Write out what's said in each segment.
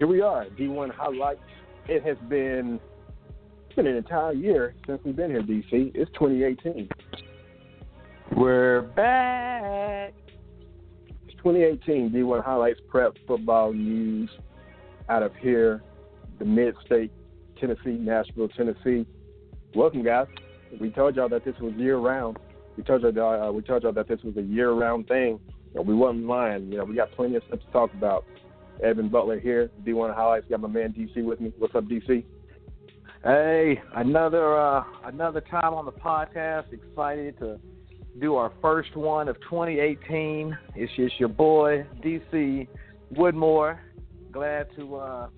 Here we are, D1 highlights. It has been it's been an entire year since we've been here, DC. It's 2018. We're back. It's 2018. D1 highlights prep football news out of here, the mid-state, Tennessee, Nashville, Tennessee. Welcome, guys. We told y'all that this was year-round. We told y'all uh, we told y'all that this was a year-round thing. And we wasn't lying. You know, we got plenty of stuff to talk about. Evan Butler here, D1 Highlights. Got my man DC with me. What's up, DC? Hey, another uh, another time on the podcast. Excited to do our first one of 2018. It's just your boy DC Woodmore. Glad to uh,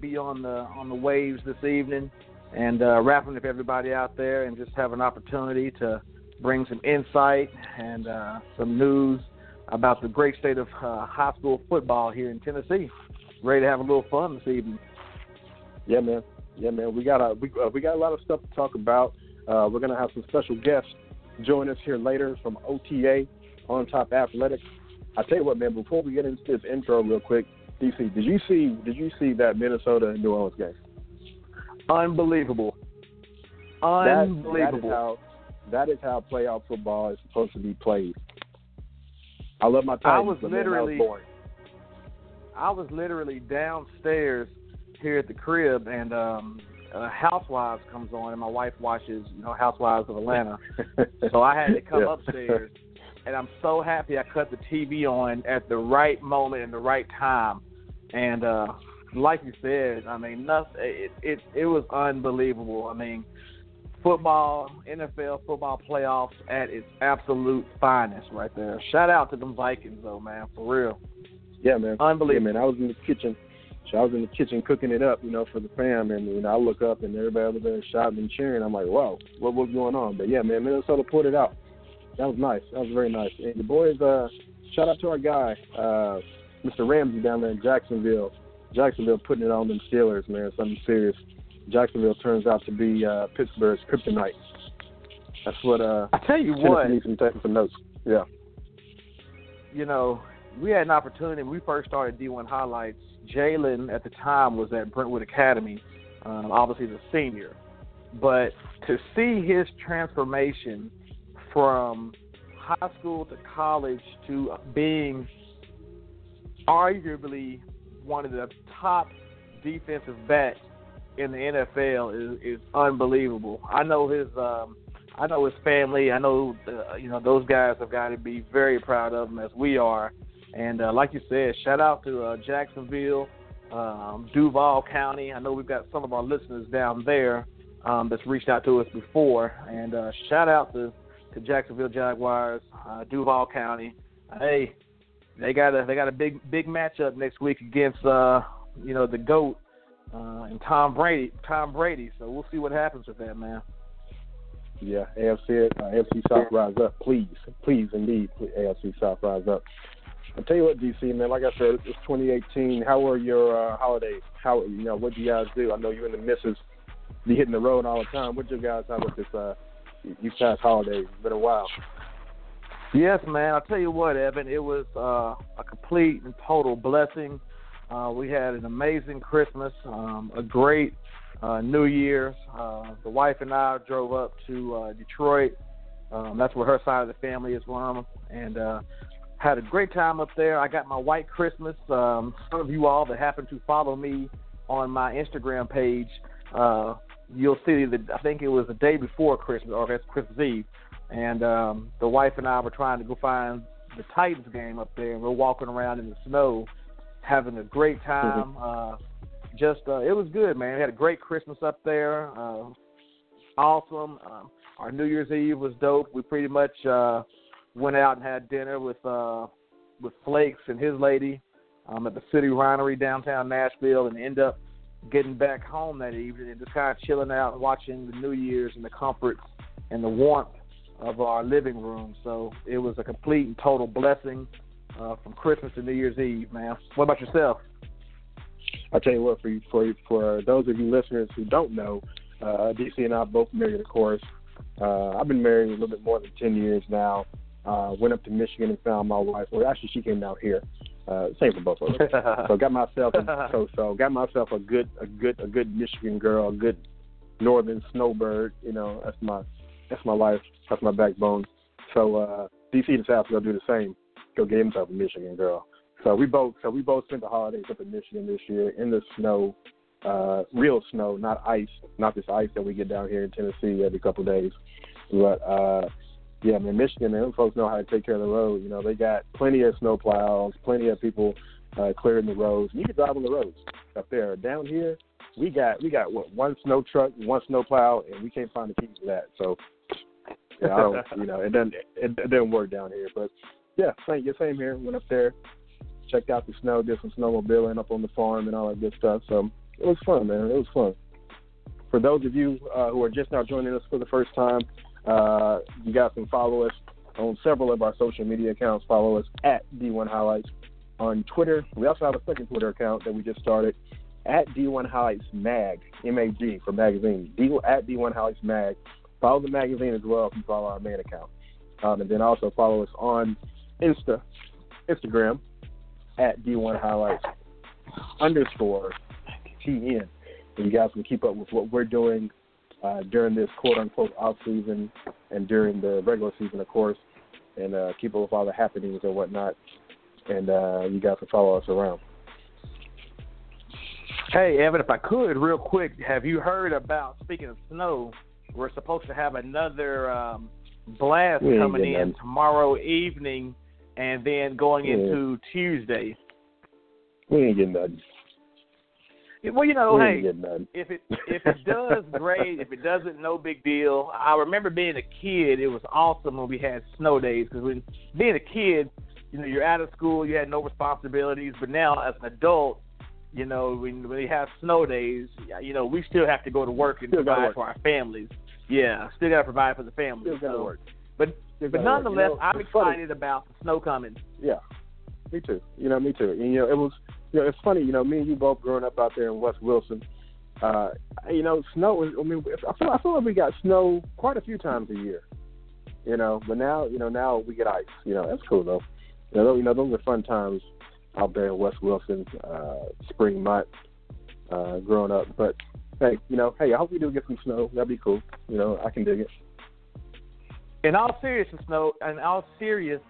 be on the on the waves this evening and uh, wrapping up everybody out there and just have an opportunity to bring some insight and uh, some news about the great state of uh, high school football here in Tennessee. Ready to have a little fun this evening. Yeah, man. Yeah, man. We got a we, uh, we got a lot of stuff to talk about. Uh, we're gonna have some special guests join us here later from OTA on Top Athletics. I tell you what, man. Before we get into this intro, real quick, DC, did you see did you see that Minnesota and New Orleans game? Unbelievable. Unbelievable. That, that is how that is how playoff football is supposed to be played. I love my Titans. I was literally, man, I was, I was literally downstairs here at the crib, and um, uh, Housewives comes on, and my wife watches, you know, Housewives of Atlanta. so I had to come yeah. upstairs, and I'm so happy I cut the TV on at the right moment and the right time. And uh, like you said, I mean, nothing. It, it it was unbelievable. I mean, football, NFL football playoffs at its absolute finest right there. Shout out to them Vikings though, man, for real. Yeah, man. Unbelievable. Yeah, man. I was in the kitchen. So I was in the kitchen cooking it up, you know, for the fam, and you know, I look up and everybody was there shouting and cheering. I'm like, wow, what was going on? But yeah, man, Minnesota pulled it out. That was nice. That was very nice. And the boys, uh, shout out to our guy, uh, Mr. Ramsey down there in Jacksonville. Jacksonville putting it on them Steelers, man. Something serious. Jacksonville turns out to be uh, Pittsburgh's kryptonite. That's what uh, I tell you what. needs taking some notes. Yeah. You know, we had an opportunity when we first started D1 highlights. Jalen at the time was at Brentwood Academy, um, obviously the senior, but to see his transformation from high school to college to being arguably one of the top defensive backs in the NFL is is unbelievable. I know his um I know his family. I know uh, you know those guys have got to be very proud of him as we are. And uh, like you said, shout out to uh, Jacksonville, um, Duval County. I know we've got some of our listeners down there um, that's reached out to us before. And uh, shout out to, to Jacksonville Jaguars, uh, Duval County. Hey, they got a they got a big big matchup next week against uh, you know the goat uh, and Tom Brady. Tom Brady. So we'll see what happens with that, man. Yeah, AFC, uh, AFC South rise up, please, please, indeed, AFC South rise up. I'll tell you what, DC man. Like I said, it's 2018. How were your uh, holidays? How you know what do you guys do? I know you and the missus be hitting the road all the time. What you guys have with this uh, these past holidays? It's been a while. Yes, man. I'll tell you what, Evan. It was uh, a complete and total blessing. Uh, we had an amazing Christmas, um, a great uh, New Year's. Uh, the wife and I drove up to uh, Detroit. Um, that's where her side of the family is from, and uh, had a great time up there. I got my white Christmas. Um, some of you all that happen to follow me on my Instagram page, uh, you'll see that I think it was the day before Christmas, or that's Christmas Eve, and um, the wife and I were trying to go find the Titans game up there, and we're walking around in the snow, having a great time. Uh, just uh, it was good, man. We had a great Christmas up there. Uh, awesome. Um, our New Year's Eve was dope. We pretty much uh, went out and had dinner with uh with Flakes and his lady um at the City Winery downtown Nashville, and end up getting back home that evening and just kind of chilling out and watching the New Year's and the comforts and the warmth of our living room. So it was a complete and total blessing uh, from Christmas to New Year's Eve, man. What about yourself? I tell you what, for you, for for those of you listeners who don't know, uh, DC and I both married, of course. Uh, I've been married a little bit more than ten years now. Uh, went up to Michigan and found my wife. Well, actually, she came down here. Uh, same for both of us. so got myself a, so so got myself a good a good a good Michigan girl, a good northern snowbird. You know, that's my that's my life. That's my backbone. So uh, DC decided to go do the same. Go get himself a Michigan girl. So we both so we both spent the holidays up in Michigan this year in the snow, uh, real snow, not ice, not this ice that we get down here in Tennessee every couple of days. But uh, yeah, man, Michigan, man, folks know how to take care of the road. You know, they got plenty of snow plows, plenty of people uh, clearing the roads. You can drive on the roads up there. Down here, we got we got what one snow truck, one snow plow, and we can't find the keys for that. So yeah, I don't, you know, it doesn't it, it doesn't work down here. But yeah, same same here. Went up there, checked out the snow, did some snowmobiling up on the farm and all that good stuff. So it was fun, man. It was fun. For those of you uh, who are just now joining us for the first time, uh, you guys can follow us on several of our social media accounts. Follow us at D1 Highlights on Twitter. We also have a second Twitter account that we just started at D1 Highlights Mag, M A G for magazine. D, at D1 Highlights Mag. Follow the magazine as well if you follow our main account. Um, and then also follow us on Insta, Instagram at D1 Highlights underscore TN. And you guys can keep up with what we're doing uh, during this quote unquote off season and during the regular season, of course, and uh, keep up with all the happenings and whatnot. And uh, you guys can follow us around. Hey, Evan, if I could, real quick, have you heard about, speaking of snow, we're supposed to have another um, blast coming in tomorrow evening and then going yeah. into Tuesday. We ain't getting nothing. Well, you know, hey, if it if it does, great. If it doesn't, no big deal. I remember being a kid; it was awesome when we had snow days because when being a kid, you know, you're out of school, you had no responsibilities. But now, as an adult, you know, when when we have snow days, you know, we still have to go to work and still provide for our families. Yeah, still got to provide for the family. Still to work. But still but nonetheless, you know, I'm excited funny. about the snow coming. Yeah, me too. You know, me too. And, you know, it was you know, it's funny, you know, me and you both growing up out there in West Wilson. Uh, you know, snow. I mean, I feel I feel like we got snow quite a few times a year. You know, but now, you know, now we get ice. You know, that's cool though. You know, you know, those are fun times out there in West Wilson, uh, spring month, uh, growing up. But hey, you know, hey, I hope we do get some snow. That'd be cool. You know, I can dig it. In all seriousness, note, in all serious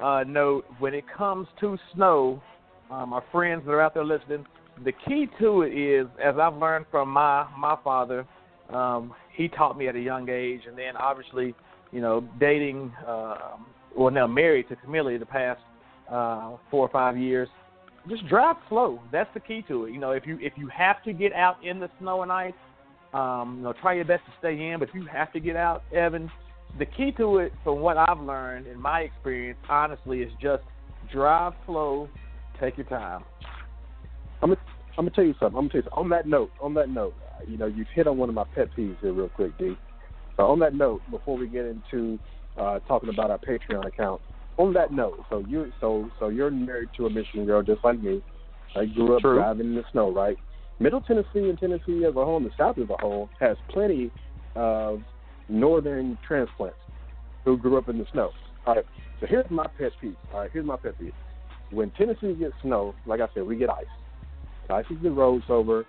uh, note, when it comes to snow, um, our friends that are out there listening, the key to it is, as I've learned from my my father, um, he taught me at a young age, and then obviously, you know, dating, uh, well now married to Camille the past uh, four or five years. Just drive slow. That's the key to it. You know, if you if you have to get out in the snow and ice, um, you know, try your best to stay in. But if you have to get out, Evan, the key to it, from what I've learned in my experience, honestly, is just drive slow, Take your time. I'm gonna, I'm gonna tell you something. I'm gonna tell you something. on that note. On that note, you know, you've hit on one of my pet peeves here, real quick, D. So on that note, before we get into uh, talking about our Patreon account, on that note, so you so so you're married to a Michigan girl just like me. I grew up True. driving in the snow, right? Middle Tennessee and Tennessee as a whole, and the South as a whole, has plenty of northern transplants who grew up in the snow. All right, so here's my pet peeve. All right, here's my pet peeve when Tennessee gets snow, like I said, we get ice. Ice is the roads over.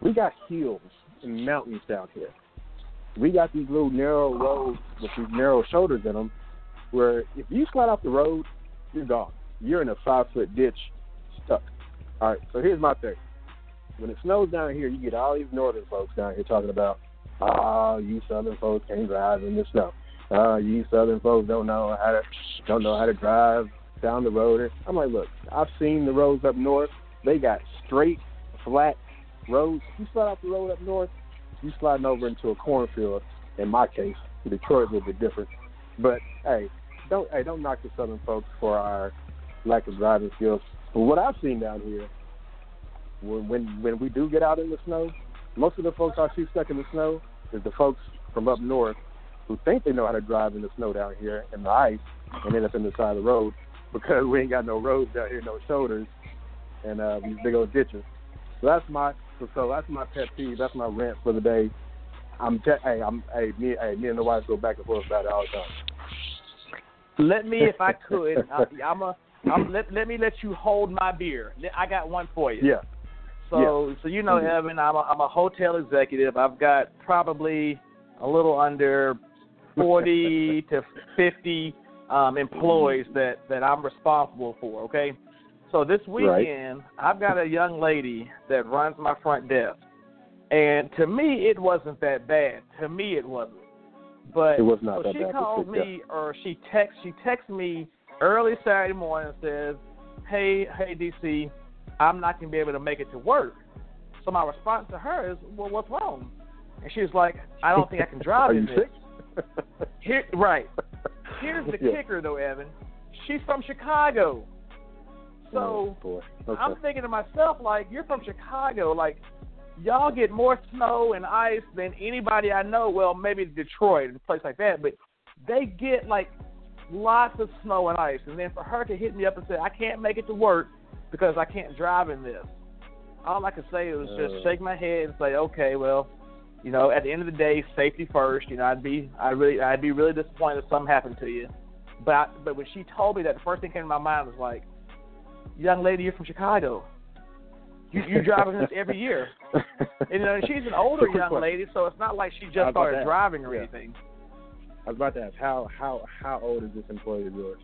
We got hills and mountains down here. We got these little narrow roads with these narrow shoulders in them, where if you slide off the road, you're gone. You're in a five foot ditch, stuck. All right. So here's my thing. When it snows down here, you get all these northern folks down here talking about, oh, you southern folks can't drive in the snow. Uh, you southern folks don't know how to don't know how to drive down the road. I'm like, look, I've seen the roads up north. They got straight, flat roads. You slide off the road up north, you sliding over into a cornfield. In my case, Detroit's a little bit different. But hey, don't hey, don't knock the Southern folks for our lack of driving skills. But what I've seen down here, when when, when we do get out in the snow, most of the folks I see stuck in the snow is the folks from up north who think they know how to drive in the snow down here in the ice and end up in the side of the road because we ain't got no roads down here, no shoulders, and uh, these big old ditches. So that's my so that's my pet peeve. That's my rant for the day. I'm te- hey I'm hey me hey me and the wife go back and forth about it all the time. Let me, if I could, I, I'm a. I'm, let let me let you hold my beer. I got one for you. Yeah. So yeah. so you know, Mhm. Evan, I'm a, I'm a hotel executive. I've got probably a little under forty to fifty um, employees that that I'm responsible for. Okay. So this Right. weekend, I've got a young lady that runs my front desk, and to me, it wasn't that bad. To me, it wasn't. But It was not so that she bad, called yeah. me, or she text she texts me early Saturday morning and says, "Hey, hey, DC, I'm not gonna be able to make it to work." So my response to her is, "Well, what's wrong?" And she was like, "I don't think I can drive Are in you this." sick? Here, right. Here's the Yeah. kicker, though, Evan. She's from Chicago. So oh. Okay. I'm thinking to myself, like, you're from Chicago. Like, y'all get more snow and ice than anybody I know. Well, maybe Detroit and a place like that, but they get like lots of snow and ice. And then for her to hit me up and say, I can't make it to work because I can't drive in this. All I could say was Uh. just shake my head and say, okay, well, you know, at the end of the day, safety first. You know, I'd be, I really, I'd be really disappointed if something happened to you. But, I, but when she told me that, the first thing came to my mind was like, young lady, you're from Chicago. You you driving this every year. And, you know, she's an older young lady, so it's not like she just started driving or Yeah. anything. I was about to ask how how how old is this employee of yours?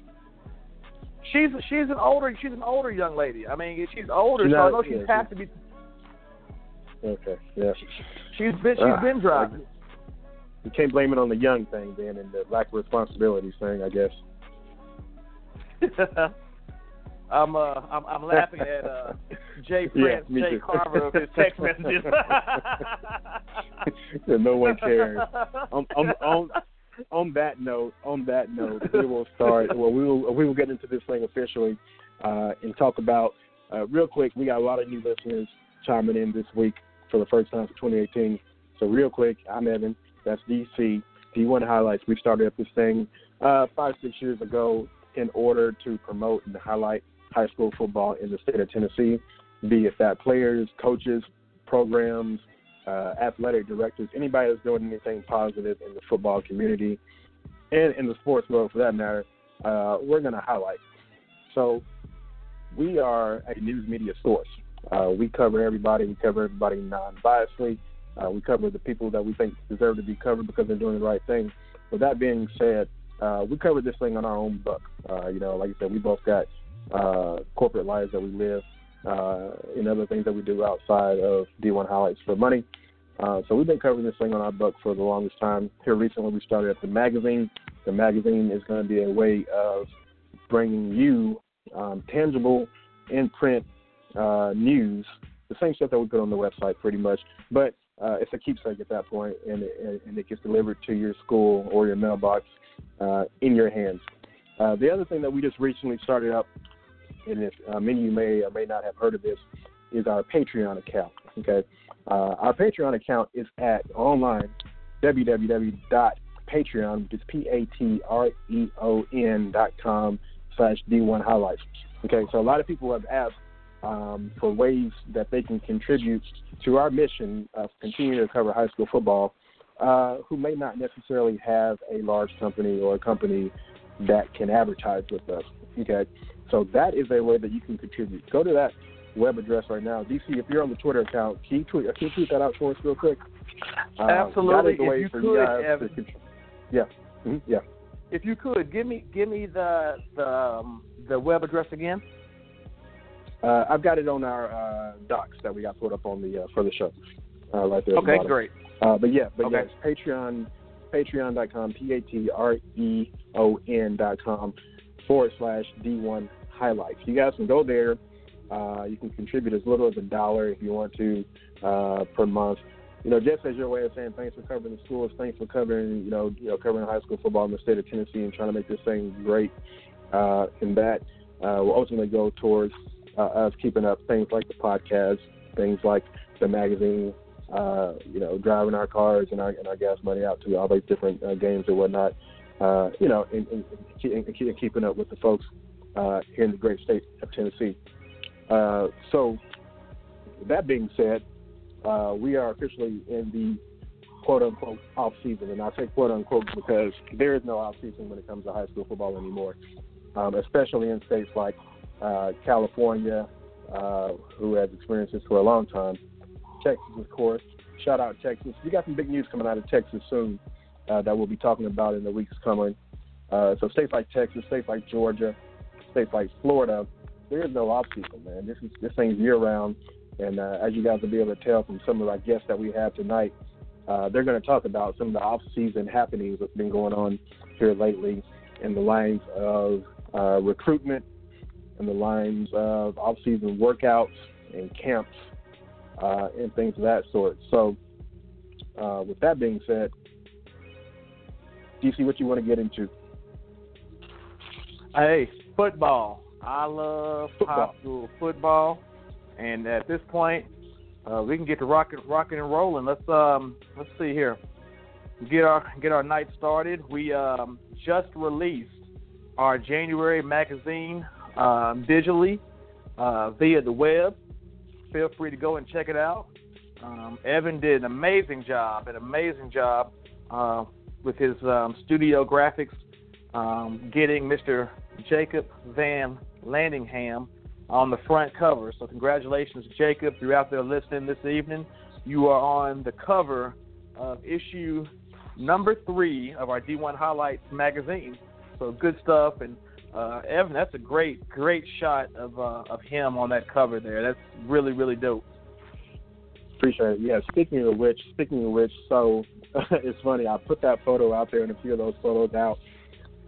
She's she's an older she's an older young lady. I mean, she's older, She's so I know she's yeah, have to be. Okay, yeah. She's been she's Ah, been driving. You can't blame it on the young thing then and the lack of responsibility thing, I guess. I'm uh I'm I'm laughing at uh Jay Yeah, Prince, me Jay too. Carver of his text messages. Yeah, no one cares. on, on, on, on that note, on that note, we will start. Well, we will we will get into this thing officially uh, and talk about uh, real quick. We got a lot of new listeners chiming in this week for the first time for 2018. So real quick, I'm Evan. That's DC. D1 highlights. We started up this thing uh, five six years ago in order to promote and highlight high school football in the state of Tennessee, be it that players, coaches, programs, uh, athletic directors, anybody that's doing anything positive in the football community and in the sports world for that matter, uh, we're going to highlight. So we are a news media source. Uh, we cover everybody. We cover everybody non-biasedly. Uh, we cover the people that we think deserve to be covered because they're doing the right thing. With that being said, uh, we cover this thing on our own buck. Uh, you know, like I said, we both got corporate lives that we live uh, and other things that we do outside of D1 highlights for money. Uh, so we've been covering this thing on our book for the longest time. Here recently, we started up the magazine. The magazine is going to be a way of bringing you um, tangible, in print uh, news, the same stuff that we put on the website, pretty much. But uh, it's a keepsake at that point, and it, and it gets delivered to your school or your mailbox uh, in your hands. Uh, the other thing that we just recently started up, and if uh, many of you may or may not have heard of this, is our Patreon account. Okay, uh, our Patreon account is at online www.patreon, which is p a t r e o n dot com slash d1 highlights. Okay, so a lot of people have asked um, for ways that they can contribute to our mission of continuing to cover high school football, uh, who may not necessarily have a large company or a company that can advertise with us. Okay, so that is a way that you can contribute. Go to that web address right now. DC, if you're on the Twitter account, can you tweet, can you tweet that out for us real quick? Uh, Absolutely. That is a way If you could, guys Evan. to contribute. Yeah. Mhm, Yeah. If you could give me give me the the um, the web address again. Uh, I've got it on our uh, docs that we got put up on the uh, for the show, uh, right there. at the Okay, great. Uh, but yeah, but Okay. yes, Patreon, Patreon.com, P A T R E O N dot com forward slash D1 highlights. You guys can go there. Uh, you can contribute as little as a dollar if you want to uh, per month. you know, just as your way of saying thanks for covering the schools, thanks for covering, you know, you know, covering high school football in the state of Tennessee and trying to make this thing great. Uh, and that uh, will ultimately go towards uh, us keeping up things like the podcast, things like the magazine, uh, you know, driving our cars and our, and our gas money out to all these different games and whatnot. You know, and, and, and keeping up with the folks uh, in the great state of Tennessee. Uh, so, that being said, uh, we are officially in the quote unquote off season, and I say quote unquote because there is no off season when it comes to high school football anymore, um, especially in states like uh, California, uh, who has experienced this for a long time. Texas, of course. Shout out Texas. We got some big news coming out of Texas soon uh, that we'll be talking about in the weeks coming. So states like Texas, states like Georgia, states like Florida, there is no season, man. This is this thing's year round, and uh, as you guys will be able to tell from some of our guests that we have tonight, uh, they're going to talk about some of the off season happenings that's been going on here lately in the lines of uh, recruitment, in the lines of off season workouts and camps uh, and things of that sort. So, uh, with that being said, DC, what you want to get into? Hey, football. I love football. high school football, and at this point, uh, we can get to rocking, rocking and rolling. Let's um, let's see here. Get our get our night started. We um, just released our January magazine um, digitally uh, via the web. Feel free to go and check it out. Um, Evan did an amazing job, an amazing job uh, with his um, studio graphics, um, getting Mr. Jacob Van Landingham on the front cover. So congratulations, Jacob. If you're out there listening this evening, you are on the cover of issue number three of our D1 Highlights magazine. So good stuff. And uh, Evan, that's a great, great shot of uh, of him on that cover there. That's really, really dope. Appreciate it. Yeah. Speaking of which, speaking of which, so it's funny. I put that photo out there and a few of those photos out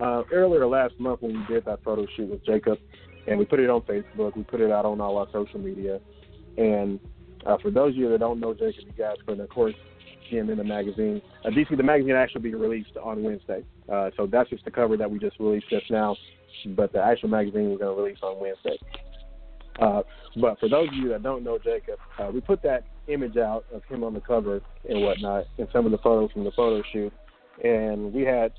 uh, earlier last month when we did that photo shoot with Jacob, and we put it on Facebook. We put it out on all our social media. And uh, for those of you that don't know Jacob Gasper, of course, him in the magazine. Uh, DC, the magazine actually be released on Wednesday. Uh, so that's just the cover that we just released just now. But the actual magazine we're going to release on Wednesday. Uh, but for those of you that don't know Jacob, uh, we put that image out of him on the cover and whatnot, and some of the photos from the photo shoot. And we had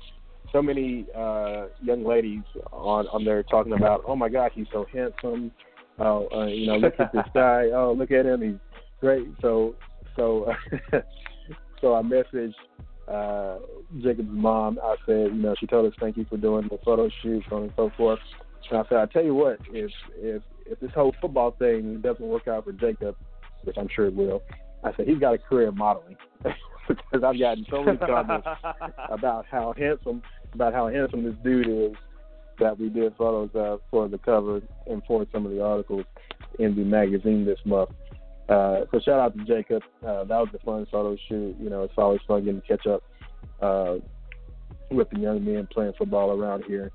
so many uh, young ladies on on there talking about, oh my God, he's so handsome. Oh, uh, you know, look at this guy. Oh, look at him. He's great. So, so, so I messaged uh, Jacob's mom. I said, you know, she told us thank you for doing the photo shoot, so on and so forth. And I said, I tell you what, if if if this whole football thing doesn't work out for Jacob, which I'm sure it will, I said he's got a career in modeling because I've gotten so many comments about how handsome about how handsome this dude is that we did photos of for the cover and for some of the articles in the magazine this month. Uh, so shout out to Jacob. Uh, that was a fun photo shoot. You know, it's always fun getting to catch up uh, with the young men playing football around here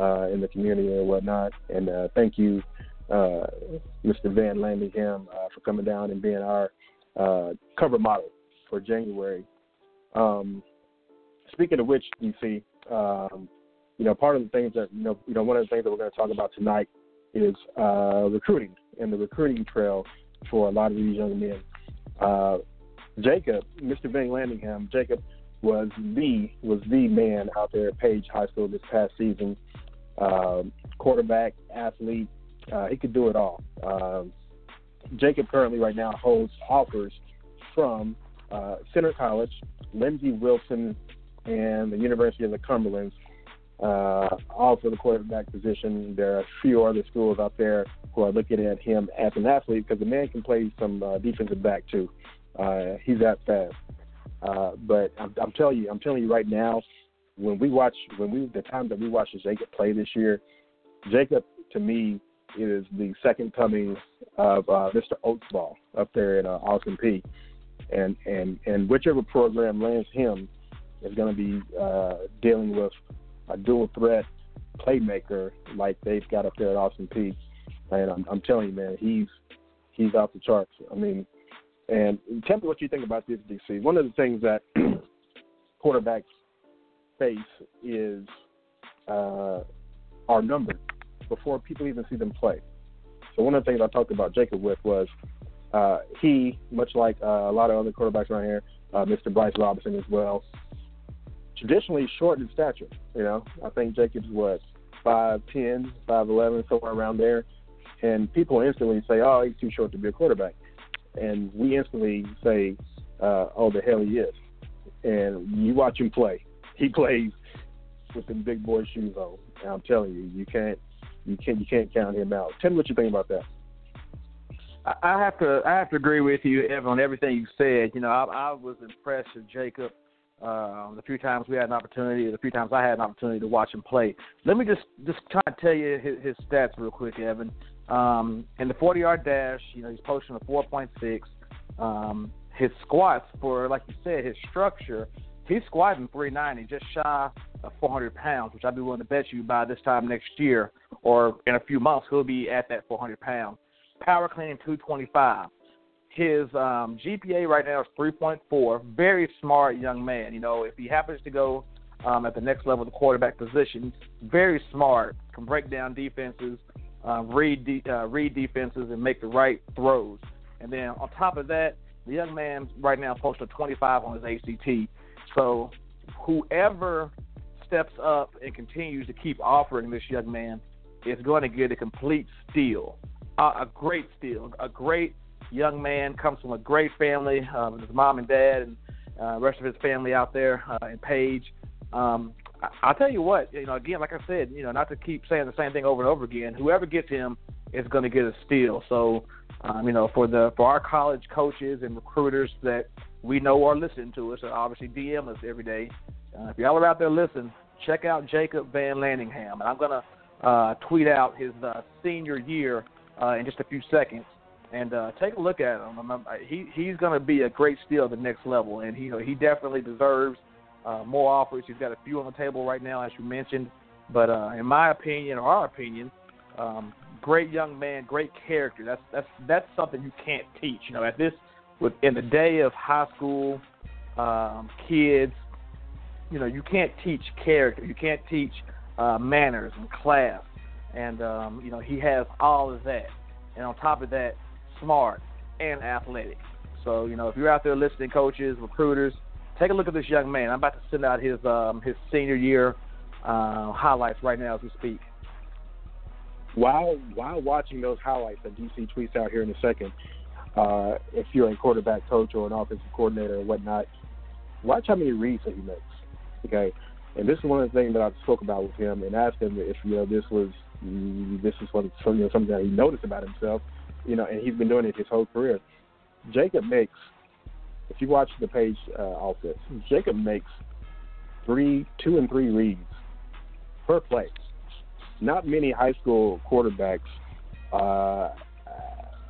uh, in the community and whatnot. And uh, thank you, uh, Mr. Van Landingham, uh, for coming down and being our cover model for January. Um, speaking of which, DC, um, you know, part of the things that you know, you know, one of the things that we're going to talk about tonight is uh, recruiting and the recruiting trail for a lot of these young men. Uh, Jacob, Mr. Van Landingham, Jacob was the was the man out there at Page High School this past season. Um, quarterback, athlete, uh, he could do it all. Um, Jacob currently right now holds offers from uh, Centre College, Lindsey Wilson and the University of the Cumberland uh, for the quarterback position. There are a few other schools out there who are looking at him as an athlete because the man can play some uh, defensive back too. Uh, he's that fast. Uh, but I'm, I'm telling you, I'm telling you right now, when we watch, when we the time that we watched Jacob play this year, Jacob to me is the second coming of uh, Mr. Oatsvall up there in uh, Austin Peay, and and and whichever program lands him is going to be uh, dealing with a dual threat playmaker like they've got up there at Austin Peay. And I'm, I'm telling you, man, he's he's off the charts. I mean, And tell me what you think about this, DC. One of the things that quarterbacks face is uh, our numbers before people even see them play. So one of the things I talked about Jacob with was uh, he, much like uh, a lot of other quarterbacks around here, uh, Mr. Bryce Robinson as well, traditionally short in stature. You know, I think Jacob's what five ten, five eleven, somewhere around there, and people instantly say, "Oh, he's too short to be a quarterback," and we instantly say, uh, "Oh, the hell he is." And you watch him play; he plays with the big boy shoes on. And I'm telling you, you can't, you can't, you can't count him out. Tell me what you think about that. I have to I have to agree with you, Evan, on everything you said. You know, I, I was impressed with Jacob uh, the few times we had an opportunity, the few times I had an opportunity to watch him play. Let me just just try to tell you his, his stats real quick, Evan. Um, in the 40 yard dash, you know, he's posting a 4.6. Um, his squats for, like you said, his structure, he's squatting 390, just shy of 400 pounds, which I'd be willing to bet you by this time next year or in a few months he'll be at that 400 pounds. Power cleaning 225. His um, GPA right now is 3.4. Very smart young man. You know, if he happens to go um, at the next level of the quarterback position, very smart. Can break down defenses, uh, read de- uh, read defenses, and make the right throws. And then on top of that, the young man right now posted 25 on his ACT. So whoever steps up and continues to keep offering this young man is going to get a complete steal, uh, a great steal, a great young man, comes from a great family, um, his mom and dad, and uh, rest of his family out there uh, in Page. Um, I, I'll tell you what, you know, again, like I said, you know, not to keep saying the same thing over and over again. Whoever gets him is going to get a steal. So, um, you know, for the for our college coaches and recruiters that we know are listening to us, and obviously DM us every day. Uh, if y'all are out there listening, check out Jacob Van Landingham, and I'm gonna uh, tweet out his uh, senior year uh, in just a few seconds and uh, take a look at him. I'm, he he's going to be a great steal at the next level, and he he definitely deserves uh, more offers. He's got a few on the table right now, as you mentioned. But uh, in my opinion, or our opinion, um, great young man, great character. That's that's that's something you can't teach. You know, at this with in the day of high school um, kids, you know, you can't teach character. You can't teach uh, manners and class. And um, you know, he has all of that. And on top of that, smart, and athletic. So, you know, if you're out there listening, coaches, recruiters, take a look at this young man. I'm about to send out his um, his senior year uh, highlights right now as we speak. While while watching those highlights that DC tweets out here in a second, uh, if you're a quarterback coach or an offensive coordinator or whatnot, watch how many reads that he makes. Okay, and this is one of the things that I spoke about with him and asked him if you know this was this is what know, something that he noticed about himself you know, and he's been doing it his whole career. Jacob makes, if you watch the page uh, offense, Jacob makes three, two and three reads per play. Not many high school quarterbacks, uh,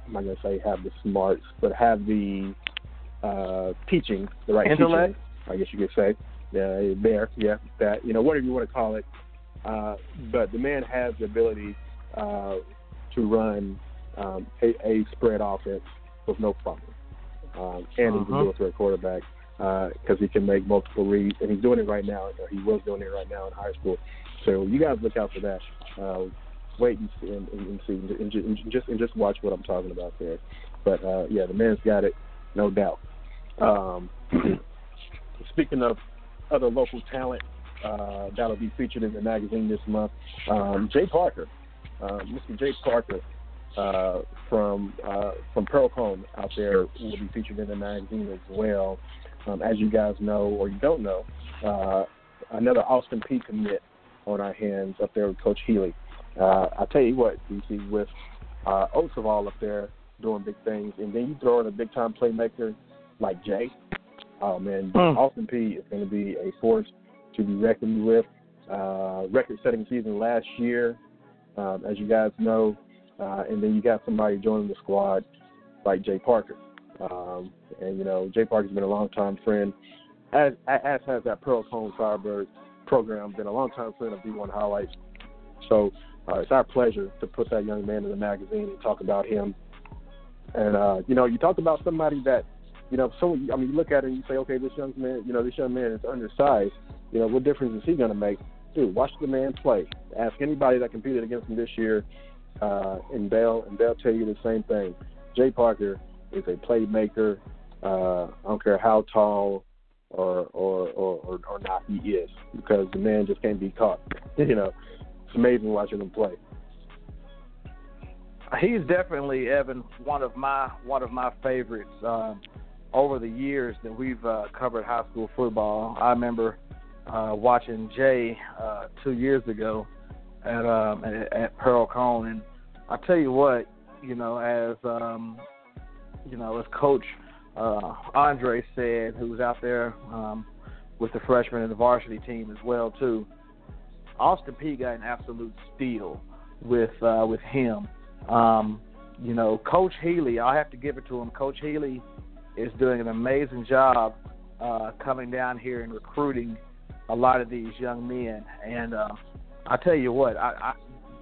I'm not gonna say have the smarts, but have the uh, teaching, the right intellect. Teaching, I guess you could say. Uh, there, yeah, that you know, whatever you want to call it. Uh, but the man has the ability uh, to run um, a, a spread offense with no problem. Um, and uh-huh. he's a dual threat quarterback because uh, he can make multiple reads, and he's doing it right now. He was doing it right now in high school. So you guys look out for that. Uh, wait and, see, and, and see, and, and, just and just watch what I'm talking about there. But uh, yeah, the man's got it, no doubt. Um, speaking of other local talent uh, that'll be featured in the magazine this month, um, Jay Parker, uh, Mr. Jay Parker uh, from uh, from Pearl-Cohn out there will be featured in the magazine as well. Um, as you guys know or you don't know, uh, another Austin Peay commit on our hands up there with Coach Healy. Uh, I tell you what, DC, with uh, Oatsvall up there doing big things, and then you throw in a big time playmaker like Jay. Oh man, mm. Austin Peay is going to be a force to be reckoned with. Uh, record-setting season last year, um, as you guys know, uh, and then you got somebody joining the squad like Jay Parker. Um, and, you know, Jay Parker's been a long time friend, as, as has that Pearl-Cohn Firebird program, been a long time friend of D1 Highlights. So uh, it's our pleasure to put that young man in the magazine and talk about him And uh, you know, you talk about somebody that, you know, so I mean, you look at it and you say, okay, this young man, you know, this young man is undersized. You know, what difference is he going to make? Dude, watch the man play. Ask anybody that competed against him this year uh, in Bell, and they'll tell you the same thing. Jay Parker is a playmaker. Uh, I don't care how tall or or, or or or not he is, because the man just can't be caught. you know, it's amazing watching him play. He's definitely Evan one of my one of my favorites. Um, over the years that we've uh, covered high school football, I remember uh, watching Jay uh, two years ago at, um, at at Pearl-Cohn, and I tell you what, you know, as um, you know, as Coach uh, Andre said, who was out there um, with the freshman and the varsity team as well too. Austin Peay got an absolute steal with uh, with him. Um, you know, Coach Healy, I have to give it to him. Coach Healy is doing an amazing job uh, coming down here and recruiting a lot of these young men. And uh, I tell you what, I, I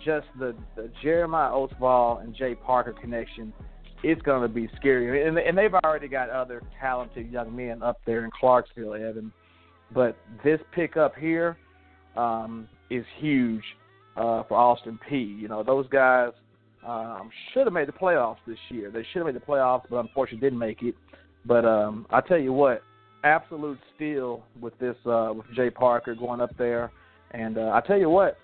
just the, the Jeremiah Oatsvall and Jay Parker connection, it's going to be scary. And, and they've already got other talented young men up there in Clarksville, Evan. But this pickup here um, is huge uh, for Austin Peay. You know, those guys um, should have made the playoffs this year. They should have made the playoffs, but unfortunately didn't make it. But um, I tell you what, absolute steal with this uh, with Jay Parker going up there. And uh, I tell you what,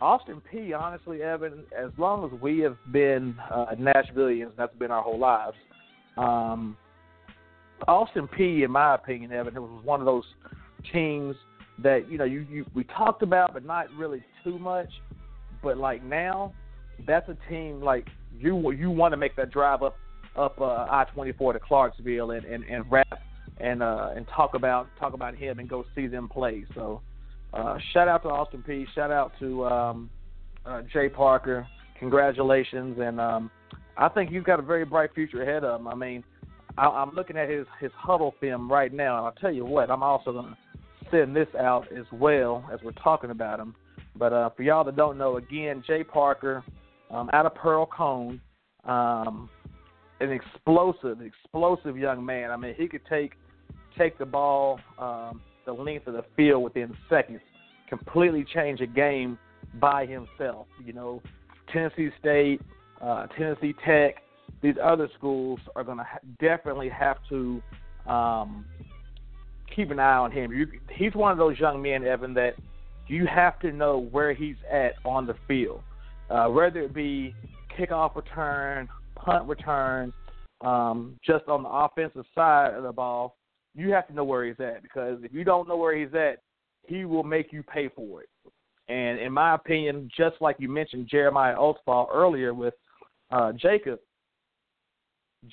Austin Peay. honestly, Evan, as long as we have been uh, Nashvilleians, that's been our whole lives. Um, Austin Peay. in my opinion, Evan, it was one of those teams that you know you, you we talked about, but not really too much. But like now, that's a team like you you want to make that drive up up uh, I twenty four to Clarksville and and, and rap and uh, and talk about talk about him and go see them play. So uh, shout out to Austin Peay. Shout out to um, uh, Jay Parker. Congratulations, and um, I think you've got a very bright future ahead of him. I mean, I, I'm looking at his his Hudl film right now, and I'll tell you what, I'm also to send this out as well as we're talking about him. But uh, for y'all that don't know, again, Jay Parker um, out of Pearl-Cohn, um, an explosive, explosive young man. I mean, he could take take the ball um, the length of the field within seconds, completely change a game by himself. You know, Tennessee State, uh, Tennessee Tech, these other schools are going to ha- definitely have to um, keep an eye on him. You, he's one of those young men, Evan, that you have to know where he's at on the field, uh, whether it be kickoff return, punt return, um, just on the offensive side of the ball, you have to know where he's at because if you don't know where he's at, he will make you pay for it. And in my opinion, just like you mentioned Jeremiah Oatsvall earlier with uh, Jacob,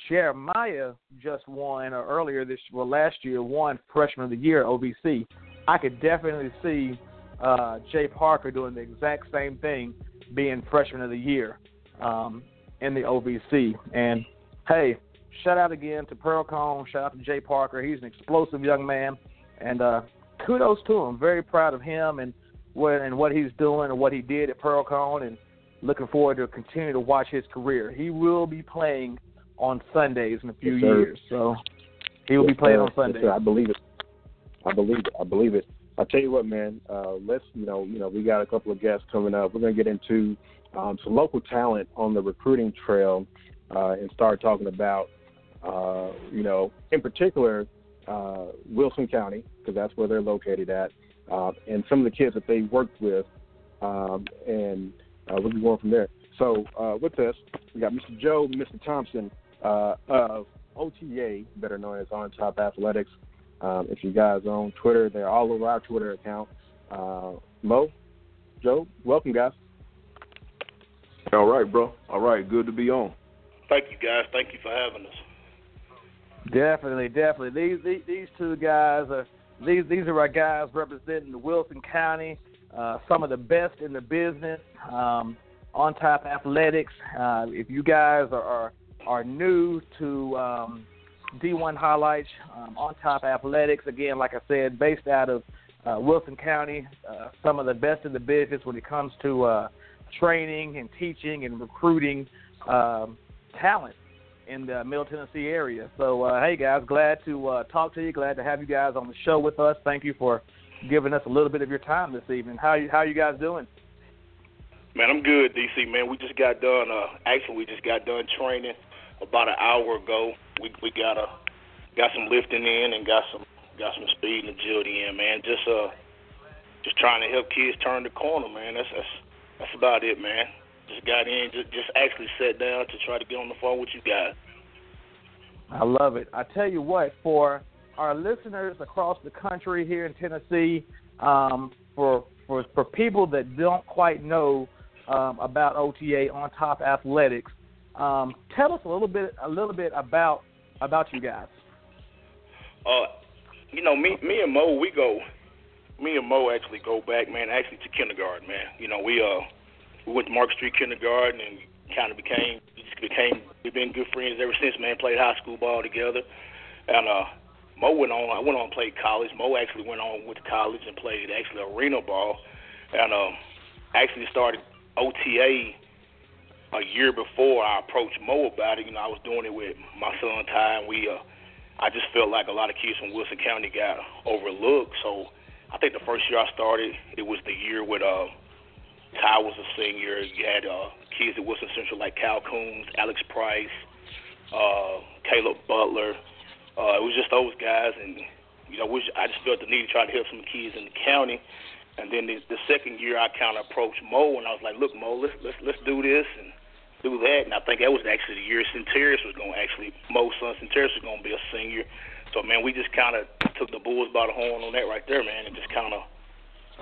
Jeremiah just won, or earlier this well last year won Freshman of the Year OVC. I could definitely see uh, Jay Parker doing the exact same thing, being Freshman of the Year um, in the OVC. And hey, shout out again to Pearl-Cohn. Shout out to Jay Parker. He's an explosive young man, and uh, kudos to him. Very proud of him and what and what he's doing and what he did at Pearl-Cohn, and looking forward to continue to watch his career. He will be playing on Sundays in a few yes, years, so he will yes, be playing on Sundays. Yes, I believe it. I believe it. I believe it. I tell you what, man. Uh, let's you know, you know, we got a couple of guests coming up. We're gonna get into um, some local talent on the recruiting trail uh, and start talking about uh, you know, in particular, uh, Wilson County, because that's where they're located at, uh, and some of the kids that they worked with, um, and uh, we'll be going from there. So uh, with us, we got Mr. Joe, Mr. Thompson uh, of OTA, better known as On Top Athletics. Um, if you guys are on Twitter, they're all over our Twitter account. Uh, Mo, Joe, welcome, guys. All right, bro. All right, good to be on. Thank you, guys. Thank you for having us. Definitely, definitely. These these, these two guys are these these are our guys representing the Wilson County, uh, some of the best in the business. Um, on top athletics. Uh, if you guys are are, are new to um, D1 highlights, um, on top athletics again, like I said, based out of uh, Wilson County, uh, some of the best in the business when it comes to uh, training and teaching and recruiting um, talent in the Middle Tennessee area. So, uh, hey guys, glad to uh, talk to you. Glad to have you guys on the show with us. Thank you for giving us a little bit of your time this evening. How you, how you guys doing? Man, I'm good, DC. Man, we just got done. Uh, actually, we just got done training about an hour ago. We we got a got some lifting in and got some got some speed and agility in. Man, just uh just trying to help kids turn the corner. Man, that's that's that's about it, man. Just got in, just just actually sat down to try to get on the phone with you guys. I love it. I tell you what, for our listeners across the country here in Tennessee, um, for for for people that don't quite know um, about OTA on Top Athletics, um, tell us a little bit a little bit about about you guys. Uh, you know, me me and Mo, we go. Me and Mo actually go back, man. Actually to kindergarten, man. You know, we uh we went to Mark Street Kindergarten and kind of became just became we've been good friends ever since. Man, played high school ball together, and uh, Mo went on. I went on and played college. Mo actually went on with college and played actually arena ball, and um, actually started OTA a year before I approached Mo about it. You know, I was doing it with my son Ty, and we. Uh, I just felt like a lot of kids from Wilson County got overlooked. So I think the first year I started, it was the year with uh, Ty was a senior. You had uh, kids at Wilson Central like Cal Coons, Alex Price, uh, Caleb Butler. Uh, it was just those guys, and you know, which I just felt the need to try to help some kids in the county. And then the, the second year, I kind of approached Mo, and I was like, "Look, Mo, let's let's let's do this and do that." And I think that was actually the year Centeris was going to actually Mo's son Centeris was going to be a senior. So man, we just kind of took the bulls by the horn on that right there, man, and just kind of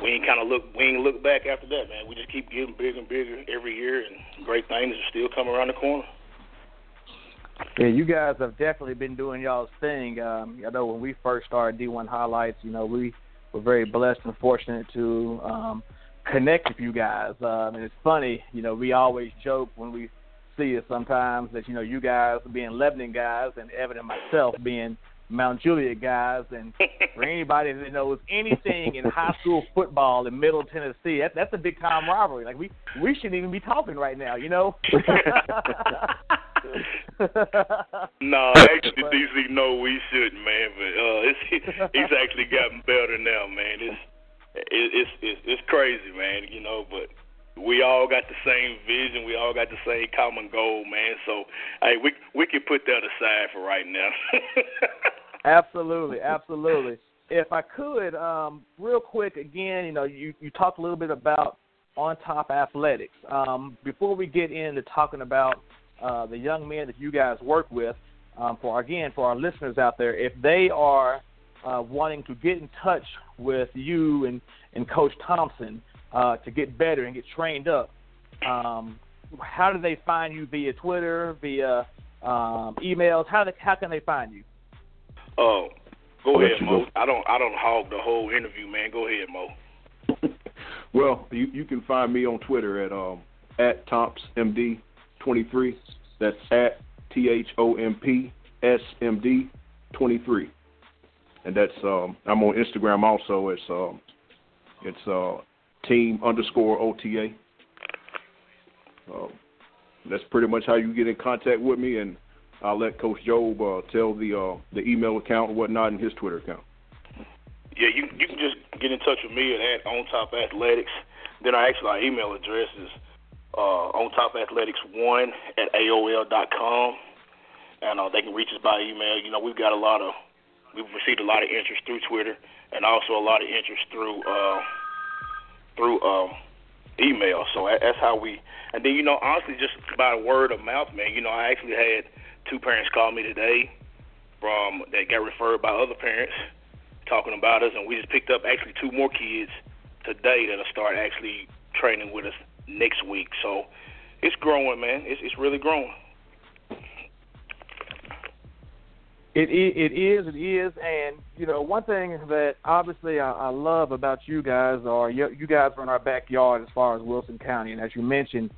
we ain't kind of look we ain't look back after that, man. We just keep getting bigger and bigger every year, and great things are still coming around the corner. Yeah, you guys have definitely been doing y'all's thing. Um, I know when we first started D1 Highlights, you know, we were very blessed and fortunate to um, connect with you guys. Um, and it's funny, you know, we always joke when we see it sometimes that you know you guys being Lebanon guys and Evan and myself being Mount Juliet guys, and for anybody that knows anything in high school football in Middle Tennessee, that, that's a big time rivalry. Like we we shouldn't even be talking right now, you know. no, actually, DC, no, we shouldn't, man. But uh, it's he's actually gotten better now, man. It's it's it's it's crazy, man. You know, but we all got the same vision. We all got the same common goal, man. So, hey, we we can put that aside for right now. absolutely, absolutely. If I could, um, real quick, again, you know, you you talked a little bit about on top athletics. Um, before we get into talking about uh, the young men that you guys work with, um, for again for our listeners out there, if they are uh, wanting to get in touch with you and and Coach Thompson uh, to get better and get trained up, um, how do they find you via Twitter, via um, emails? How how can they find you? Oh, go I'll ahead, Mo. Go. I don't I don't hog the whole interview, man. Go ahead, Mo. well, you you can find me on Twitter at um at ThompsMD23. That's at T H O M P S M D 23. And that's um I'm on Instagram also. It's um it's uh team underscore OTA. Um, that's pretty much how you get in contact with me, and I'll let Coach Job uh, tell the uh, the email account and whatnot in his Twitter account. Yeah, you you can just get in touch with me at On Top Athletics. Then our actual our email address is uh, On Top Athletics one at AOL dot com, and uh, they can reach us by email. You know, we've got a lot of we've received a lot of interest through Twitter, and also a lot of interest through. Uh, through um, email. So that's how we. And then you know, honestly, just by word of mouth, man. You know, I actually had two parents call me today from that got referred by other parents talking about us, and we just picked up actually two more kids today that'll start actually training with us next week. So it's growing, man. It's it's really growing. It, it it is it is, and you know one thing that obviously I, I love about you guys are you, you guys are in our backyard as far as Wilson County, and as you mentioned,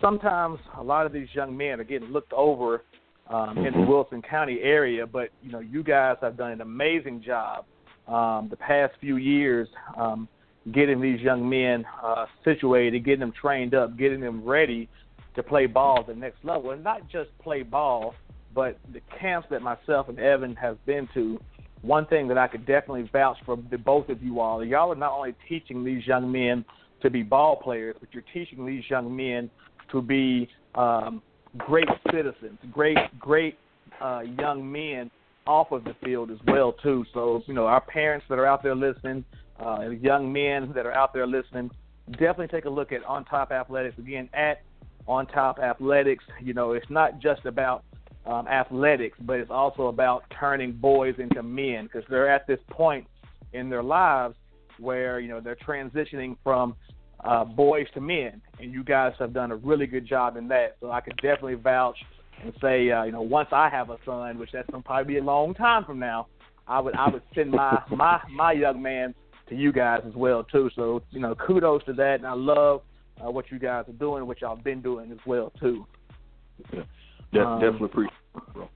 sometimes a lot of these young men are getting looked over um, in the Wilson County area, but you know you guys have done an amazing job um, the past few years um, getting these young men uh, situated, getting them trained up, getting them ready to play ball at the next level, and not just play ball but the camps that myself and Evan have been to, one thing that I could definitely vouch for the both of you all, y'all are not only teaching these young men to be ball players, but you're teaching these young men to be um, great citizens, great great uh, young men off of the field as well too. So you know, our parents that are out there listening, uh, young men that are out there listening, definitely take a look at On Top Athletics again at On Top Athletics. You know, it's not just about um, athletics, but it's also about turning boys into men because they're at this point in their lives where you know they're transitioning from uh, boys to men, and you guys have done a really good job in that. So I could definitely vouch and say, uh, you know, once I have a son, which that's gonna probably be a long time from now, I would I would send my my my young man to you guys as well too. So you know, kudos to that, and I love uh, what you guys are doing, what y'all been doing as well too. Yeah, De- um, definitely appreciate it, bro.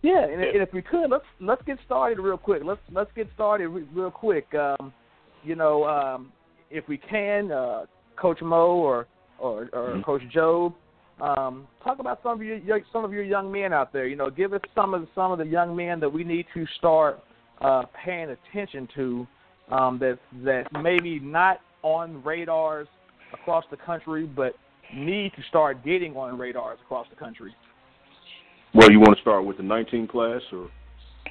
Yeah, and, and, if we could, let's let's get started real quick. Let's let's get started re- real quick. Um, you know, um, if we can, uh, Coach Mo or or, or mm-hmm. Coach Job, um, talk about some of your some of your young men out there. You know, give us some of the, some of the young men that we need to start uh, paying attention to um, that that maybe not on radars across the country, but need to start getting on radars across the country. Well, you want to start with the 19 class, or,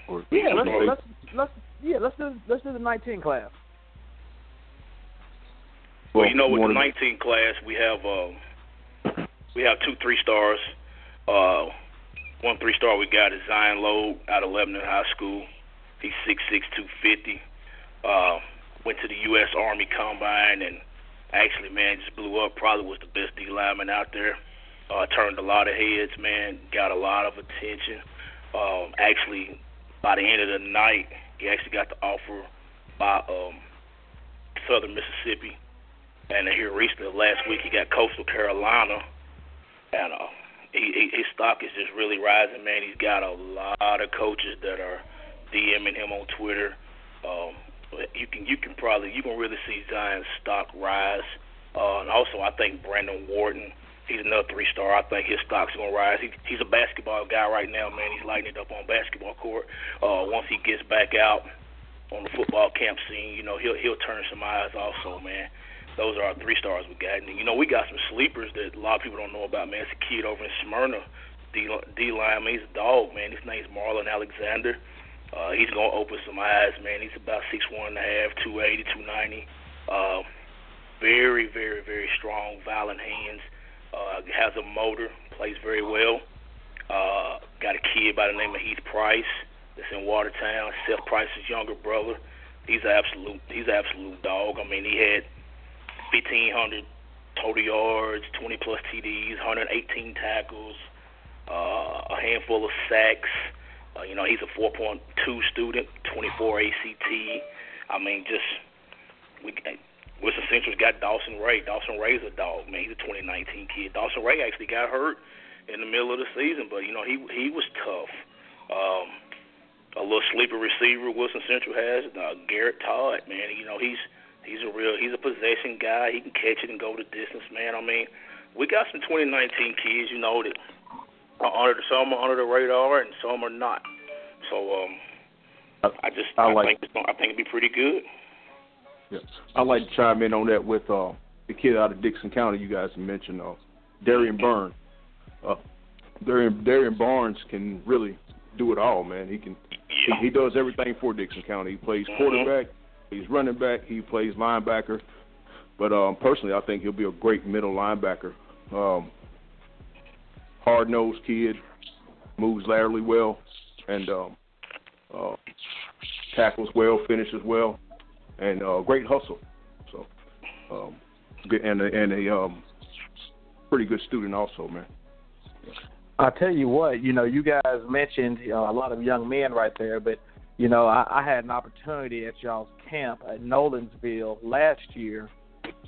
or yeah, let's, let's let's yeah let's do let's do the 19 class. Well, you know, with the 19 class, we have uh, we have two three stars. Uh, one three star we got is Zion Lowe out of Lebanon High School. He's six six two fifty. Uh, went to the U.S. Army Combine and actually, man, just blew up. Probably was the best D lineman out there. Uh, turned a lot of heads, man. Got a lot of attention. Um, actually, by the end of the night, he actually got the offer by um, Southern Mississippi and here recently, last week, he got Coastal Carolina, and uh, he, he, his stock is just really rising. Man, he's got a lot of coaches that are DMing him on Twitter. Um, you can you can probably you can really see Zion's stock rise. Uh, and also, I think Brandon Wharton, he's another three star. I think his stock's gonna rise. He, he's a basketball guy right now, man. He's lighting it up on basketball court. Uh, once he gets back out on the football camp scene, you know he'll he'll turn some eyes also, man those are our three stars we got. And you know, we got some sleepers that a lot of people don't know about. Man, it's a kid over in Smyrna, D, D line. Man, he's a dog. Man, his name's Marlon Alexander. Uh, he's gonna open some eyes, man. He's about six one and a half, two eighty, two ninety. Uh, very, very, very strong, violent hands. Uh, has a motor, plays very well. Uh, got a kid by the name of Heath Price that's in Watertown. Seth Price's younger brother. He's an absolute, he's an absolute dog. I mean, he had 1,500 total yards, 20 plus TDs, 118 tackles, uh, a handful of sacks. Uh, you know, he's a 4.2 student, 24 ACT. I mean, just we. Wilson Central's got Dawson Ray. Dawson Ray's a dog, man. He's a 2019 kid. Dawson Ray actually got hurt in the middle of the season, but you know he he was tough. Um, a little sleeper receiver Wilson Central has, uh, Garrett Todd, man. You know he's He's a real. He's a possession guy. He can catch it and go the distance, man. I mean, we got some 2019 kids, you know, that are under the, some are under the radar and some are not. So um, I, I just I, I like, think it's gonna, I think it'd be pretty good. Yeah, I'd like to chime in on that with uh, the kid out of Dickson County you guys mentioned, uh, Darian Burns. Uh, Darian Darian Barnes can really do it all, man. He can yeah. he, he does everything for Dickson County. He plays mm-hmm. He's running back. He plays linebacker. But um, personally, I think he'll be a great middle linebacker. Um, hard nosed kid, moves laterally well, and um, uh, tackles well, finishes well, and uh, great hustle. So, um, and a, and a um, pretty good student also, man. I tell you what, you know, you guys mentioned you know, a lot of young men right there, but you know, I, I had an opportunity at y'all's camp at Nolensville last year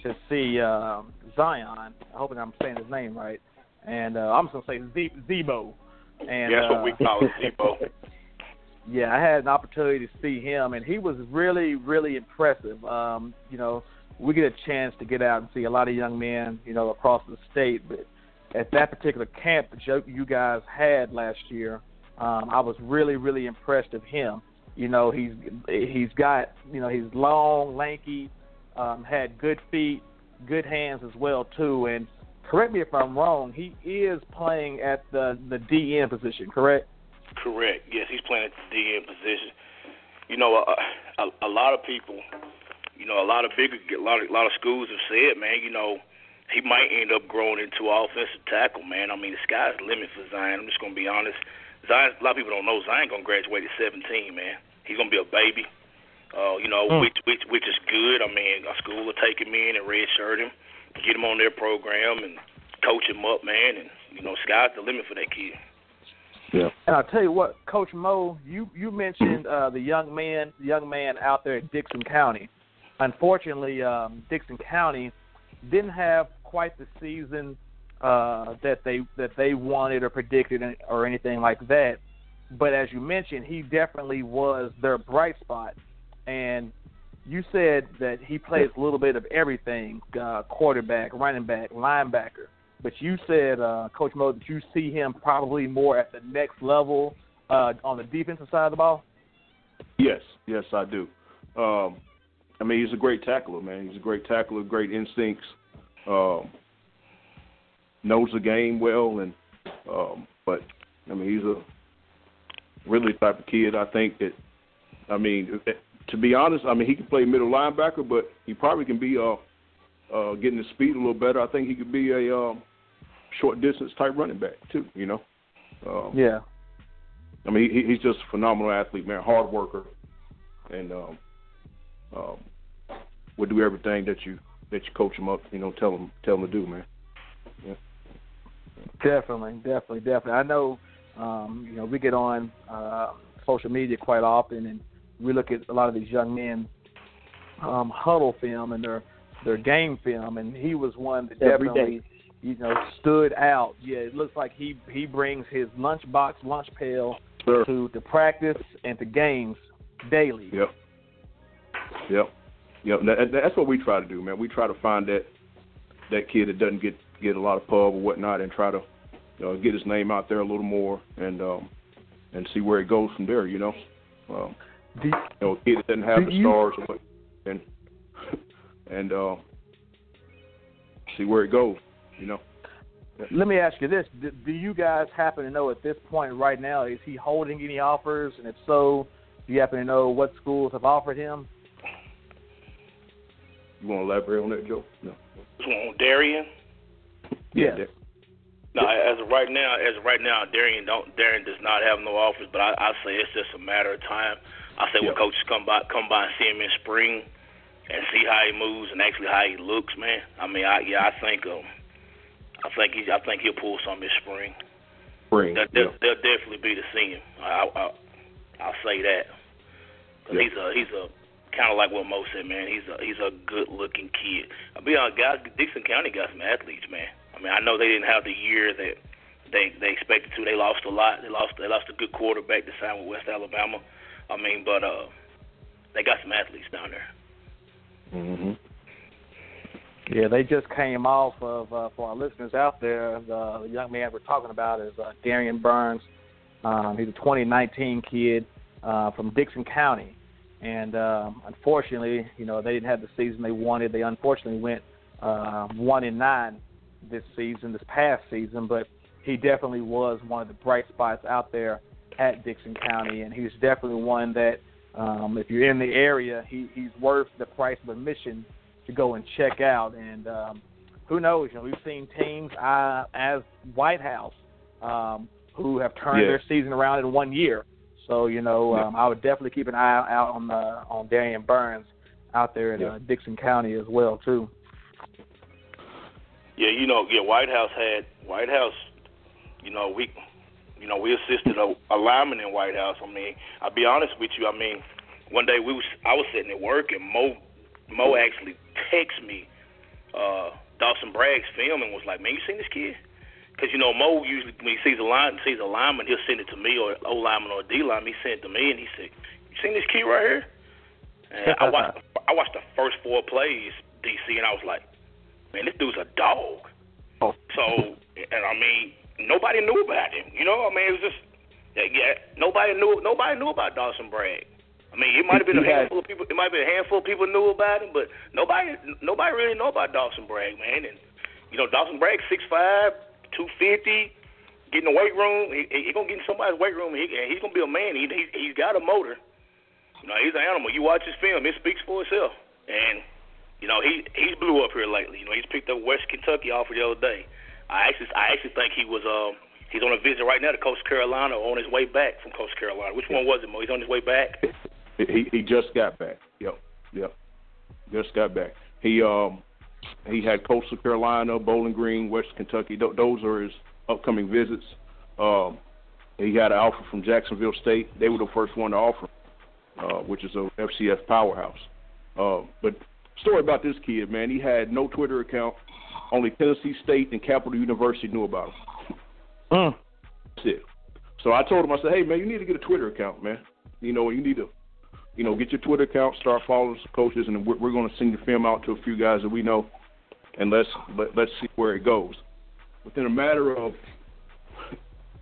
to see uh, Zion. I hope I'm saying his name right. And uh, I'm just gonna say Zebo. And yeah, that's uh, what we call it, Zebo. yeah, I had an opportunity to see him, and he was really, really impressive. Um, you know, we get a chance to get out and see a lot of young men, you know, across the state, but at that particular camp that you guys had last year, um, I was really really impressed of him. You know, he's he's got you know he's long, lanky, um, had good feet, good hands as well too. And correct me if I'm wrong, he is playing at the the DN position, correct? Correct. Yes, he's playing at the DN position. You know, a, a, a lot of people, you know, a lot of bigger, a lot of, a lot of schools have said, man, you know, he might end up growing into offensive tackle, man. I mean, the sky's the limit for Zion. I'm just gonna be honest. Zion, a lot of people don't know Zion gonna graduate at 17, man. He's gonna be a baby. Uh, you know, mm. which which which is good. I mean, a school will take him in and redshirt him, get him on their program, and coach him up, man. And you know, sky's the limit for that kid. Yeah. And I'll tell you what, Coach Mo, you you mentioned uh, the young man, the young man out there at Dickson County. Unfortunately, um, Dickson County didn't have quite the season uh, that they that they wanted or predicted or anything like that. But as you mentioned, he definitely was their bright spot. And you said that he plays a little bit of everything: uh, quarterback, running back, linebacker. But you said, uh, Coach Mo, that you see him probably more at the next level uh, on the defensive side of the ball. Yes, yes, I do. Um, I mean, he's a great tackler, man. He's a great tackler, great instincts. Um, knows the game well, and um, but I mean, he's a really type of kid. I think that, I mean, to be honest, I mean, he can play middle linebacker, but he probably can be uh, uh, getting his speed a little better. I think he could be a um, short distance type running back too. You know. Um, yeah. I mean, he, he's just a phenomenal athlete, man. Hard worker, and um, um, would do everything that you that you coach him up. You know, tell him tell him to do, man. Yeah. Definitely, definitely, definitely. I know. Um, you know, we get on uh, social media quite often, and we look at a lot of these young men um, huddle film and their their game film, and he was one that Every definitely day you know, stood out. Yeah, it looks like he he brings his lunchbox, lunch pail sure. to to practice and to games daily. Yep. Yep. Yep. That's what we try to do, man. We try to find that that kid that doesn't get get a lot of pub or whatnot, and try to uh, get his name out there a little more, and um, and see where it goes from there. You know, um, do, you know, a kid that doesn't have the you, stars, and and uh, see where it goes you know. Let me ask you this: do, do you guys happen to know at this point right now is he holding any offers, and if so, do you happen to know what schools have offered him? You want to elaborate on that, Joe? No. On Darian? Yeah. yeah. No, as of right now, as of right now, Darian don't Darian does not have no offers, but I, I say it's just a matter of time. I say when coaches come by, come by and see him in spring, and see how he moves and actually how he looks, man. I mean, I yeah, I think um, I think he, I think he'll pull some this spring. Spring. That, yeah. They'll definitely be to see him. I, I, I'll say that. Cause yeah. he's a he's a kind of like what Mo said, man. He's a he's a good looking kid. I'll be honest, guys. Dickson County got some athletes, man. I mean, I know they didn't have the year that they they expected to. They lost a lot. They lost they lost a good quarterback to sign with West Alabama. I mean, but uh, they got some athletes down there. Mhm. Yeah, they just came off of uh, for our listeners out there. The, young man we're talking about is uh, Darian Burns. Um, he's a 2019 kid uh, from Dickson County, and um, unfortunately, you know, they didn't have the season they wanted. They unfortunately went uh, one and nine this season, this past season. But he definitely was one of the bright spots out there at Dickson County, and he's definitely one that, um, if you're in the area, he, he's worth the price of admission to go and check out. And um, who knows? You know, we've seen teams uh, as White House um, who have turned yeah. their season around in one year. So you know, yeah. um, I would definitely keep an eye out on the on Darian Burns out there in yeah. uh, Dickson County as well too. Yeah, you know, yeah, White House had White House. You know, we, you know, we assisted a, a lineman in White House. I mean, I'll be honest with you. I mean, one day we was I was sitting at work and Mo Mo actually texted me uh, Dawson Bragg's film and was like, "Man, you seen this kid?" Because you know Mo usually when he sees a line sees a lineman, he'll send it to me or O lineman or D lineman. He sent it to me and he said, "You seen this kid right here?" And I watched I watched the first four plays DC and I was like, "Man, this dude's a dog." Oh. So and I mean, nobody knew about him. You know, I mean, it was just yeah, nobody knew nobody knew about Dawson Bragg. I mean, it might have been a handful of people. It might have been a handful of people knew about him, but nobody nobody really know about Dawson Bragg, man. And you know, Dawson Bragg six five, two fifty, get in the weight room. He, he gonna get in somebody's weight room, and, he, and he's gonna be a man. He, he he's got a motor. You know, he's an animal. You watch his film, it speaks for itself. And you know, he he's blew up here lately. You know, he's picked up West Kentucky offer the other day. I actually I actually think he was um he's on a visit right now to Coast Carolina on his way back from Coast Carolina. Which one was it, Mo? He's on his way back. He he just got back. Yep, yep, just got back. He um he had Coastal Carolina, Bowling Green, West Kentucky. Th- those are his upcoming visits. Um, he had an offer from Jacksonville State. They were the first one to offer, uh, which is a FCS powerhouse. Uh, but story about this kid, man. He had no Twitter account. Only Tennessee State and Capital University knew about him. Mm. That's it. So I told him, I said, hey, man, you need to get a Twitter account, man. You know, you need to, you know, get your Twitter account, start following some coaches, and we're, we're going to send your film out to a few guys that we know, and let's let, let's see where it goes. Within a matter of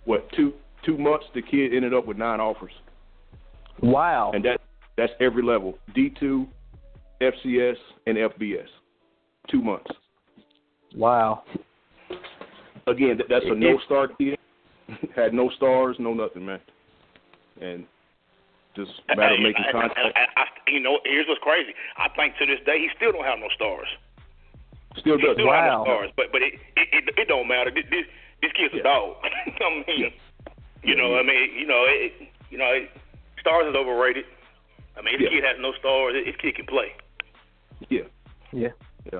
what two two months, the kid ended up with nine offers. Wow. And that that's every level: D two, FCS, and FBS. Two months. Wow. Again, that's a no star kid. Had no stars, no nothing, man. And just matter of making contact. I, I, I, you know, here's what's crazy. I think to this day he still don't have no stars. Still does. He still wow. have no stars, but but it it, it, it don't matter. This this, this kid's a dog. I mean, you know, I mean, you know, it, you know, it, stars is overrated. I mean, this Yeah. kid has no stars. This kid can play. Yeah. Yeah. Yeah.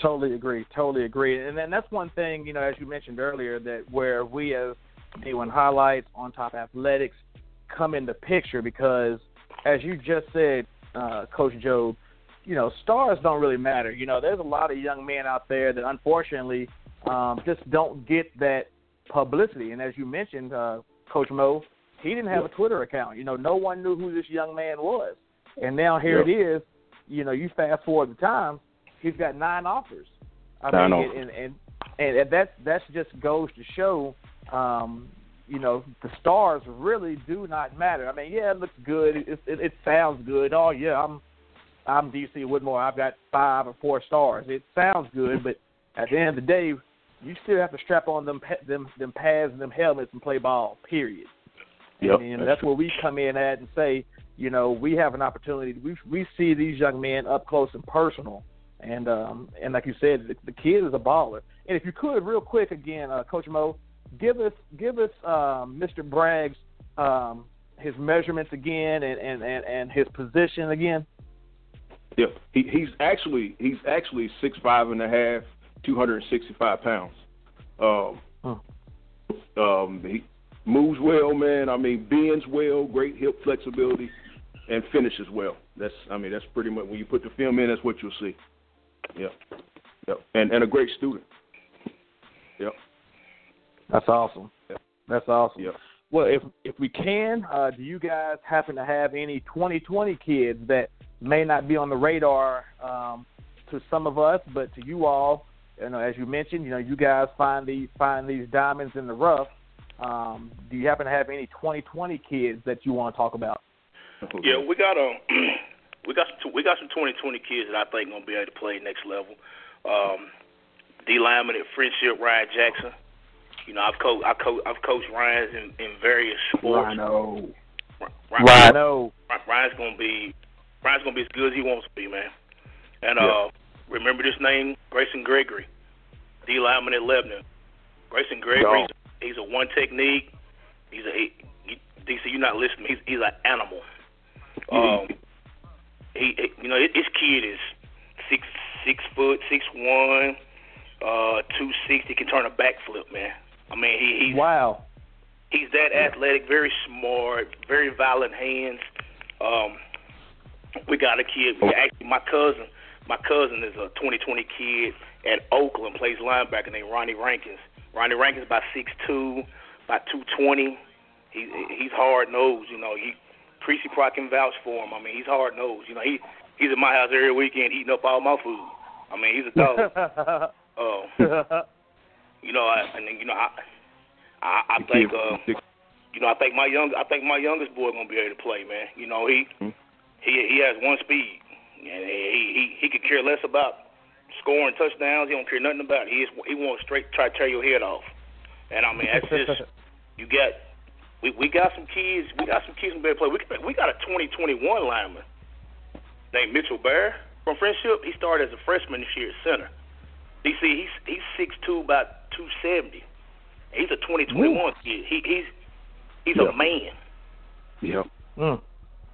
Totally agree. Totally agree. And then that's one thing, you know, as you mentioned earlier, that where we as D1 Highlights, On Top Athletics, come into picture because, as you just said, uh, Coach Joe, you know, stars don't really matter. You know, there's a lot of young men out there that unfortunately um, just don't get that publicity. And as you mentioned, uh, Coach Mo, he didn't have a Twitter account. You know, no one knew who this young man was. And now here Yeah. it is. You know, you fast forward the time, he's got nine offers. I Nine mean, offers. and and and, that that just goes to show, um, you know, the stars really do not matter. I mean, yeah, it looks good. It, it, it sounds good. Oh yeah, I'm I'm DC Whitmore. I've got five or four stars. It sounds good, but at the end of the day, you still have to strap on them them them pads and them helmets and play ball. Period. Yep. And, and that's where we come in at and say, you know, we have an opportunity. We we see these young men up close and personal, and um and like you said, the, the kid is a baller. And if you could, real quick again, uh, Coach Mo, give us give us um, Mr. Bragg's um, his measurements again and, and, and, and his position again. Yeah, he, he's actually he's actually six five and a half, two hundred and sixty five pounds. Um, um, he moves well, man. I mean, bends well, great hip flexibility, and finishes well. That's I mean that's pretty much when you put the film in, that's what you'll see. Yep, yep, and and a great student. Yep, That's awesome. Yep. That's awesome. yep. Well, if if we can, uh, do you guys happen to have any 2020 kids that may not be on the radar um, to some of us, but to you all? You know, as you mentioned, you know, you guys find these find these diamonds in the rough. Um, do you happen to have any 2020 kids that you want to talk about? Yeah, we got um, we got some, we got some 2020 kids that I think gonna be able to play next level. Um, D lineman at Friendship, Ryan Jackson. You know, I've coached I coach I've coached Ryan's in, in various sports. Rhino. Ryan, Rhino. Ryan's gonna be Ryan's gonna be as good as he wants to be, man. And Yeah. uh, remember this name, Grayson Gregory, D lineman at Lebanon. Grayson Gregory, Dog. he's, he's a one technique. He's a he, he, DC. You're not listening. He's he's an animal. Um, he, you know his kid is six six foot six one, uh, two sixty. Can turn a backflip, man. I mean he he's Wow. he's that athletic, very smart, very violent hands. Um, we got a kid. We actually, my cousin, my cousin is a 2020 kid at Oakland, plays linebacker named Ronnie Rankins. Ronnie Rankins about six two, about 220. He he's hard nosed. You know, he Creasy Proc can vouch for him. I mean, he's hard nosed. You know, he he's at my house every weekend eating up all my food. I mean, he's a dog. Oh. you know, I, and you know, I, I, I think, uh, you know, I think my young, I think my youngest boy gonna be able to play, man. You know, he, mm-hmm. he, he has one speed, and he, he, he could care less about scoring touchdowns. He don't care nothing about it. He, is, he wants straight try to tear your head off. And I mean, that's just you got. We we got some kids. We got some kids who better play. We we got a 2021 lineman named Mitchell Bear from Friendship. He started as a freshman this year at center. DC, he's he's six two, about two seventy. He's a twenty twenty one kid. He he's he's yeah. a man. Yeah. Mm.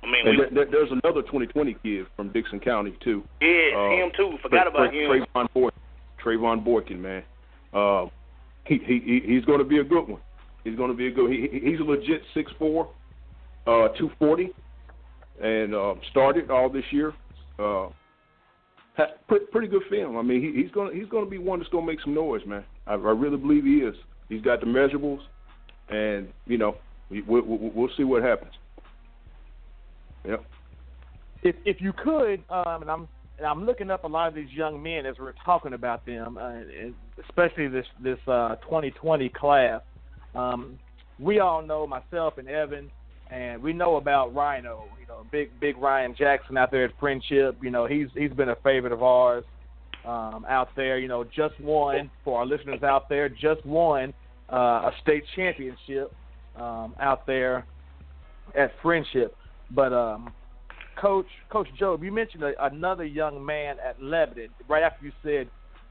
I mean, we, there, there's another 2020 kid from Dickson County too. Yeah, uh, him too. Forgot about him. Trayvon Boykin. Trayvon Boykin, man. Uh, he he he's going to be a good one. He's going to be a good. He, he's a legit six four, uh, two forty, and uh, started all this year. Uh, pretty, pretty good film. I mean, he, he's gonna he's gonna be one that's gonna make some noise, man. I, I really believe he is. He's got the measurables, and you know, we, we, we, we'll see what happens. Yep. If if you could, um, and I'm and I'm looking up a lot of these young men as we're talking about them, uh, especially this this uh, 2020 class. Um, we all know myself and Evan, and we know about Rhino. You know, big big Ryan Jackson out there at Friendship. You know, he's he's been a favorite of ours um, out there. You know, just won for our listeners out there. Just won uh, a state championship um, out there at Friendship. But um, Coach Coach Job, you mentioned a, another young man at Lebanon right after you said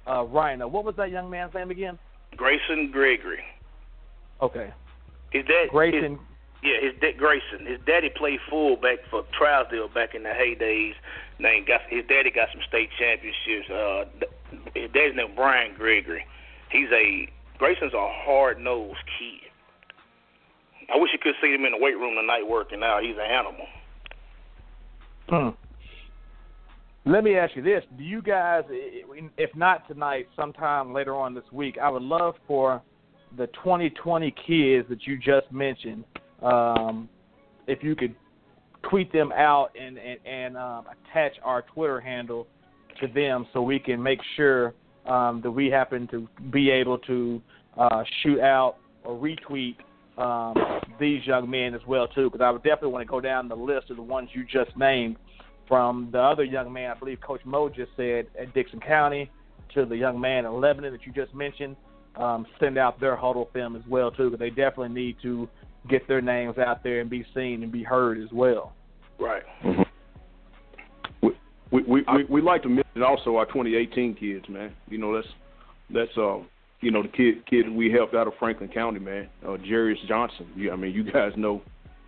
uh, Rhino. What was that young man's name again? Grayson Gregory. Okay. Is that Grayson? His, yeah, his dad Grayson. His daddy played fullback for Trousdale back in the heydays. Name got his daddy got some state championships. Uh, his daddy's name Brian Gregory. He's a Grayson's a hard nosed kid. I wish you could see him in the weight room tonight working out. He's an animal. Hmm. Let me ask you this: Do you guys, if not tonight, sometime later on this week, I would love for the 2020 kids that you just mentioned, um, if you could tweet them out and and, and um, attach our Twitter handle to them, so we can make sure um, that we happen to be able to uh, shoot out or retweet um, these young men as well too, because I would definitely want to go down the list of the ones you just named, from the other young man I believe Coach Mo just said at Dickson County to the young man in Lebanon that you just mentioned. Um, send out their huddle film as well too, because they definitely need to get their names out there and be seen and be heard as well. Right. Mm-hmm. We, we we we we like to mention also our 2018 kids, man. You know that's that's um you know the kid kid we helped out of Franklin County, man. Uh, Jarius Johnson. You, I mean, you guys know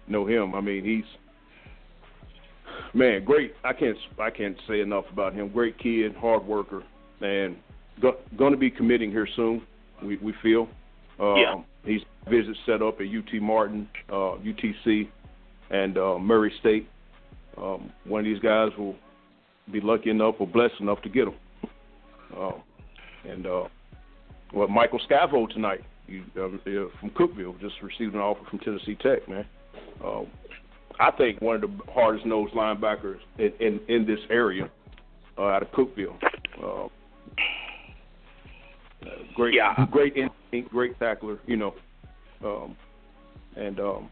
know him. I mean, he's man, great. I can't I can't say enough about him. Great kid, hard worker, and go, going to be committing here soon. We we feel. Uh, yeah. He's visit set up at UT Martin, uh, UTC, and uh, Murray State. Um, one of these guys will be lucky enough or blessed enough to get him. Uh, and uh, well, Michael Scavo tonight you, um, from Cookeville just received an offer from Tennessee Tech, man. Uh, I think one of the hardest nosed linebackers in, in, in this area uh, out of Cookeville. Uh, great, yeah. great instinct, great tackler, you know. Um, and um,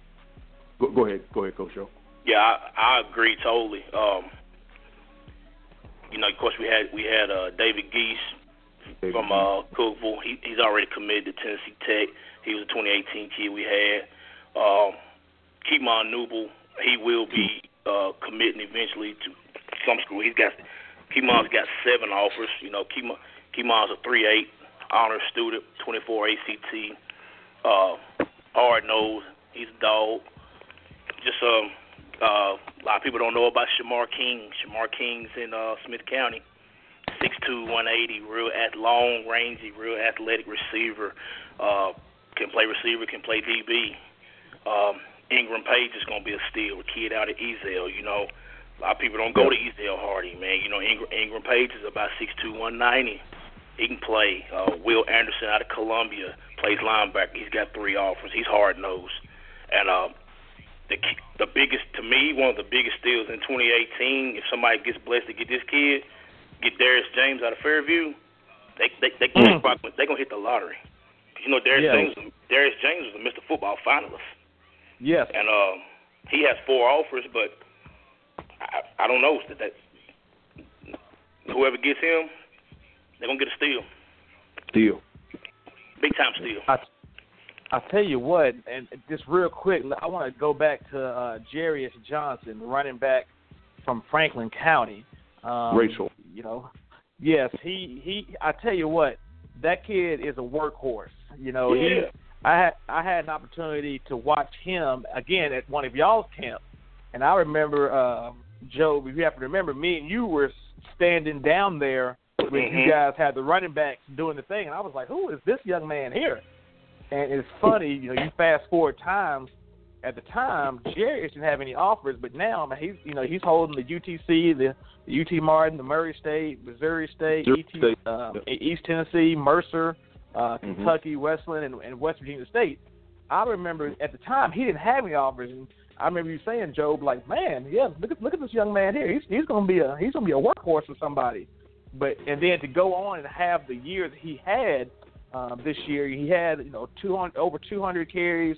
go, go ahead, go ahead, Coach Joe. Yeah, I, I agree totally. Um, you know, of course, we had we had uh, David Geese from uh, Cookeville. He, he's already committed to Tennessee Tech. He was a 2018 kid we had. Um, Keemon Newble, he will be uh, committing eventually to some school. He's got Keemon's got seven offers. You know, Keemon, Keemon's a 3.8 honor student, 24 ACT, uh, hard nose. He's a dog. Just um, uh, a lot of people don't know about Shamar King. Shamar King's in uh, Smith County six two, one eighty, real at long rangy, real athletic receiver. Uh, can play receiver, can play DB. Um, Ingram Page is gonna be a steal. A kid out of Ezell, you know. A lot of people don't go to Ezell-Harding, man. You know, Ingram, Ingram Page is about six two, one ninety. He can play. Uh, Will Anderson out of Columbia plays linebacker. He's got three offers. He's hard nosed, and uh, the the biggest to me, one of the biggest steals in 2018. If somebody gets blessed to get this kid, get Darius James out of Fairview, they they they mm. they gonna hit the lottery. You know, Darius Yeah. James. Darius James was a Mr. Football finalist, Yes. and uh, he has four offers, but I, I don't know that, that whoever gets him, they're gonna get a steal, Steal. big time steal. I, I tell you what, and just real quick, I want to go back to uh, Jarius Johnson, running back from Franklin County. Um, Rachel. You know, yes, he he. I tell you what, that kid is a workhorse. You know, he. Yeah. I had I had an opportunity to watch him again at one of y'all's camps, and I remember uh, Joe. If you have to remember, me and you were standing down there when Mhm. you guys had the running backs doing the thing, and I was like, "Who is this young man here?" And it's funny, you know, you fast forward times. At the time, Jarius didn't have any offers, but now, man, he's you know he's holding the UTC, the, the UT Martin, the Murray State, Missouri State, ET, State, uh, yeah. East Tennessee, Mercer, uh, Mhm. Kentucky, Westland, and, and West Virginia State. I remember at the time he didn't have any offers, and I remember you saying, Job, like, man, yeah, look at look at this young man here. He's he's gonna be a he's gonna be a workhorse for somebody. But and then to go on and have the year that he had um, this year, he had you know 200 over 200 carries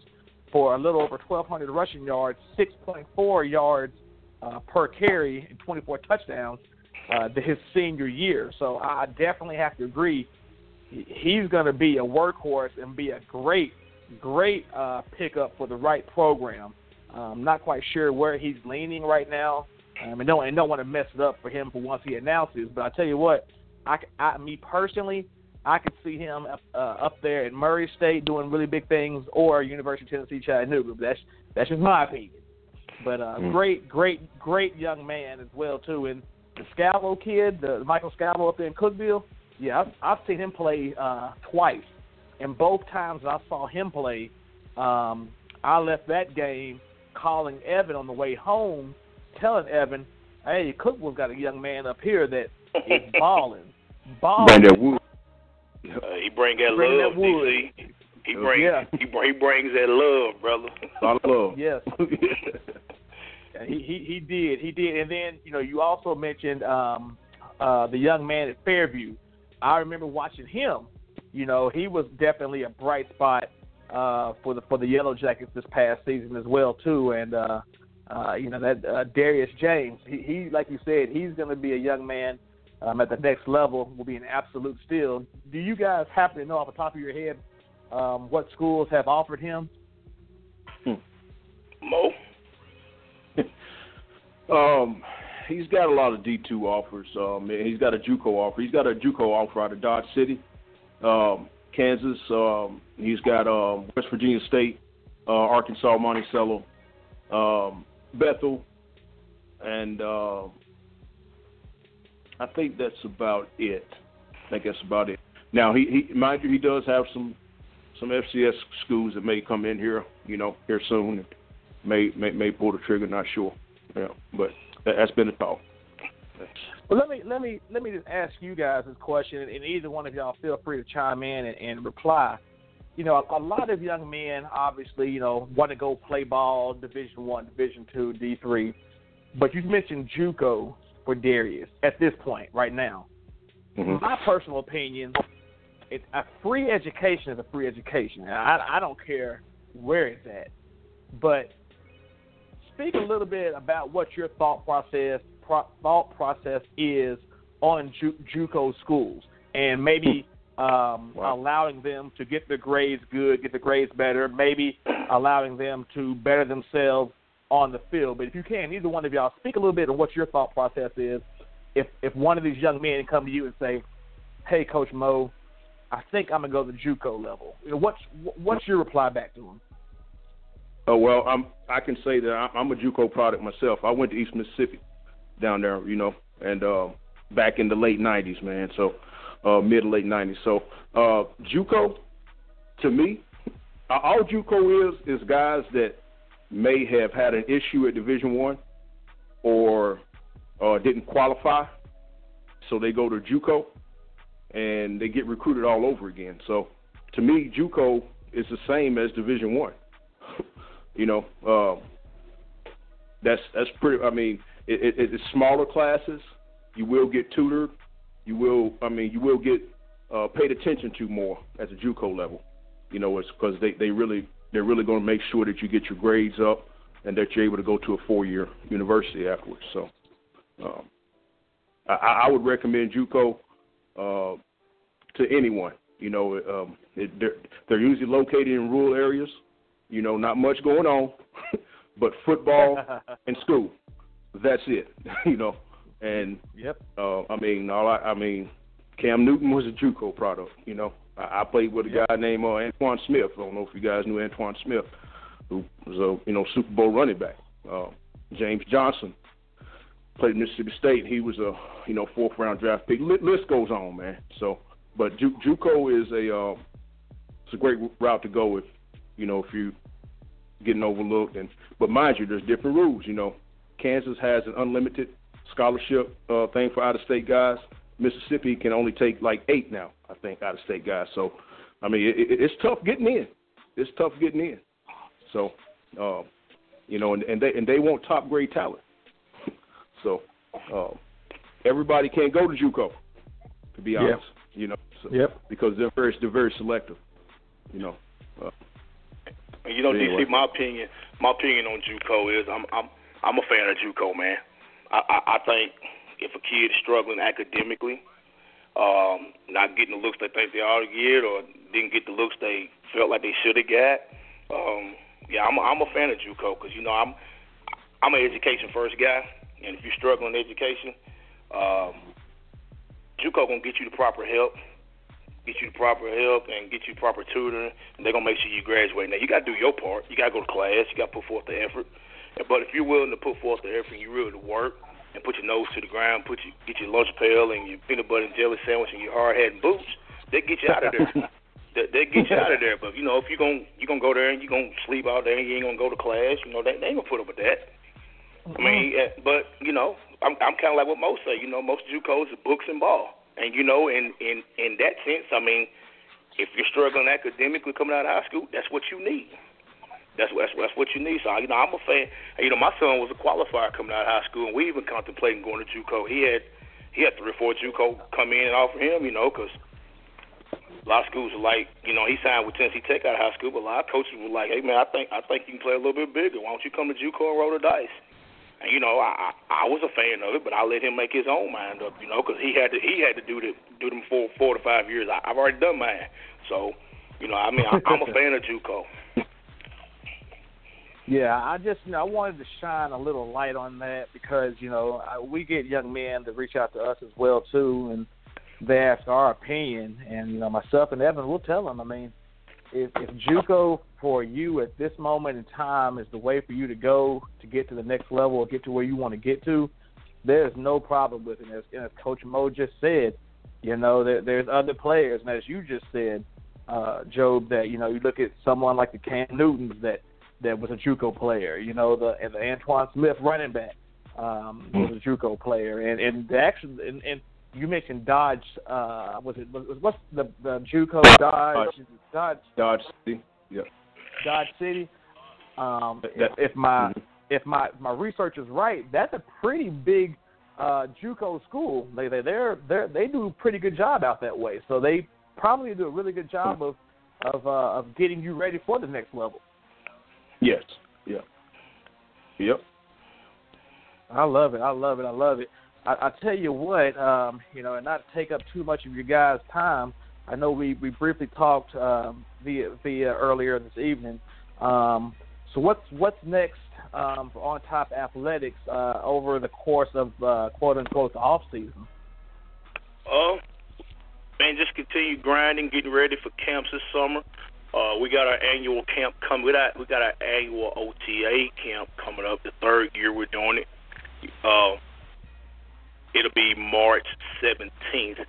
for a little over 1,200 rushing yards, 6.4 yards uh, per carry, and 24 touchdowns uh, his senior year. So I definitely have to agree. He's going to be a workhorse and be a great, great uh, pickup for the right program. I'm not quite sure where he's leaning right now. Um, and don't and don't want to mess it up for him for once he announces. But I tell you what, I, I me personally, I could see him up, uh, up there at Murray State doing really big things, or University of Tennessee Chattanooga. But that's that's just my opinion. But uh, Mm. great, great, great young man as well too. And the Scalvo kid, the Michael Scalvo up there in Cookeville, yeah, I've, I've seen him play uh, twice, and both times I saw him play, um, I left that game calling Evan on the way home, telling Evan, "Hey, Cookeville's got a young man up here that is balling, balling." Bring that wood. Uh, he bring that Bring love, that wood. DC. He bring Yeah. he, br- he brings that love, brother. A lot of love. Yes. Yeah, He, he he did he did, and then you know you also mentioned um, uh, the young man at Fairview. I remember watching him. You know he was definitely a bright spot uh, for the for the Yellow Jackets this past season as well too. And uh, uh, you know that uh, Darius James, he, he like you said, he's going to be a young man um, at the next level. Will be an absolute steal. Do you guys happen to know off the top of your head um, what schools have offered him? Mo. Um, he's got a lot of D two offers. Um, he's got a JUCO offer. He's got a JUCO offer out of Dodge City, um, Kansas. Um, he's got um, West Virginia State, uh, Arkansas, Monticello, um, Bethel, and uh, I think that's about it. I think that's about it. Now he, he mind you, he does have some some FCS schools that may come in here, you know, here soon. May may may pull the trigger. Not sure. Yeah, but that, that's been the talk. Well, let me let me let me just ask you guys this question, and either one of y'all feel free to chime in and, and reply. You know, a, a lot of young men obviously, you know, want to go play ball, Division One, Division Two, D three, but you mentioned JUCO for Darius at this point right now. Mhm. My personal opinion, it, a free education is a free education. I, I don't care where it's at, but speak a little bit about what your thought process pro, thought process is on Ju, JUCO schools, and maybe um, Wow. allowing them to get their grades good, get the grades better, maybe allowing them to better themselves on the field. But if you can, either one of y'all speak a little bit of what your thought process is. If if one of these young men come to you and say, "Hey, Coach Mo, I think I'm gonna go to the JUCO level," you know, what's what's your reply back to him? Oh well, I'm I can say that I'm- I'm a JUCO product myself. I went to East Mississippi, down there, you know, and uh, back in the late '90s, man. So uh, mid to late '90s. So uh, JUCO, to me, uh, all JUCO is is guys that may have had an issue at Division One, or uh, didn't qualify, so they go to JUCO, and they get recruited all over again. So to me, JUCO is the same as Division One. you know, uh, that's that's pretty. I mean, it, it, it's smaller classes. You will get tutored. You will. I mean, you will get uh, paid attention to more at the JUCO level. You know, it's because they they really they're really going to make sure that you get your grades up and that you're able to go to a four-year university afterwards. So, um, I, I would recommend JUCO uh, to anyone. You know, um, it, they're, they're usually located in rural areas. You know, not much going on, but football and school. That's it. you know, and yep. Uh, I mean, all I, I mean, Cam Newton was a JUCO product. You know, I, I played with a yep. guy named uh, Antowain Smith. I don't know if you guys knew Antowain Smith, who was a you know Super Bowl running back. Uh, James Johnson played at Mississippi State. He was a you know fourth round draft pick. List goes on, man. So, but Ju- JUCO is a uh, it's a great route to go if you know if you getting overlooked. And but mind you, there's different rules. You know, Kansas has an unlimited scholarship uh, thing for out of state guys. Mississippi can only take like eight now, I think, out of state guys. So, I mean, it, it, it's tough getting in. It's tough getting in. So, uh, you know, and, and they and they want top grade talent. so, uh, everybody can't go to JUCO, to be honest. Yep. You know, so, yep. because they're very they're very selective. You know. Uh, you know, anyway. DC, my opinion, my opinion on JUCO is I'm I'm I'm a fan of JUCO, man. I, I, think if a kid is struggling academically, um, not getting the looks they think they ought to get, or didn't get the looks they felt like they should have got, um, yeah, I'm a, I'm a fan of JUCO because you know I'm I'm an education first guy, and if you're struggling in education, um, JUCO gonna get you the proper help, get you the proper help, and get you proper tutoring, and they're gonna make sure you graduate. Now you gotta do your part. You gotta go to class. You gotta put forth the effort. But if you're willing to put forth the effort and you really to work and put your nose to the ground, put you get your lunch pail and your peanut butter and jelly sandwich and your hard hat and boots, they get you out of there. they, they get you out of there. But you know, if you're gonna you're gonna go there and you're gonna sleep out there and you ain't gonna go to class, you know, they, they ain't gonna put up with that. Mm-hmm. I mean, but you know, I'm I'm kind of like what most say. You know, most JUCOs are books and ball, and you know, in in in that sense, I mean, if you're struggling academically coming out of high school, that's what you need. That's that's that's what you need. So you know, I'm a fan. You know, my son was a qualifier coming out of high school, and we even contemplating going to JUCO. He had he had three or four JUCO come in and offer him. You know, because a lot of schools are like, you know, he signed with Tennessee Tech out of high school, but a lot of coaches were like, hey man, I think I think you can play a little bit bigger. Why don't you come to JUCO and roll the dice? And you know, I I was a fan of it, but I let him make his own mind up. You know, because he had to he had to do the do them for four to five years. I, I've already done mine, so you know, I mean, I, I'm a fan of JUCO. Yeah, I just you know I wanted to shine a little light on that because you know we get young men that reach out to us as well too, and they ask our opinion, and you know myself and Evan will tell them. I mean, if if JUCO for you at this moment in time is the way for you to go to get to the next level or get to where you want to get to, there's no problem with it. As, as Coach Mo just said, you know there, there's other players, and as you just said, uh, Job, that you know you look at someone like the Cam Newtons that that was a JUCO player. You know, the and the Antowain Smith running back um, was a JUCO player, and and the action and, and you mentioned Dodge. Uh, was it was, what's the the JUCO Dodge? Dodge. Dodge City. Yeah. Dodge City. Um, that, if my mm-hmm. if my my research is right, that's a pretty big uh, JUCO school. They they they're, they're they do a pretty good job out that way. So they probably do a really good job of of uh, of getting you ready for the next level. Yes. Yeah. Yep. I love it. I love it. I love it. I, I tell you what, um, you know, and not to take up too much of your guys' time. I know we, we briefly talked um, via via earlier this evening. Um, so what's what's next um, for On Top Athletics uh, over the course of uh, quote unquote the off season? Oh, uh, man, just continue grinding, getting ready for camps this summer. Uh, we got our annual camp coming. We got we got our annual OTA camp coming up. The third year we're doing it. Uh, it'll be March 17th.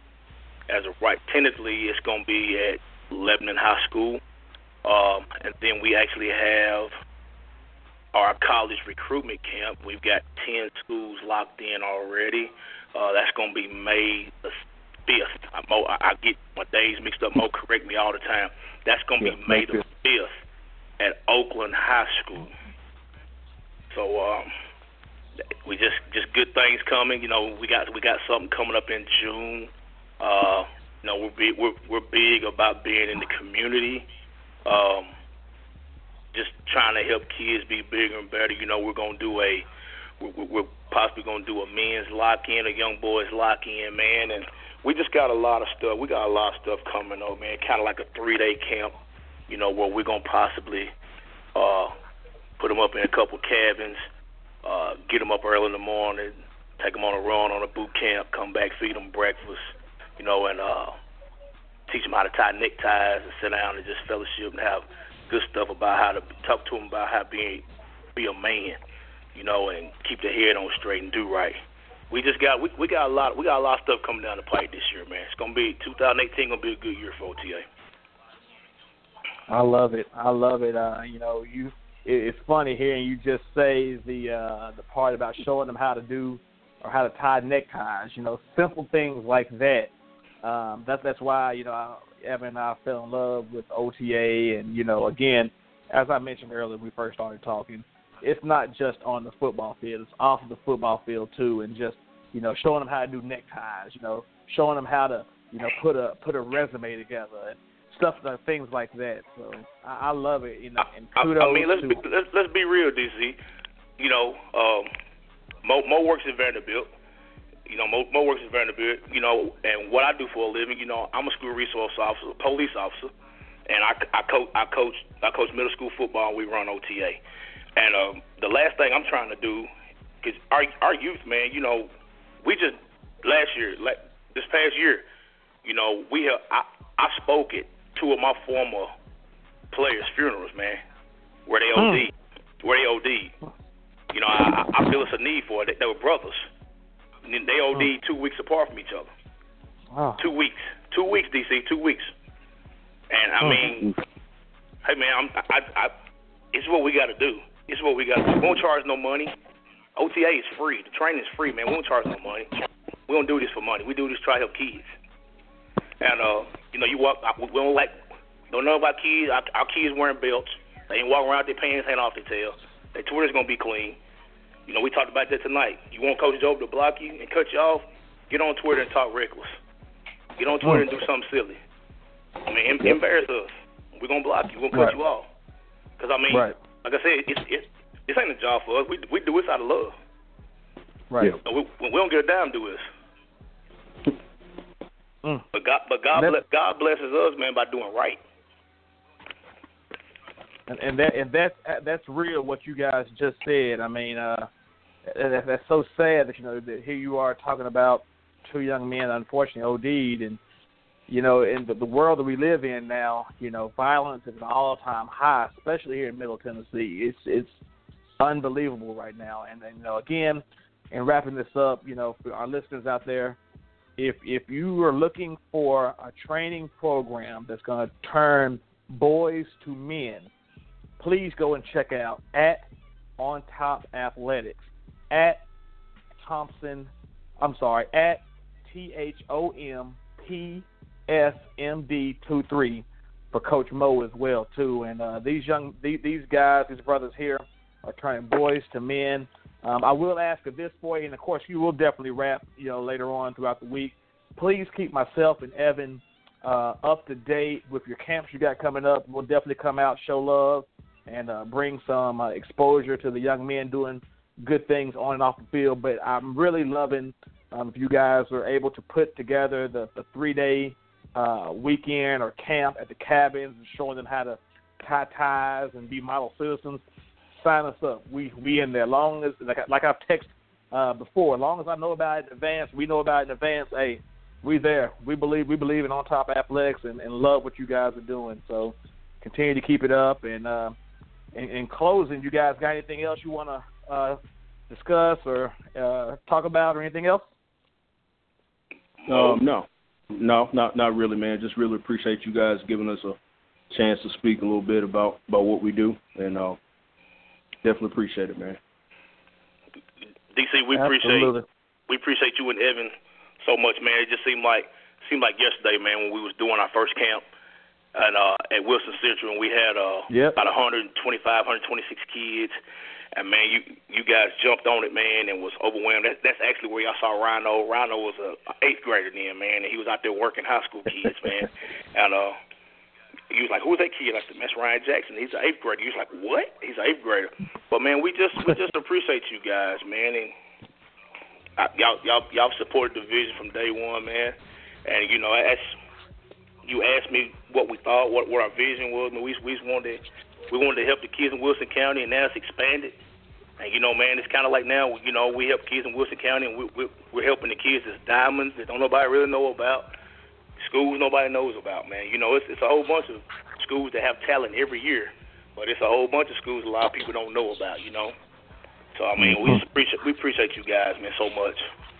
As of right, tentatively, it's going to be at Lebanon High School, um, and then we actually have our college recruitment camp. We've got 10 schools locked in already. Uh, that's going to be May the fifth. I, Mo, I, I get my days mixed up. Mo, correct me all the time. That's going to be yeah, May the fifth at Oakland High School. So um, we just just good things coming. You know, we got we got something coming up in June. Uh, you know, we're big, we're we're big about being in the community. Um, just trying to help kids be bigger and better. You know, we're gonna do a we're, we're possibly gonna do a men's lock in, a young boys lock in, man, and we just got a lot of stuff. We got a lot of stuff coming up, man. Kind of like a three day camp, you know, where we're gonna possibly uh, put them up in a couple cabins, uh, get them up early in the morning, take them on a run on a boot camp, come back, feed them breakfast, you know, and uh, teach them how to tie neckties and sit down and just fellowship and have good stuff about how to talk to them about how being be a man, you know, and keep their head on straight and do right. We just got we we got a lot we got a lot of stuff coming down the pipe this year, man. It's gonna be 2018 gonna be a good year for OTA. I love it. I love it. Uh, you know, you it's funny hearing you just say the uh the part about showing them how to do or how to tie neckties. You know, simple things like that. Um, that's that's why you know I, Evan and I fell in love with OTA, and you know, again, as I mentioned earlier, we first started talking, it's not just on the football field; it's off of the football field too, and just you know, showing them how to do neckties, you know, showing them how to you know put a put a resume together and stuff like things like that. So I, I love it, you know. And kudos I, I mean, let's to, be, let's let's be real, DC. You know, um, Mo, Mo works at Vanderbilt. You know, Mo, Mo works at Vanderbilt. You know, and what I do for a living, you know, I'm a school resource officer, police officer, and I, I coach I coach I coach middle school football. and We run OTA, and um, the last thing I'm trying to do, because our our youth, man, you know, we just last year, like this past year, you know, we have I I spoke at two of my former players' funerals, man, where they OD, hmm. where they OD. You know, I, I feel it's a need for it. They, they were brothers. And they OD hmm. two weeks apart from each other. wow. Two weeks. Two weeks, DC. Two weeks. And I hmm. mean, hey man, I'm, I, I, it's what we got to do. It's what we got. We won't charge no money. OTA is free. The training is free, man. We won't charge no money. We don't do this for money. We do this to try to help kids. And uh, you know, you walk. We don't like. Don't know about kids. Our, our kids wearing belts. They ain't walking around with their pants hanging off their tail. Their Twitter's gonna be clean. You know, we talked about that tonight. You want Coach Job to block you and cut you off? Get on Twitter and talk reckless. Get on Twitter and do something silly. I mean, em- embarrass us. We're gonna block you. We're gonna cut Right. you off. Cause I mean, Right. Like I said, it's it's this ain't a job for us. We we do this out of love. Right. Yeah. So we we don't get a dime to do this. Mm. But God, but God, That- bless, God blesses us, man, by doing right. and, and that and that's that's real what you guys just said. I mean, uh, that, that's so sad that you know that here you are talking about two young men unfortunately OD'd, and you know in the, the world that we live in now, you know, violence is an all-time high, especially here in Middle Tennessee. It's it's unbelievable right now, and, and you know again, in wrapping this up, you know, for our listeners out there. If if you are looking for a training program that's going to turn boys to men, please go and check out at On Top Athletics at Thompson. I'm sorry, at T H O M P S M D two three for Coach Mo as well too. And uh, these young these, these guys, these brothers here, are turning boys to men. Um, I will ask of this boy, and of course you will definitely wrap, you know, later on throughout the week. Please keep myself and Evan uh, up to date with your camps you got coming up. We'll definitely come out, show love, and uh, bring some uh, exposure to the young men doing good things on and off the field. But I'm really loving um, if you guys are able to put together the, the three day uh, weekend or camp at the cabins and showing them how to tie ties and be model citizens. Sign us up. We we in there. Long as like like I've texted uh, before, as long as I know about it in advance, we know about it in advance. Hey, we there. We believe we believe in on top athletics and, and love what you guys are doing. So continue to keep it up. And uh, in, in closing, you guys got anything else you want to uh, discuss or uh, talk about or anything else? Um, no, no, not not really, man. Just really appreciate you guys giving us a chance to speak a little bit about about what we do, and uh, definitely appreciate it, man. DC, we appreciate we appreciate you and Evan so much, man. It just seemed like seemed like yesterday, man, when we was doing our first camp and uh at Wilson Central and we had uh Yep. about 125, 126 kids. And man, you you guys jumped on it, man, and was overwhelmed. That's that's actually where y'all saw Rhino. Rhino was a, eighth grader then, man, and he was out there working high school kids, man. and uh, He was like, "Who's that kid?" I said, "That's Ryan Jackson. He's an eighth grader." He was like, "What? He's an eighth grader." But man, we just we just appreciate you guys, man, and I, y'all y'all y'all supported the vision from day one, man. And you know, as you asked me what we thought, what what our vision was, man, we we just wanted to, we wanted to help the kids in Wilson County, and now it's expanded. And you know, man, it's kind of like now, you know, we help kids in Wilson County, and we, we, we're helping the kids as diamonds that don't nobody really know about schools nobody knows about, man. You know, it's it's a whole bunch of schools that have talent every year, but it's a whole bunch of schools a lot of people don't know about. You know, so I mean, we mm-hmm. appreciate we appreciate you guys, man, so much.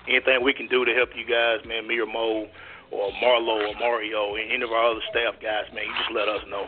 Anything we can do to help you guys, man, me or Mo or Marlo or Mario and any of our other staff guys, man, you just let us know.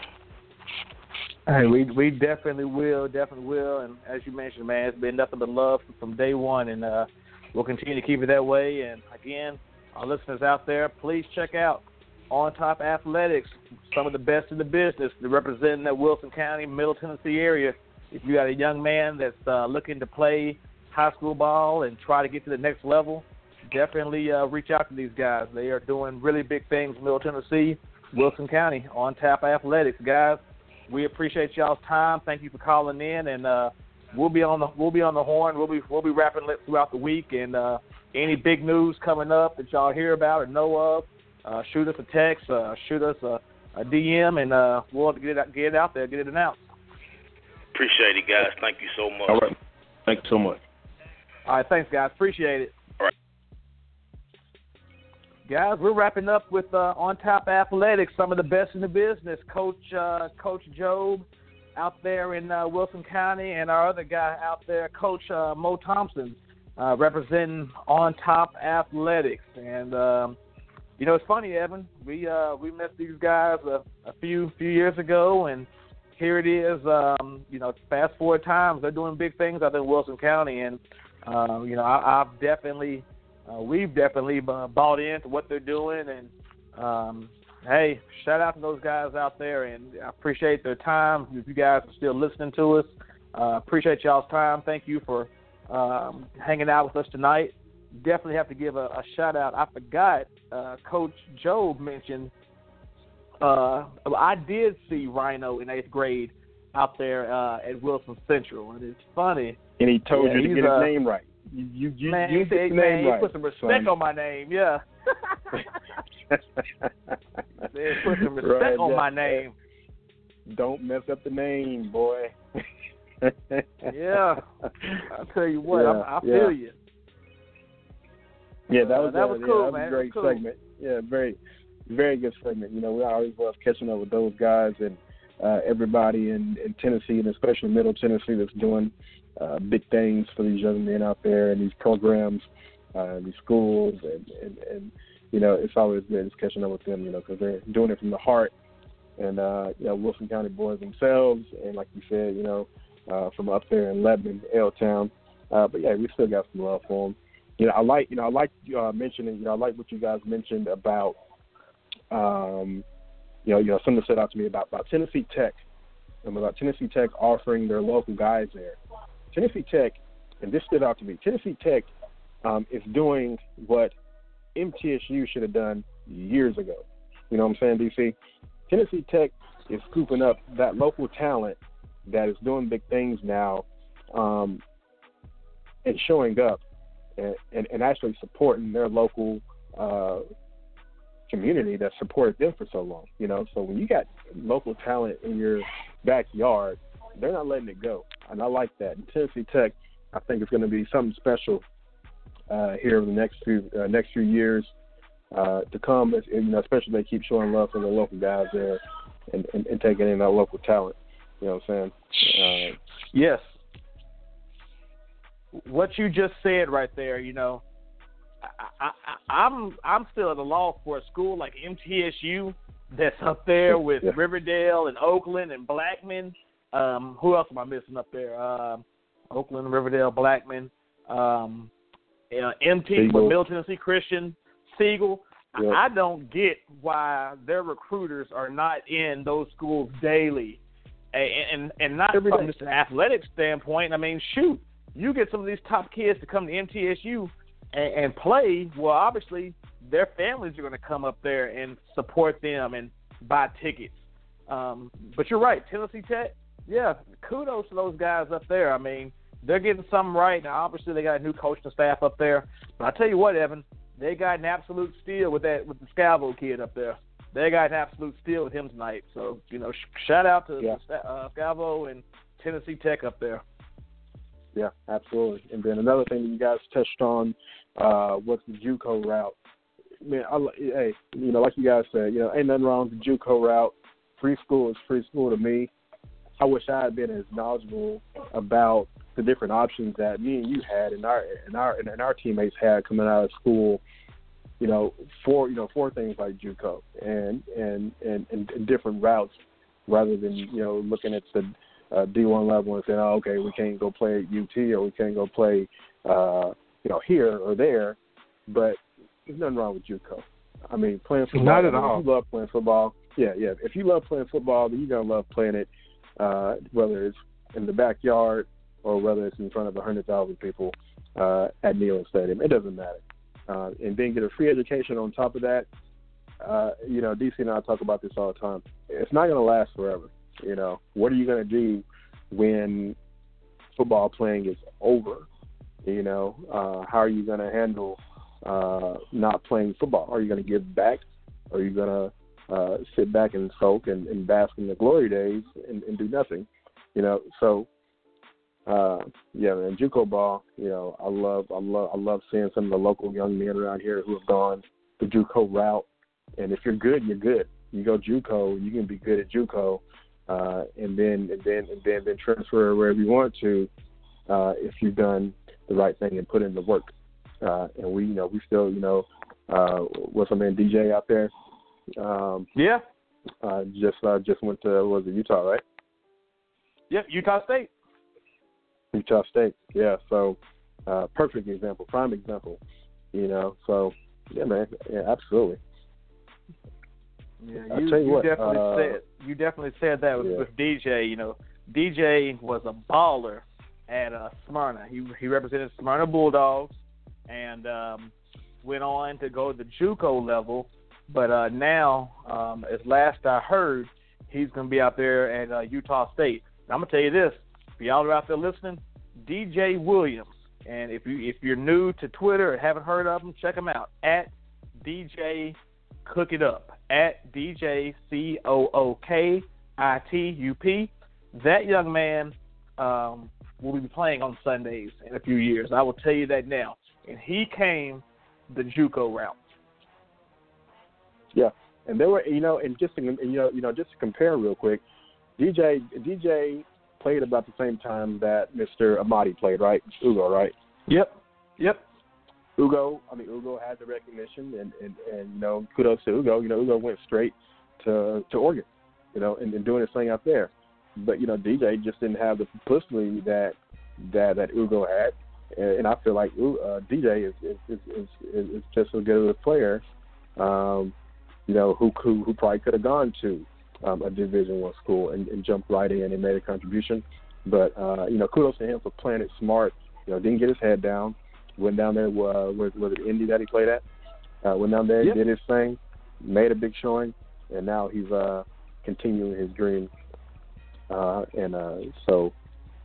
Hey, we we definitely will, definitely will, and as you mentioned, man, it's been nothing but love from day one, and uh, we'll continue to keep it that way. And again, our listeners out there, please check out On Top Athletics, some of the best in the business, representing that Wilson County, Middle Tennessee area. If you got a young man that's uh, looking to play high school ball and try to get to the next level, definitely uh, reach out to these guys. They are doing really big things in Middle Tennessee, Wilson County, On Top Athletics, guys. We appreciate y'all's time. Thank you for calling in, and uh, we'll be on the we'll be on the horn. We'll be we'll be rapping throughout the week, and uh, any big news coming up that y'all hear about or know of, uh, shoot us a text, uh, shoot us a, a DM, and uh, we'll get it, get it out there, get it announced. Appreciate it, guys. Thank you so much. All right. Thank you so much. All right. Thanks, guys. Appreciate it. Guys, we're wrapping up with uh, On Top Athletics, some of the best in the business. Coach uh, Coach Job out there in uh, Wilson County, and our other guy out there, Coach uh, Mo Thompson uh, representing On Top Athletics. And um, you know, it's funny, Evan. We uh, we met these guys a, a few few years ago, and here it is. Um, you know, fast forward times, they're doing big things out in Wilson County, and you know, I, I've definitely, uh, we've definitely uh, bought into what they're doing, and um, hey, shout out to those guys out there, and I appreciate their time. If you guys are still listening to us, uh, appreciate y'all's time. Thank you for um, hanging out with us tonight. Definitely have to give a, a shout out. I forgot uh, Coach Job mentioned. Uh, I did see Rhino in eighth grade out there uh, at Wilson Central, and it's funny. And he told yeah, you to get uh, his name right. You you, you, man, you said, man, right. put some respect son. on my name. Yeah. they put some respect Right, on yeah. my name. Don't mess up the name, boy. Yeah. I tell you what, Yeah, I, I yeah. feel you. Yeah, that Uh, was that uh, was yeah, cool, that was man. a great was cool. segment. Yeah, very, very good segment. You know, we always love catching up with those guys and uh, everybody in, in Tennessee and especially Middle Tennessee that's doing uh, big things for these young men out there and these programs, uh, these schools, and, and and you know, it's always good just catching up with them. You know, because they're doing it from the heart. And uh, you know, Wilson County boys themselves, and like you said, you know, uh, from up there in Lebanon, L Town. Uh, but yeah, we still got some love for them you know, I like you know I like uh, mentioning you know I like what you guys mentioned about um, you know you know something stood out to me about about Tennessee Tech and about Tennessee Tech offering their local guys there. Tennessee Tech, and this stood out to me. Tennessee Tech um, is doing what MTSU should have done years ago. You know what I'm saying, DC? Tennessee Tech is scooping up that local talent that is doing big things now um, and showing up and, and, and actually supporting their local uh, community that supported them for so long. You know, so when you got local talent in your backyard, they're not letting it go, and I like that. And Tennessee Tech, I think, is going to be something special uh, here in the next few uh, next few years uh, to come. As, you know, especially if they keep showing love for the local guys there and, and, and taking in that local talent. You know what I'm saying? Uh, Yes. What you just said right there, you know, I, I, I, I'm I'm still at a loss for a school like MTSU that's up there with Yeah. Riverdale and Oakland and Blackman. Um, who else am I missing up there? Um, Oakland, Riverdale, Blackman, um, uh, MT, with Middle Tennessee Christian, Siegel. I- I don't get why their recruiters are not in those schools daily, and and, and not Every from day. just an athletic standpoint. I mean, shoot, you get some of these top kids to come to MTSU and, and play. Well, obviously their families are going to come up there and support them and buy tickets. Um, but you're right, Tennessee Tech. Yeah, kudos to those guys up there. I mean, they're getting something right. Now, obviously, they got a new coaching staff up there. But I tell you what, Evan, they got an absolute steal with that with the Scavo kid up there. They got an absolute steal with him tonight. So you know, sh- shout out to Yeah. uh, Scavo and Tennessee Tech up there. Yeah, absolutely. And then another thing that you guys touched on uh, was the JUCO route. Man, I, hey, you know, like you guys said, you know, ain't nothing wrong with the JUCO route. Free school is free school to me. I wish I had been as knowledgeable about the different options that me and you had and our and our and our teammates had coming out of school. You know, for you know, for things like JUCO and and and, and, different routes, rather than you know looking at the uh, D1 level and saying, oh, okay, we can't go play at UT or we can't go play, uh, you know, here or there. But there's nothing wrong with JUCO. I mean, playing football. Not at all. If you love playing football, yeah, yeah. If you love playing football, then you're gonna love playing it, uh, whether it's in the backyard or whether it's in front of a hundred thousand people uh, at Neyland Stadium. It doesn't matter. Uh, and then get a free education on top of that. Uh, you know, DC and I talk about this all the time. It's not going to last forever. You know, what are you going to do when football playing is over? You know, uh, how are you going to handle uh, not playing football? Are you going to give back? Are you going to uh, sit back and soak and, and bask in the glory days and, and do nothing? You know, so uh, yeah, man, JUCO ball. You know, I love, I love, I love seeing some of the local young men around here who have gone the JUCO route. And if you're good, you're good. You go JUCO, you can be good at JUCO, uh, and then and then and then then transfer wherever you want to, uh, if you've done the right thing and put in the work. Uh, and we, you know, we still, you know, uh, what's my man DJ out there? Um, Yeah, uh, just uh, just went to was it Utah, right? yep, Utah State. Utah State. Yeah, so uh, perfect example, prime example. You know, so yeah, man, yeah, absolutely. Yeah, I'll you, you what, definitely uh, said you definitely said that with, yeah. with DJ. You know, DJ was a baller at uh, Smyrna. He he represented Smyrna Bulldogs and um, went on to go to the JUCO level. But uh, now, um, as last I heard, he's going to be out there at uh, Utah State. And I'm gonna tell you this: if y'all are out there listening, DJ Williams. And if you if you're new to Twitter or haven't heard of him, check him out at DJ Cook It Up at DJ C O O K I T U P. That young man um, will be playing on Sundays in a few years. I will tell you that now. And he came the JUCO route. Yeah, and there were, you know, and just to, you know, you know, just to compare real quick, DJ DJ played about the same time that Mr. Amadi played, right? Ugo, right? Yep. Yep. Ugo, I mean, Ugo had the recognition, and and and you know, kudos to Ugo. You know, Ugo went straight to to Oregon, you know, and, and doing his thing out there. But you know, DJ just didn't have the publicity that that that Ugo had, and, and I feel like U- uh, DJ is is, is is is is just as good of a player, um, you know, who who who probably could have gone to um, a Division One school and, and jumped right in and made a contribution. But uh, you know, kudos to him for playing it smart. You know, didn't get his head down. Went down there. Uh, was was it Indy that he played at? Uh, went down there, Yep. did his thing, made a big showing, and now he's uh, continuing his dream. Uh, and uh, so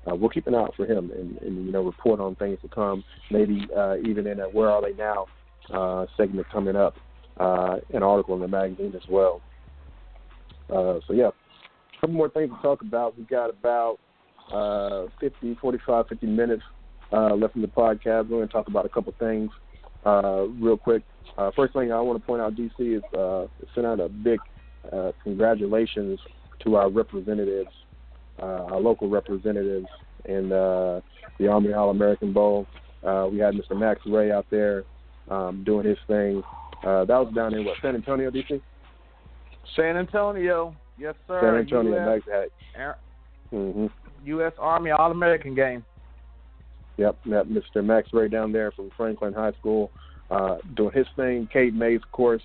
uh, we'll keep an eye out for him and, and you know report on things to come. Maybe uh, even in a Where Are They Now uh, segment coming up, uh, an article in the magazine as well. Uh, so yeah, a couple more things to talk about. We got about uh, 50, 45, 50 minutes uh, left in the podcast. We're going to talk about a couple things uh, real quick. Uh, first thing I want to point out, DC, is uh, send out a big uh, congratulations to our representatives, uh, our local representatives in uh, the Army All American Bowl. We had Mr. Max Wray out there um, doing his thing. Uh, that was down in what San Antonio, DC. San Antonio. Yes, sir. San Antonio. US, Max. Air- hmm U.S. Army All American game. Yep, yep, Mr. Max Wray down there from Franklin High School, uh, doing his thing. Cade Mays, of course,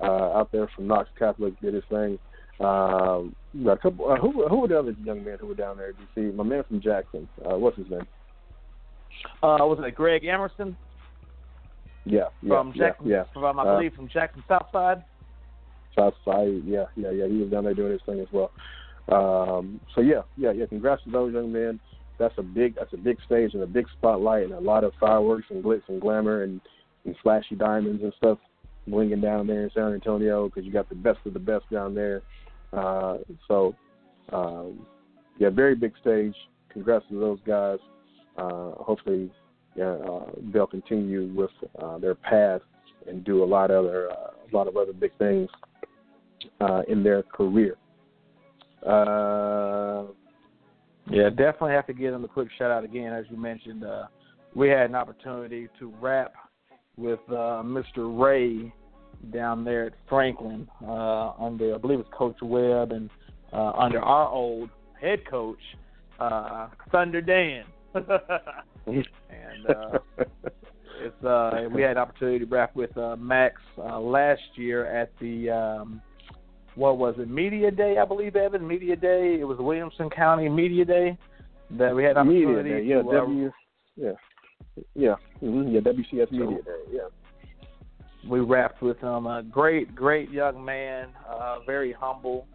uh, out there from Knox Catholic, did his thing. Um, a couple. Uh, who who were the other young men who were down there? DC, my man from Jackson. Uh, what's his name? Uh, was it Greg Emerson Yeah, yeah, from yeah, Jackson? yeah. From I Uh, believe from Jackson Southside. South Side. Yeah, yeah, yeah. He was down there doing his thing as well. Um, so yeah, yeah, yeah. Congrats to those young men. That's a big, that's a big stage and a big spotlight and a lot of fireworks and glitz and glamour and, and flashy diamonds and stuff blinging down there in San Antonio because you got the best of the best down there. Uh, so um, yeah, very big stage. Congrats to those guys. Uh, hopefully, uh, they'll continue with uh, their path and do a lot of other uh, a lot of other big things uh, in their career. Uh, yeah, definitely have to give them a quick shout out again, as you mentioned. Uh, we had an opportunity to rap with Mr. Ray down there at Franklin under, I believe it's Coach Webb, and under our old head coach, Thunder Dan. and uh, it's uh, we had an opportunity to rap with uh, Max uh, last year at the um, what was it Media Day I believe Evan Media Day it was Williamson County Media Day that we had opportunity Media Day, yeah to, uh, W yeah yeah mm-hmm, yeah WCS Media Day yeah we rapped with him. A great, great young man, uh, very humble.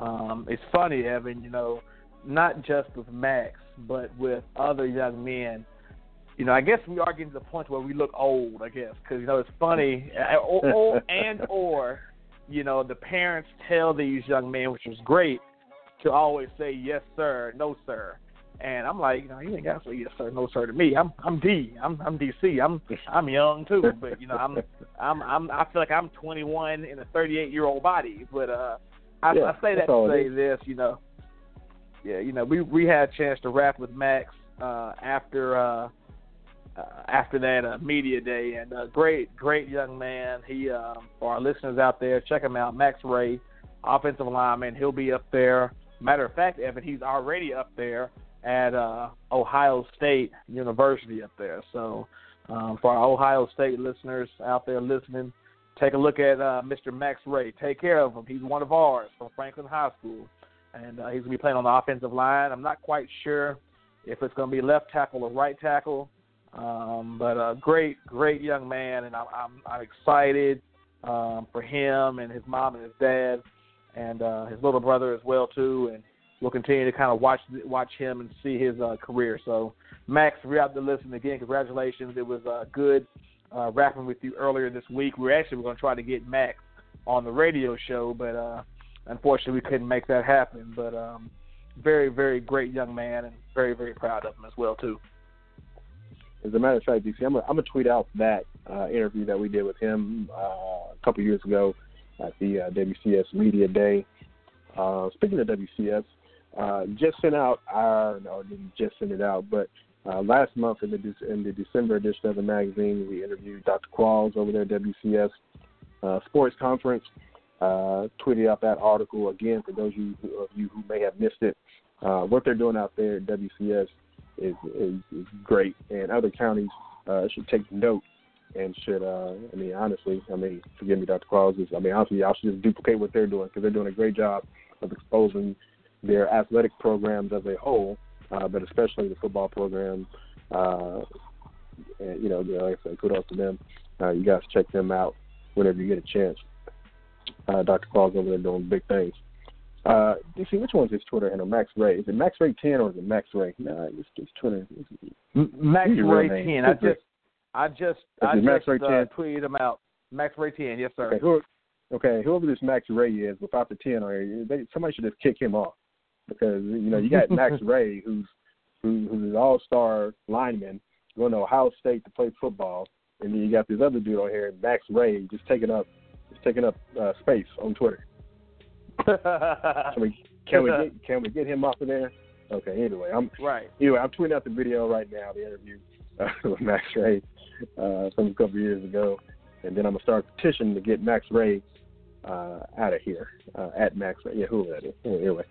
Um, it's funny, Evan. You know, not just with Max, but with other young men. You know, I guess we are getting to the point where we look old. I guess because you know it's funny, uh, or, or and or you know the parents tell these young men, which was great, to always say yes sir, no sir. And I'm like, you know, you ain't got to say yes sir, no sir to me. I'm I'm D. I'm I'm DC. I'm I'm young too, but you know, I'm I'm I'm I feel like I'm 21 in a 38 year old body. But uh, I, Yeah, I say that to say is. this, you know. Yeah, you know, we we had a chance to rap with Max uh, after uh, uh, after that uh, media day, and uh, great great young man. He um, for our listeners out there, check him out, Max Wray, offensive lineman. He'll be up there. Matter of fact, Evan, he's already up there at uh, Ohio State University up there. So, um, for our Ohio State listeners out there listening, take a look at uh, Mr. Max Wray. Take care of him. He's one of ours from Franklin High School, and uh, he's going to be playing on the offensive line. I'm not quite sure if it's going to be left tackle or right tackle, um, but a great, great young man, and I'm, I'm, I'm excited um, for him and his mom and his dad, and uh, his little brother as well too, and we'll continue to kind of watch watch him and see his uh, career. So, Max, you're out there listening again, congratulations. It was uh, good uh, rapping with you earlier this week. We're actually were going to try to get Max on the radio show, but uh, unfortunately we couldn't make that happen. But um, very, very great young man, and very, very proud of him as well too. As a matter of fact, DC, I'm gonna, tweet out that uh, interview that we did with him uh, a couple years ago at the uh, WCS Media Day. Uh, speaking of WCS, uh, just sent out our no, didn't just send it out, but uh, last month in the in the December edition of the magazine, we interviewed Dr. Qualls over there at WCS Sports Conference. Tweeted out that article again for those of you, who may have missed it. What they're doing out there at WCS is, is, is great, and other counties uh, should take note and should, uh, I mean, honestly, I mean, forgive me, Dr. Claus, I mean, honestly, y'all should just duplicate what they're doing because they're doing a great job of exposing their athletic programs as a whole, uh, but especially the football program. Uh, and, you know, like I said, kudos to them. Uh, you guys check them out whenever you get a chance. Uh, Dr. Claus over there doing big things. Uh, DC, which one's his Twitter handle? Max Wray. Is it Max Wray 10 or is it Max Ray? No, it's, it's Twitter. It's, Max Ray name. ten. I just, I just, I just Max Wray uh, 10? tweeted him out. Max Wray ten. Yes, sir. Okay, who, okay, whoever this Max Ray is, without the ten on here, they, somebody should just kick him off because you know you got Max Wray, who's who, who's an all-star lineman going to Ohio State to play football, and then you got this other dude on here, Max Ray, just taking up just taking up uh, space on Twitter. Can we can we get can we get him off of there? Okay. Anyway, I'm right. anyway I'm tweeting out the video right now, the interview uh, with Max Wray uh, from a couple years ago, and then I'm gonna start a petition to get Max Ray uh, out of here uh, at Max Ray. Yeah, whoever that is. Anyway,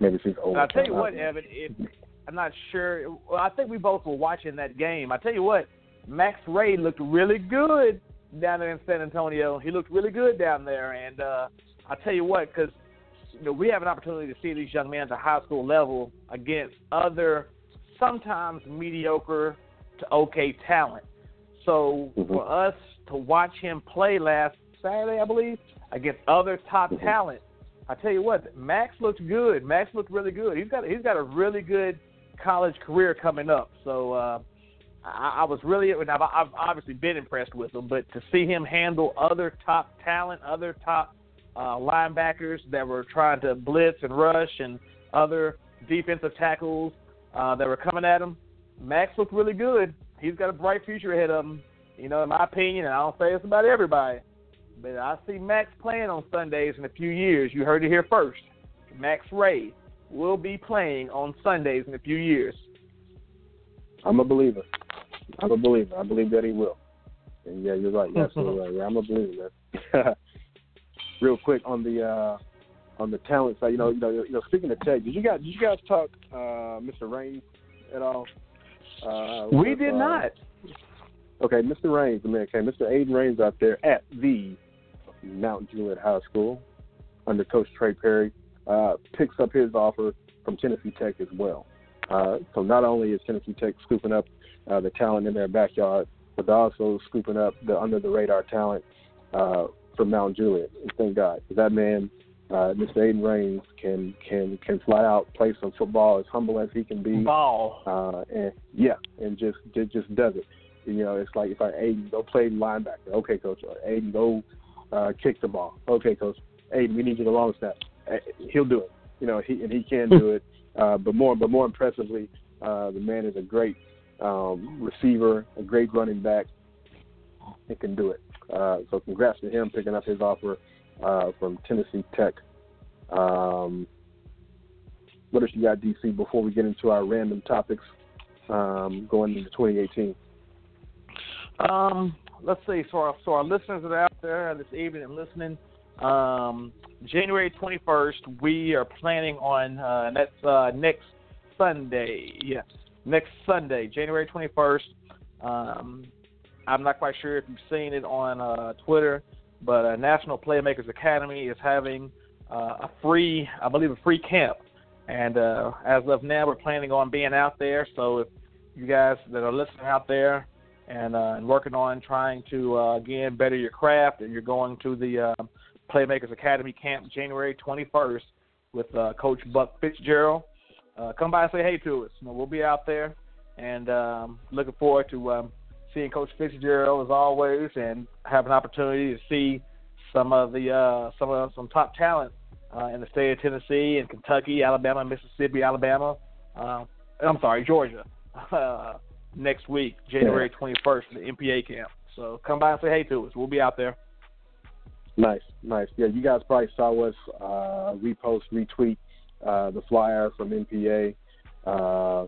maybe she's old. I'll tell you what. Evan. If, I'm not sure. Well, I think we both were watching that game. I tell you what, Max Wray looked really good down there in San Antonio. He looked really good down there, and uh, I tell you what, because you know we have an opportunity to see these young men at the high school level against other, sometimes mediocre to okay talent. So Mhm. for us to watch him play last Saturday, I believe, against other top talent. I tell you what, Max looks good. Max looked really good. He's got he's got a really good college career coming up. So uh, I, I was really I've, I've obviously been impressed with him, but to see him handle other top talent, other top uh, linebackers that were trying to blitz and rush, and other defensive tackles uh, that were coming at him, Max looked really good. He's got a bright future ahead of him. You know, in my opinion, and I don't say this about everybody, but I see Max playing on Sundays in a few years. You heard it here first. Max Wray will be playing on Sundays in a few years. I'm a believer. I'm a believer. I believe that he will. And yeah, you're right. You're absolutely right. Yeah, I'm a believer. Real quick on the uh, on the talent side, you know, you know, you know. Speaking of tech, did you guys did you guys talk uh, Mr. Raines at all? Uh, we with, did uh, not. Okay, Mr. Raines, the man came. Mr. Aiden Raines out there at the Mount Juliet High School under Coach Trey Perry uh, picks up his offer from Tennessee Tech as well. Uh, so not only is Tennessee Tech scooping up uh, the talent in their backyard, but they're also scooping up the under the radar talent uh, from Mount Juliet. Thank God, that man, uh, Mr. Aiden Raines, can can can fly out, play some football, as humble as he can be. Ball. Uh, and yeah, and just just, just does it. You know, it's like if I Aiden go play linebacker, okay, coach. Or Aiden go uh, kick the ball, okay, coach. Aiden, we need you to long snap. Uh, he'll do it. You know, he and he can do it. Uh, but more, but more impressively, uh, the man is a great um, receiver, a great running back, and can do it. Uh, so congrats to him picking up his offer uh, from Tennessee Tech. Um, what else you got, DC? Before we get into our random topics um, going into 2018. Um, let's see. So our, so our listeners that are out there this evening and listening, um, January 21st, we are planning on, uh, that's uh, next Sunday. Yes, next Sunday, January 21st. Um, I'm not quite sure if you've seen it on uh, Twitter, but uh, National Playmakers Academy is having uh, a free, I believe, a free camp. And uh, as of now, we're planning on being out there. So if you guys that are listening out there and, uh, and working on trying to uh, again better your craft, and you're going to the uh, Playmakers Academy Camp January 21st with uh, Coach Buck Fitzgerald. Uh, come by and say hey to us. You know, we'll be out there, and um, looking forward to um, seeing Coach Fitzgerald as always, and have an opportunity to see some of the uh, some of some top talent uh, in the state of Tennessee and Kentucky, Alabama, Mississippi, Alabama. Uh, I'm sorry, Georgia. Uh, next week, January 21st, for the NPA camp. So come by and say hey to us. We'll be out there. Nice, nice. Yeah, you guys probably saw us uh, repost, retweet uh, the flyer from NPA. Uh,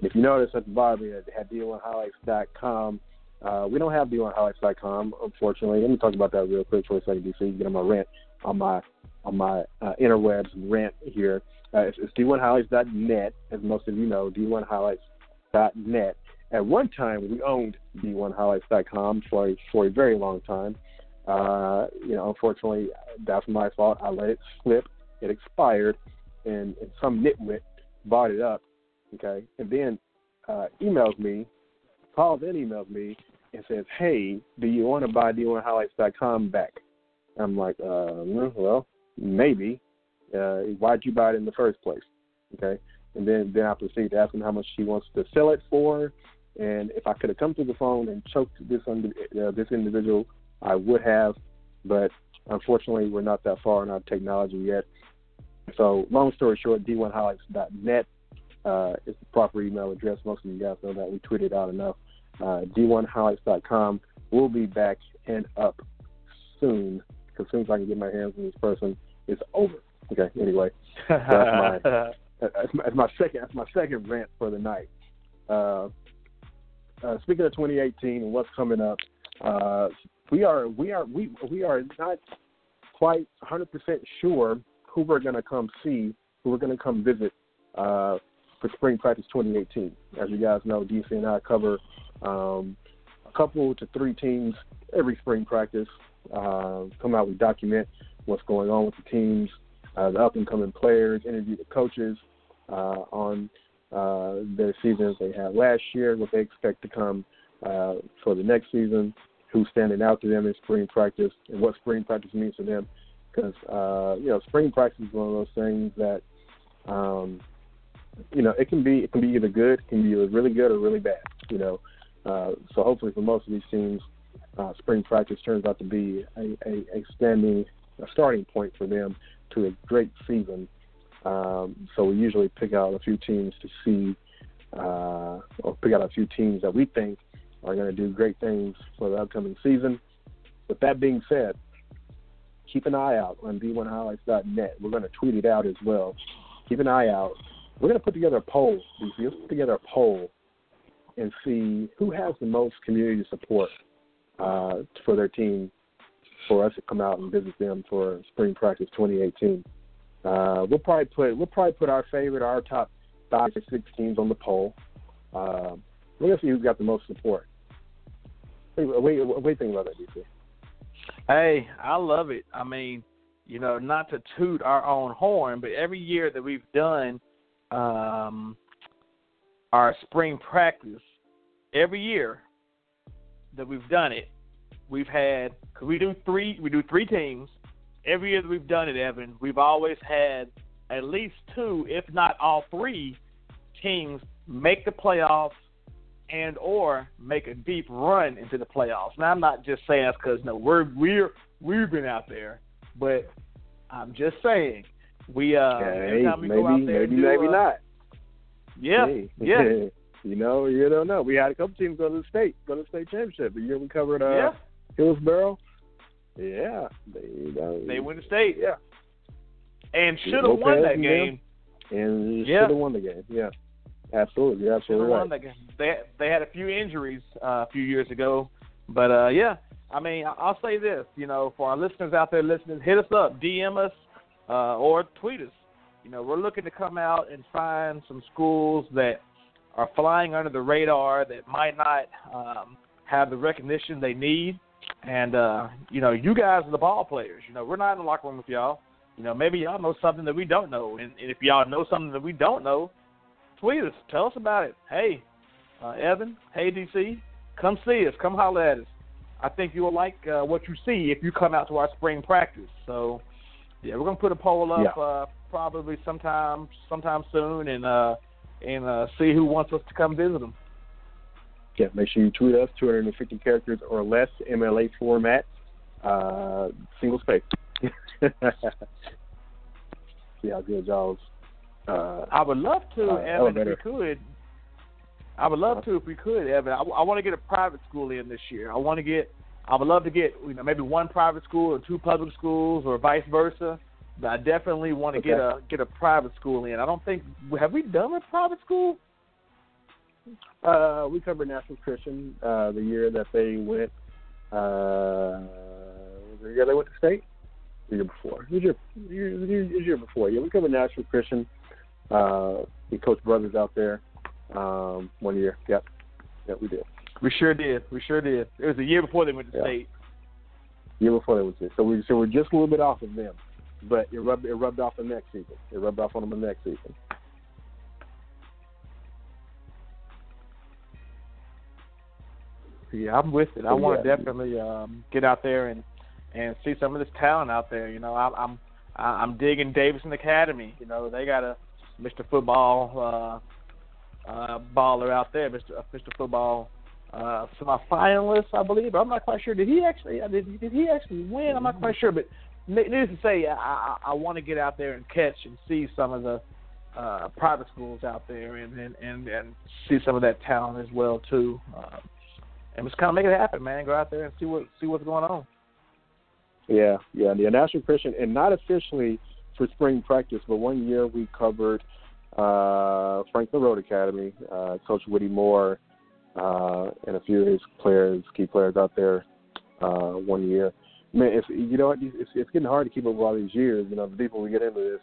if you notice at the bottom, we had D1highlights.com. Uh, we don't have D1highlights.com, unfortunately. Let me talk about that real quick for a second, DC. You get on my rant on my on my uh, interwebs rant here. Uh, it's, it's D1highlights.net, as most of you know. D1highlights.net. At one time, we owned D1highlights.com for a, for a very long time. Uh, you know, unfortunately, that's my fault. I let it slip. It expired, and, and some nitwit bought it up. Okay, and then uh, emails me, Paul then emails me, and says, "Hey, do you want to buy D1highlights.com back?" I'm like, uh, well, maybe. Uh, why'd you buy it in the first place? Okay, and then then I proceed to ask him how much he wants to sell it for, and if I could have come to the phone and choked this under, uh, this individual I would have, but unfortunately, we're not that far in our technology yet. So, long story short, d1highlights.net uh, is the proper email address. Most of you guys know that. We tweeted out enough. Uh, d1highlights.com. will be back and up soon. As soon as I can get my hands on this person, it's over. Okay. Anyway, that's my that's my, that's my second that's my second rant for the night. Uh, uh, speaking of 2018 and what's coming up, uh, we are we are we we are not quite 100% sure who we're going to come see, who we're going to come visit uh, for spring practice 2018. As you guys know, DC and I cover um, a couple to three teams every spring practice. Uh, come out, we document what's going on with the teams, uh, the up and coming players, interview the coaches uh, on uh, their seasons they had last year, what they expect to come uh, for the next season who's standing out to them in spring practice and what spring practice means to them. Because uh, you know, spring practice is one of those things that um, you know it can be it can be either good, it can be either really good or really bad. You know, uh, so hopefully for most of these teams, uh, spring practice turns out to be a, a, a standing a starting point for them to a great season. Um, so we usually pick out a few teams to see, uh, or pick out a few teams that we think are going to do great things for the upcoming season. With that being said, keep an eye out on D1highlights.net. We're going to tweet it out as well. Keep an eye out. We're going to put together a poll. DC. Let's put together a poll and see who has the most community support uh, for their team for us to come out and visit them for spring practice 2018. Uh, we'll probably put we'll probably put our favorite, our top five or six teams on the poll. Uh, we're gonna see who's got the most support. What, do you think about that, DC? Hey, I love it. I mean, you know, not to toot our own horn, but every year that we've done um, our spring practice, every year that we've done it, we've had because we do three we do three teams. Every year that we've done it, Evan, we've always had at least two, if not all three, teams make the playoffs and or make a deep run into the playoffs. Now I'm not just saying that's because no, we're we're we've been out there, but I'm just saying we uh yeah, every time we maybe, go out there maybe do, maybe uh, not. Yeah, Hey. yeah, you know, you don't know. We had a couple teams go to the state, go to the state championship. The year we covered uh, yeah. Hillsboro. Yeah, they uh, They win the state Yeah, and should have won that game. and Yeah. should have won the game. Yeah, absolutely. You're absolutely won right. that game. They they had a few injuries uh, a few years ago, but uh, yeah. I mean, I'll say this, you know, for our listeners out there listening, hit us up, DM us, uh, or tweet us. You know, we're looking to come out and find some schools that are flying under the radar that might not um, have the recognition they need. And uh, you know, you guys are the ball players. You know, we're not in the locker room with y'all. You know, maybe y'all know something that we don't know, and, and if y'all know something that we don't know, tweet us. Tell us about it. Hey, uh, Evan. Hey, DC. Come see us. Come holler at us. I think you will like uh, what you see if you come out to our spring practice. So, yeah, we're gonna put a poll up Yeah. uh, probably sometime sometime soon, and uh, and uh, see who wants us to come visit them. Yeah, make sure you tweet us 250 characters or less, MLA format, uh, single space. See how good y'all's. Uh, I would love to, Uh, Evan, elevator. if we could. I would love to if we could, Evan. I, I want to get a private school in this year. I want to get. I would love to get you know maybe one private school or two public schools or vice versa. But I definitely want to get a get a private school in. I don't think have we done a private school? uh, we covered National Christian uh, the year that they went. Uh, was the year they went to state? The year before. The year, year, year, year before. Yeah, we covered National Christian. Uh, we coached brothers out there um, one year. Yep. Yep, we did. We sure did. We sure did. It was a year before they went to Yeah. state. year before they was there. So we so we're just a little bit off of them, but it rubbed it rubbed off the next season. It rubbed off on them the next season. Yeah, I'm with it. I So, want to yeah. definitely um, get out there and and see some of this talent out there. You know, I'm I'm I'm digging Davidson Academy. You know, they got a Mr. Football uh, uh, baller out there, Mr. uh, Mr. Football uh, semifinalist, I believe. I'm not quite sure. Did he actually uh, did, did he actually win? I'm not quite sure, but needless to say, I I, I want to get out there and catch and see some of the uh, private schools out there and, and and and see some of that talent as well too. Um, and just kind of make it happen, man. Go out there and see what see what's going on. Yeah, yeah. The National Christian, and not officially for spring practice, but one year we covered uh, Franklin Road Academy. Uh, Coach Woody Moore uh, and a few of his players, key players out there, uh, one year. Man, it's you know what, it's, it's getting hard to keep up with all these years. You know, the deeper we get into this,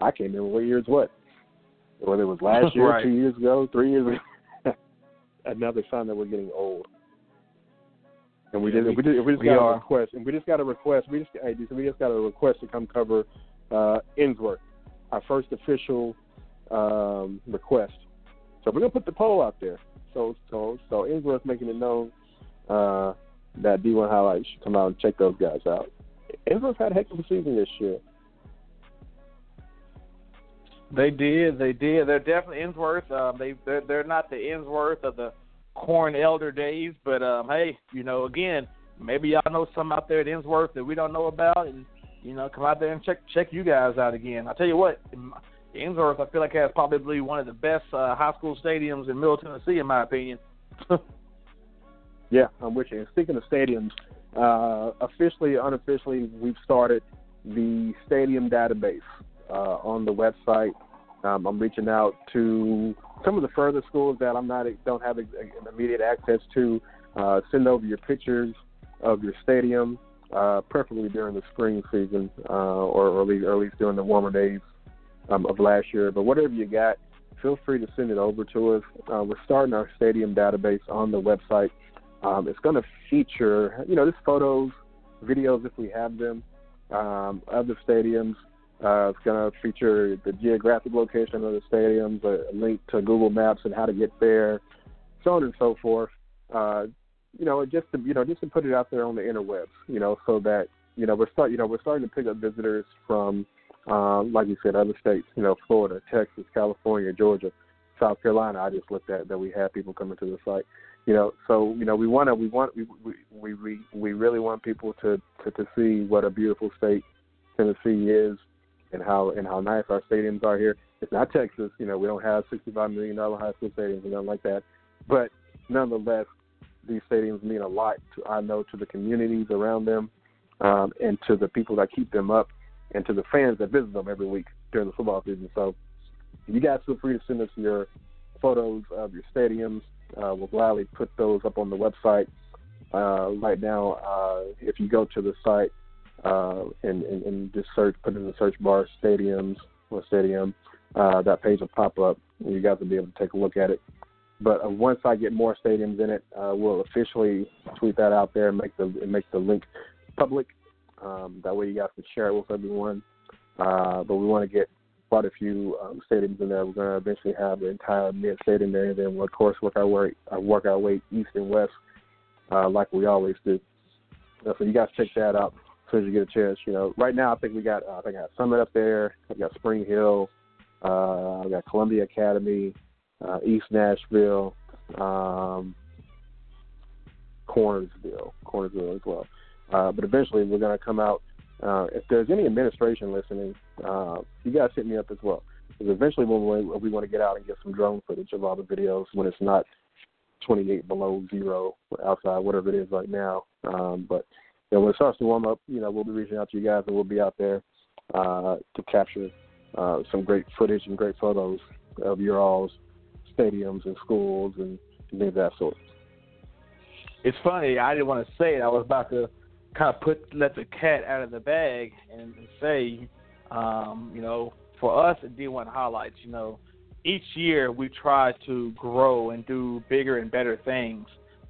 I can't remember what year it's what. Whether it was last year, Right. two years ago, three years ago. Another sign that we're getting old. And we Yeah, did. we- We, did. We just we got are. a request, and we just got a request. We just, hey, we just got a request to come cover uh, Ensworth, our first official um, request. So we're gonna put the poll out there. So, so, so Ensworth making it known. Uh, that D1 highlights should come out and check those guys out. Ensworth had a heck of a season this year. They did. They did. They're definitely Ensworth. Um, they they're, they're not the Ensworth of the Corn Elder days, but um, hey, you know, again, maybe y'all know some out there at Ensworth that we don't know about, and you know, come out there and check check you guys out again. I'll tell you what, Ensworth, I feel like has probably one of the best uh, high school stadiums in Middle Tennessee, in my opinion. yeah, I'm with you. Speaking of stadiums, uh, officially, unofficially, we've started the stadium database uh, on the website. Um, I'm reaching out to some of the further schools that I'm not don't have immediate access to. Uh, send over your pictures of your stadium, uh, preferably during the spring season uh, or, or, at least during the warmer days um, of last year. But whatever you got, feel free to send it over to us. Uh, we're starting our stadium database on the website. Um, it's going to feature, you know, just photos, videos if we have them, um, of the stadiums. Uh, it's going to feature the geographic location of the stadiums, a, a, link to Google Maps and how to get there, so on and so forth. Uh, you know, just to you know, just to put it out there on the interwebs, you know, so that you know we're start, you know, we're starting to pick up visitors from, um, like you said, other states, you know, Florida, Texas, California, Georgia, South Carolina. I just looked at that we have people coming to the site, you know, so you know, we want to, we want, we we we we really want people to to to see what a beautiful state Tennessee is and how and how nice our stadiums are here. It's not Texas, you know, we don't have sixty-five million dollar high school stadiums and nothing like that, but nonetheless, these stadiums mean a lot. To, I know to the communities around them, um, and to the people that keep them up, and to the fans that visit them every week during the football season. So, you guys feel free to send us your photos of your stadiums. Uh, we'll gladly put those up on the website. Uh, right now, uh, if you go to the site uh, and, and, and, just search, put in the search bar stadiums or stadium, uh, that page will pop up. And you guys will be able to take a look at it. But uh, once I get more stadiums in it, we'll officially tweet that out there and make the and make the link public. Um, that way, you guys can share it with everyone. Uh, but we want to get quite a few um, stadiums in there. We're going to eventually have the entire mid stadium there, and then we'll of course work our way uh, work our way east and west, uh, like we always do. So you guys check that out as soon as you get a chance. You know, right now I think we got uh, I think I got Summit up there. I've got Spring Hill. Uh, I've got Columbia Academy, uh, East Nashville, um, Cornersville, Cornersville as well. Uh, but eventually we're going to come out. Uh, if there's any administration listening, uh, you guys hit me up as well. Because eventually when we, we want to get out and get some drone footage of all the videos when it's not 28 below zero outside, whatever it is right now. Um, but you know, when it starts to warm up, you know, we'll be reaching out to you guys and we'll be out there uh, to capture uh, some great footage and great photos of your all's stadiums and schools and things of that sort. It's funny. I didn't want to say it. I was about to kind of put let the cat out of the bag and, say, um, you know, for us at D1 Highlights, you know, each year we try to grow and do bigger and better things.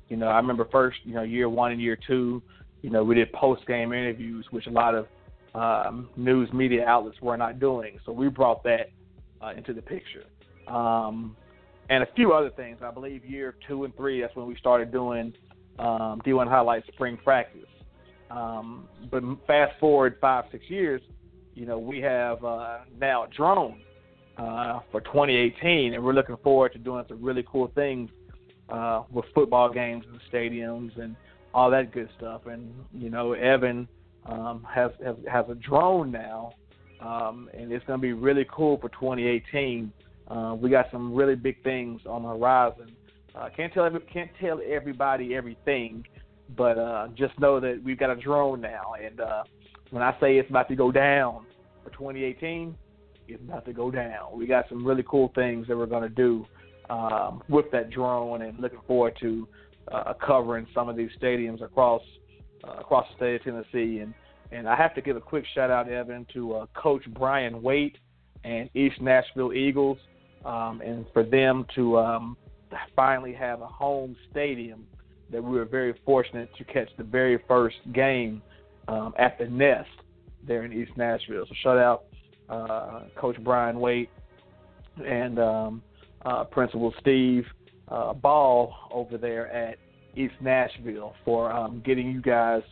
You know, I remember first, you know, year one and year two, you know, we did post game interviews, which a lot of um, news media outlets were not doing. So we brought that uh, into the picture. Um, and a few other things. I believe year two and three, that's when we started doing um, D1 Highlights Spring Practice. Um, but fast forward five, six years, you know, we have uh, now drone uh, for 2018, and we're looking forward to doing some really cool things uh, with football games the stadiums and all that good stuff. And you know, Evan um, has, has has a drone now, um, and it's going to be really cool for 2018. Uh, we got some really big things on the horizon. Uh, can't tell every, can't tell everybody everything, but uh, just know that we've got a drone now. And uh, when I say it's about to go down for 2018, it's about to go down. We got some really cool things that we're going to do um, with that drone, and looking forward to uh, covering some of these stadiums across uh, across the state of Tennessee. And and I have to give a quick shout out, Evan, to uh, Coach Brian Waite and East Nashville Eagles, um, and for them to um, finally have a home stadium that we were very fortunate to catch the very first game um, at the Nest there in East Nashville. So shout out uh, Coach Brian Waite and um, uh, Principal Steve uh, Ball over there at East Nashville for um, getting you guys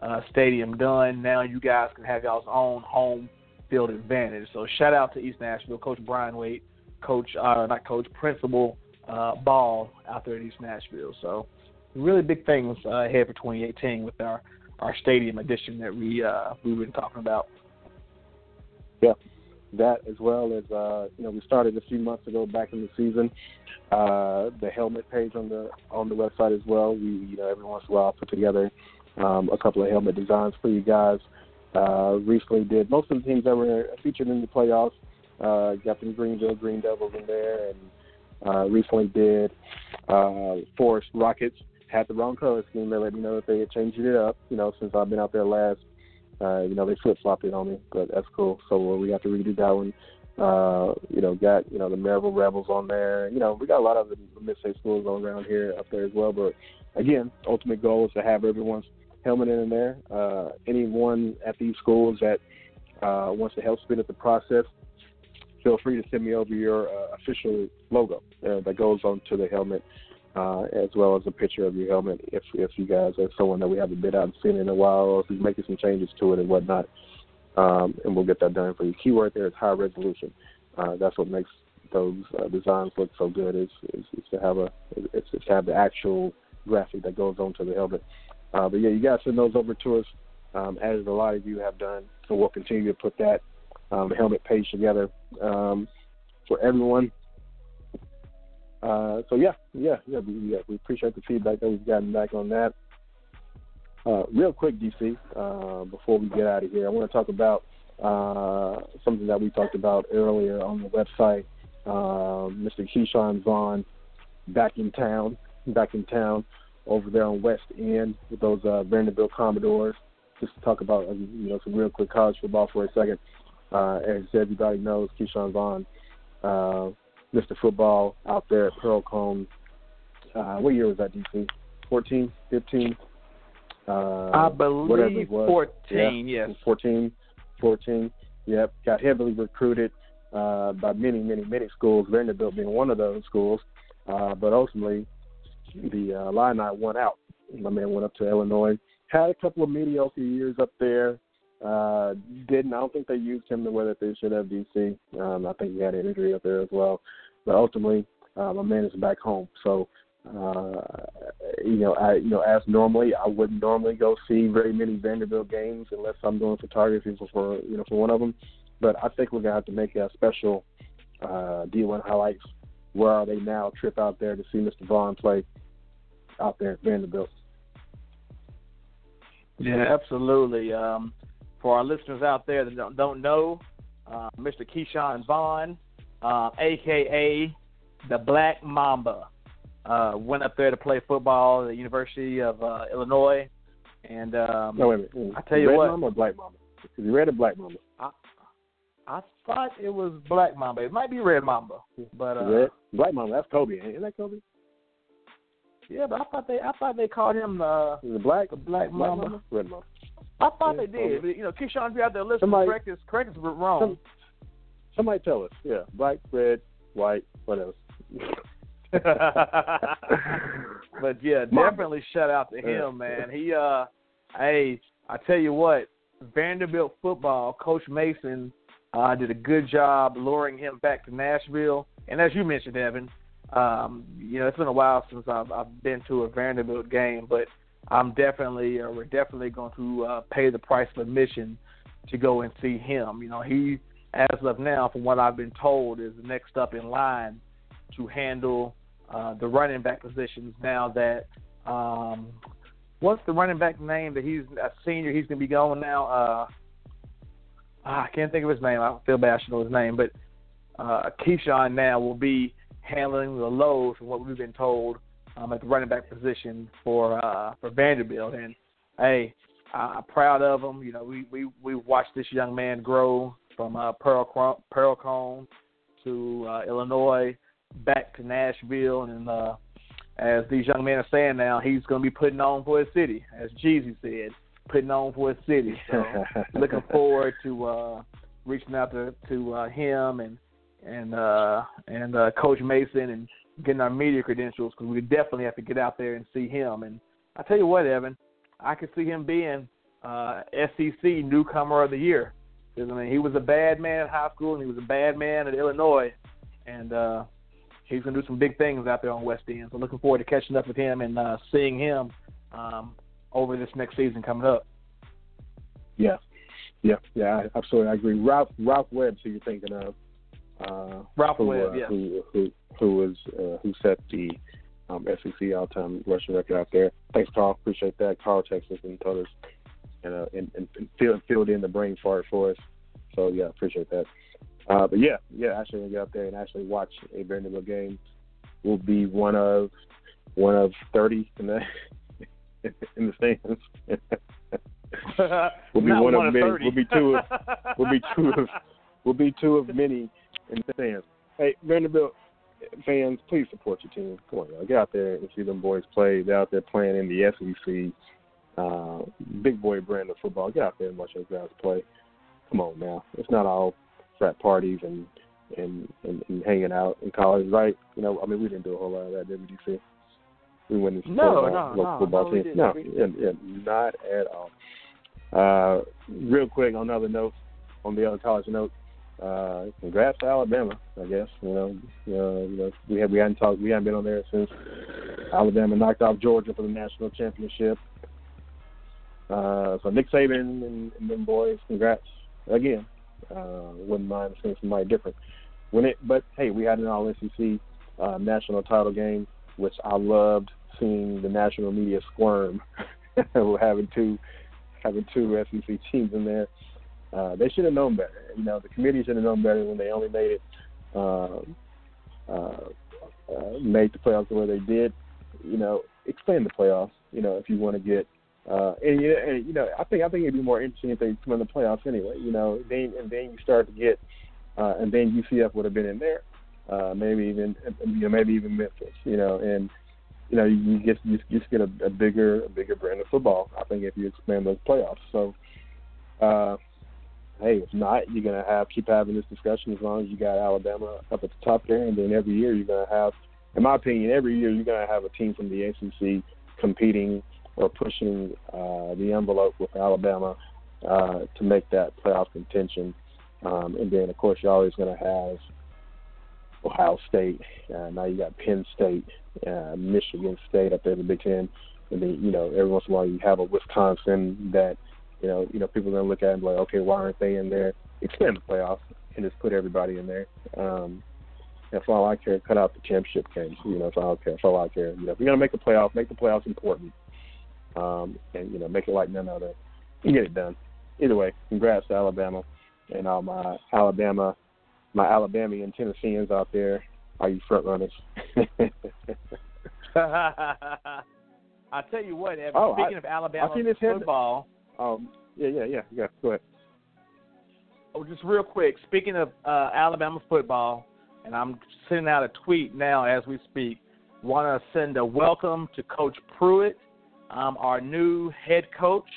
uh, stadium done. Now you guys can have y'all's own home field advantage. So shout out to East Nashville, Coach Brian Waite, Coach uh, not Coach Principal uh, Ball out there at East Nashville. So really big things uh, ahead for 2018 with our our stadium addition that we uh, we've been talking about. Yeah, that as well as uh, you know we started a few months ago back in the season. Uh, the helmet page on the on the website as well. We you know every once in a while put together um, a couple of helmet designs for you guys. Uh, recently did most of the teams that were featured in the playoffs. Uh, got the Greeneville Greene Devils in there, and uh, recently did uh, Forrest Rockets. Had the wrong color scheme. They let me know that they had changed it up. You know, since I've been out there last, uh, you know, they flip flopped it on me, but that's cool. So uh, we got to redo that one. Uh, you know, got you know the Maryville Rebels on there. You know, we got a lot of the mid-state schools going around here up there as well. But again, ultimate goal is to have everyone's helmet in there. Uh, anyone at these schools that uh, wants to help speed up the process, feel free to send me over your uh, official logo uh, that goes onto the helmet, uh, as well as a picture of your helmet if if you guys are someone that we haven't been out and seen in a while, or if you're making some changes to it and whatnot. Um, and we'll get that done for you. Keyword there is high resolution. Uh, that's what makes those uh, designs look so good. Is, is, is to have a it's, it's to have the actual graphic that goes onto the helmet. Uh, but yeah, you guys send those over to us, um, as a lot of you have done. So we'll continue to put that um, helmet page together um, for everyone. Uh, so yeah, yeah, yeah we, yeah, we appreciate the feedback that we've gotten back on that. Uh, real quick, DC, uh, before we get out of here, I want to talk about uh, something that we talked about earlier on the website. Uh, Mr. Ke'Shawn Vaughn back in town, back in town over there on West End with those Vanderbilt Commodores. Just to talk about uh, you know some real quick college football for a second. As everybody knows, Ke'Shawn Vaughn, Mr. Football out there at Pearl-Cohn. Uh, what year was that, DC? 14, 15? Uh, I believe 14, yeah, yes. 14, 14. Yep, got heavily recruited uh, by many, many, many schools, Vanderbilt being one of those schools. Uh, but ultimately, the uh, Illini won out. My man went up to Illinois, had a couple of mediocre years up there. Uh, didn't I don't think they used him the way that they should have. DC. Um, I think he had an injury up there as well. But ultimately, uh, my man is back home. So, uh, you know, I you know as normally I wouldn't normally go see very many Vanderbilt games unless I'm doing photography for, for you know for one of them. But I think we're gonna have to make a special uh, D1 highlights. Where are they now? Trip out there to see Mr. Vaughn play out there at Vanderbilt. Yeah, absolutely. Um, for our listeners out there that don't, don't know, uh, Mr. Ke'Shawn Vaughn, uh, aka the Black Mamba, uh, went up there to play football at the University of uh, Illinois. And um, no, wait a minute. I tell you red what, Mamba or Black Mamba? Is it red or Black Mamba? I, I thought it was Black Mamba. It might be Red Mamba, but uh, red, Black Mamba. That's Kobe. Isn't that Kobe? Yeah, but I thought they I thought they called him uh, Is black? the Black Black? Red Mamba. I thought they did. But, you know, Ke'Shawn, if you're out there listening, Somebody- correct us, correct us we're wrong. Some, somebody tell us. Yeah, black, red, white, what else? but yeah, definitely shout out to him, man. He uh hey, I tell you what, Vanderbilt football, Coach Mason uh did a good job luring him back to Nashville. And as you mentioned, Evan, um, you know, it's been a while since I've I've been to a Vanderbilt game, but I'm definitely or we're definitely going to uh pay the price of admission to go and see him. You know, he as of now, from what I've been told, is next up in line to handle uh, the running back positions now that um, what's the running back name that he's a senior he's gonna be going now uh ah, I can't think of his name I feel bad I should know his name but uh Ke'Shawn now will be handling the load from what we've been told um, at the running back position for uh for Vanderbilt. And hey I- I'm proud of him you know we we we watched this young man grow from uh Pearl Pearl-Cohn to uh, Illinois back to Nashville, and uh, as these young men are saying now, he's going to be putting on for his city, as Jeezy said, putting on for his city. So looking forward to uh, reaching out to to uh, him and and uh, and uh, Coach Mason and getting our media credentials because we definitely have to get out there and see him. And I tell you what, Evan, I could see him being uh, SEC newcomer of the year. Because I mean, he was a bad man at high school and he was a bad man at Illinois, and uh, he's gonna do some big things out there on West End. So looking forward to catching up with him and uh, seeing him um, over this next season coming up. Yeah, yeah, yeah. Absolutely, I agree. Ralph Ralph Webb, who you're thinking of? Uh, Ralph who, Webb, uh, yeah. Who who who was uh, who set the um, SEC all-time rushing record out there? Thanks, Carl. Appreciate that. Carl texted us and told us and uh, and, and filled filled in the brain fart for us. So yeah, appreciate that. Uh, but yeah, yeah, actually gonna get up there and actually watch a Vanderbilt game. Will be one of one of thirty in the in the stands. we'll be one, one of of many. We'll be two of we'll be two of we'll be two of many the stands. Hey, Vanderbilt fans, please support your team. Come on, y'all. Get out there and see them boys play. They're out there playing in the SEC. Uh, big boy brand of football. Get out there and watch those guys play. Come on now. It's not all frat parties and and, and, and hanging out in college, right? You know, I mean, we didn't do a whole lot of that, did we, DC? We went and No, supported our no, local no, football no, team. No, We yeah, yeah, not at all. Uh, real quick, on another note, on the other college note, uh, congrats to Alabama. I guess you know, uh, you know, we have we hadn't talked, we haven't been on there since Alabama knocked off Georgia for the national championship. Uh, so Nick Saban and, and them boys, congrats again. Uh, wouldn't mind seeing somebody different win it, but hey, we had an All SEC uh, national title game, which I loved seeing the national media squirm having two having two SEC teams in there. Uh, they should have known better. You know, the committee should have known better when they only made it uh, uh, uh, made the playoffs the way they did. You know, expand the playoffs. You know, if you want to get uh, and, and you know, I think I think it'd be more interesting if they come in the playoffs anyway. You know, then and then you start to get, uh, and then UCF would have been in there, uh, maybe even you know maybe even Memphis. You know, and you know, you get you just get a, a bigger a bigger brand of football. I think if you expand those playoffs. So, uh, hey, if not, you're gonna have keep having this discussion as long as you got Alabama up at the top there, and then every year you're gonna have, in my opinion, every year you're gonna have a team from the ACC competing or pushing uh, the envelope with Alabama uh, to make that playoff contention. Um, and then, of course, you're always to have Ohio State. Uh, now you got Penn State, uh, Michigan State up there in the Big Ten, and then you know every once in a while you have a Wisconsin that you know you know people are going to look at it and be like, okay, why aren't they in there? Expand the playoffs and just put everybody in there. Um, that's all I care. Cut out the championship games. You know, that's all I care. That's all I care. You know, if you're going to make the playoffs, make the playoffs important, um, and you know, make it like none other. And get it done. Either way, congrats to Alabama and all my Alabama my Alabamian Tennesseans out there, are you front runners? I tell you what, Evan. Oh, I- speaking of Alabama I seen this head- football, um, yeah, yeah, yeah, yeah. Go ahead. oh, just real quick. Speaking of uh, Alabama football, and I'm sending out a tweet now as we speak. Want to send a welcome to Coach Pruitt, um, our new head coach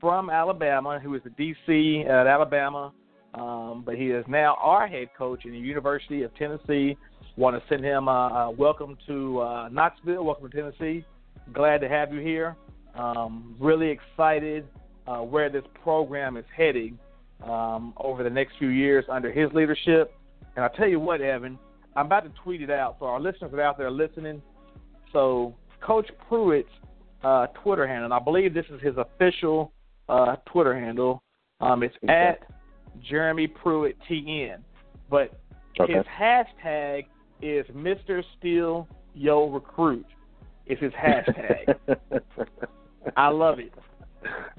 from Alabama, who is the DC at Alabama, um, but he is now our head coach in the University of Tennessee. Want to send him a, a welcome to uh, Knoxville, welcome to Tennessee. Glad to have you here. Um, really excited uh, where this program is heading um, over the next few years under his leadership. And I tell you what, Evan, I'm about to tweet it out. So our listeners are out there listening. So Coach Pruitt's uh, Twitter handle, and I believe this is his official uh, Twitter handle. Um, it's Okay. at Jeremy Pruitt TN, but Okay. his hashtag is Mr. Steel Yo Recruit. It's his hashtag. I love it.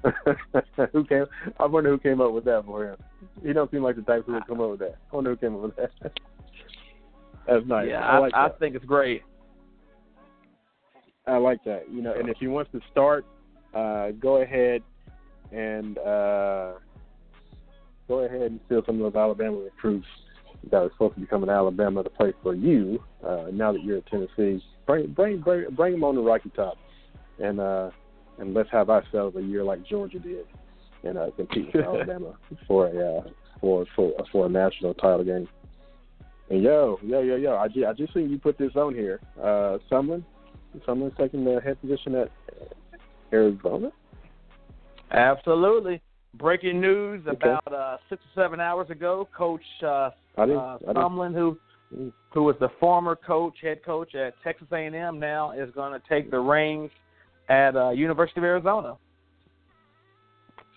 who came? I wonder who came up with that for him. He don't seem like the type who would come up with that. I wonder who came up with that. That's nice. yeah, I, I, like I that. think it's great. I like that. You know, and if he wants to start, uh, go ahead and uh, go ahead and steal some of those Alabama recruits that are supposed to be coming to Alabama to play for you. Uh, now that you're at Tennessee, bring bring bring bring them on the Rocky Top, and uh, and let's have ourselves a year like Georgia did, and uh, compete with Alabama for a uh, for for for a national title game. And yo, yo, yo, yo, I just, I just seen you put this on here. Uh, Sumlin, Sumlin taking the head position at Arizona. Absolutely. Breaking news Okay. about uh, six or seven hours ago, Coach uh, uh, who who was the former coach, head coach at Texas A&M, now is going to take the reins at uh, University of Arizona.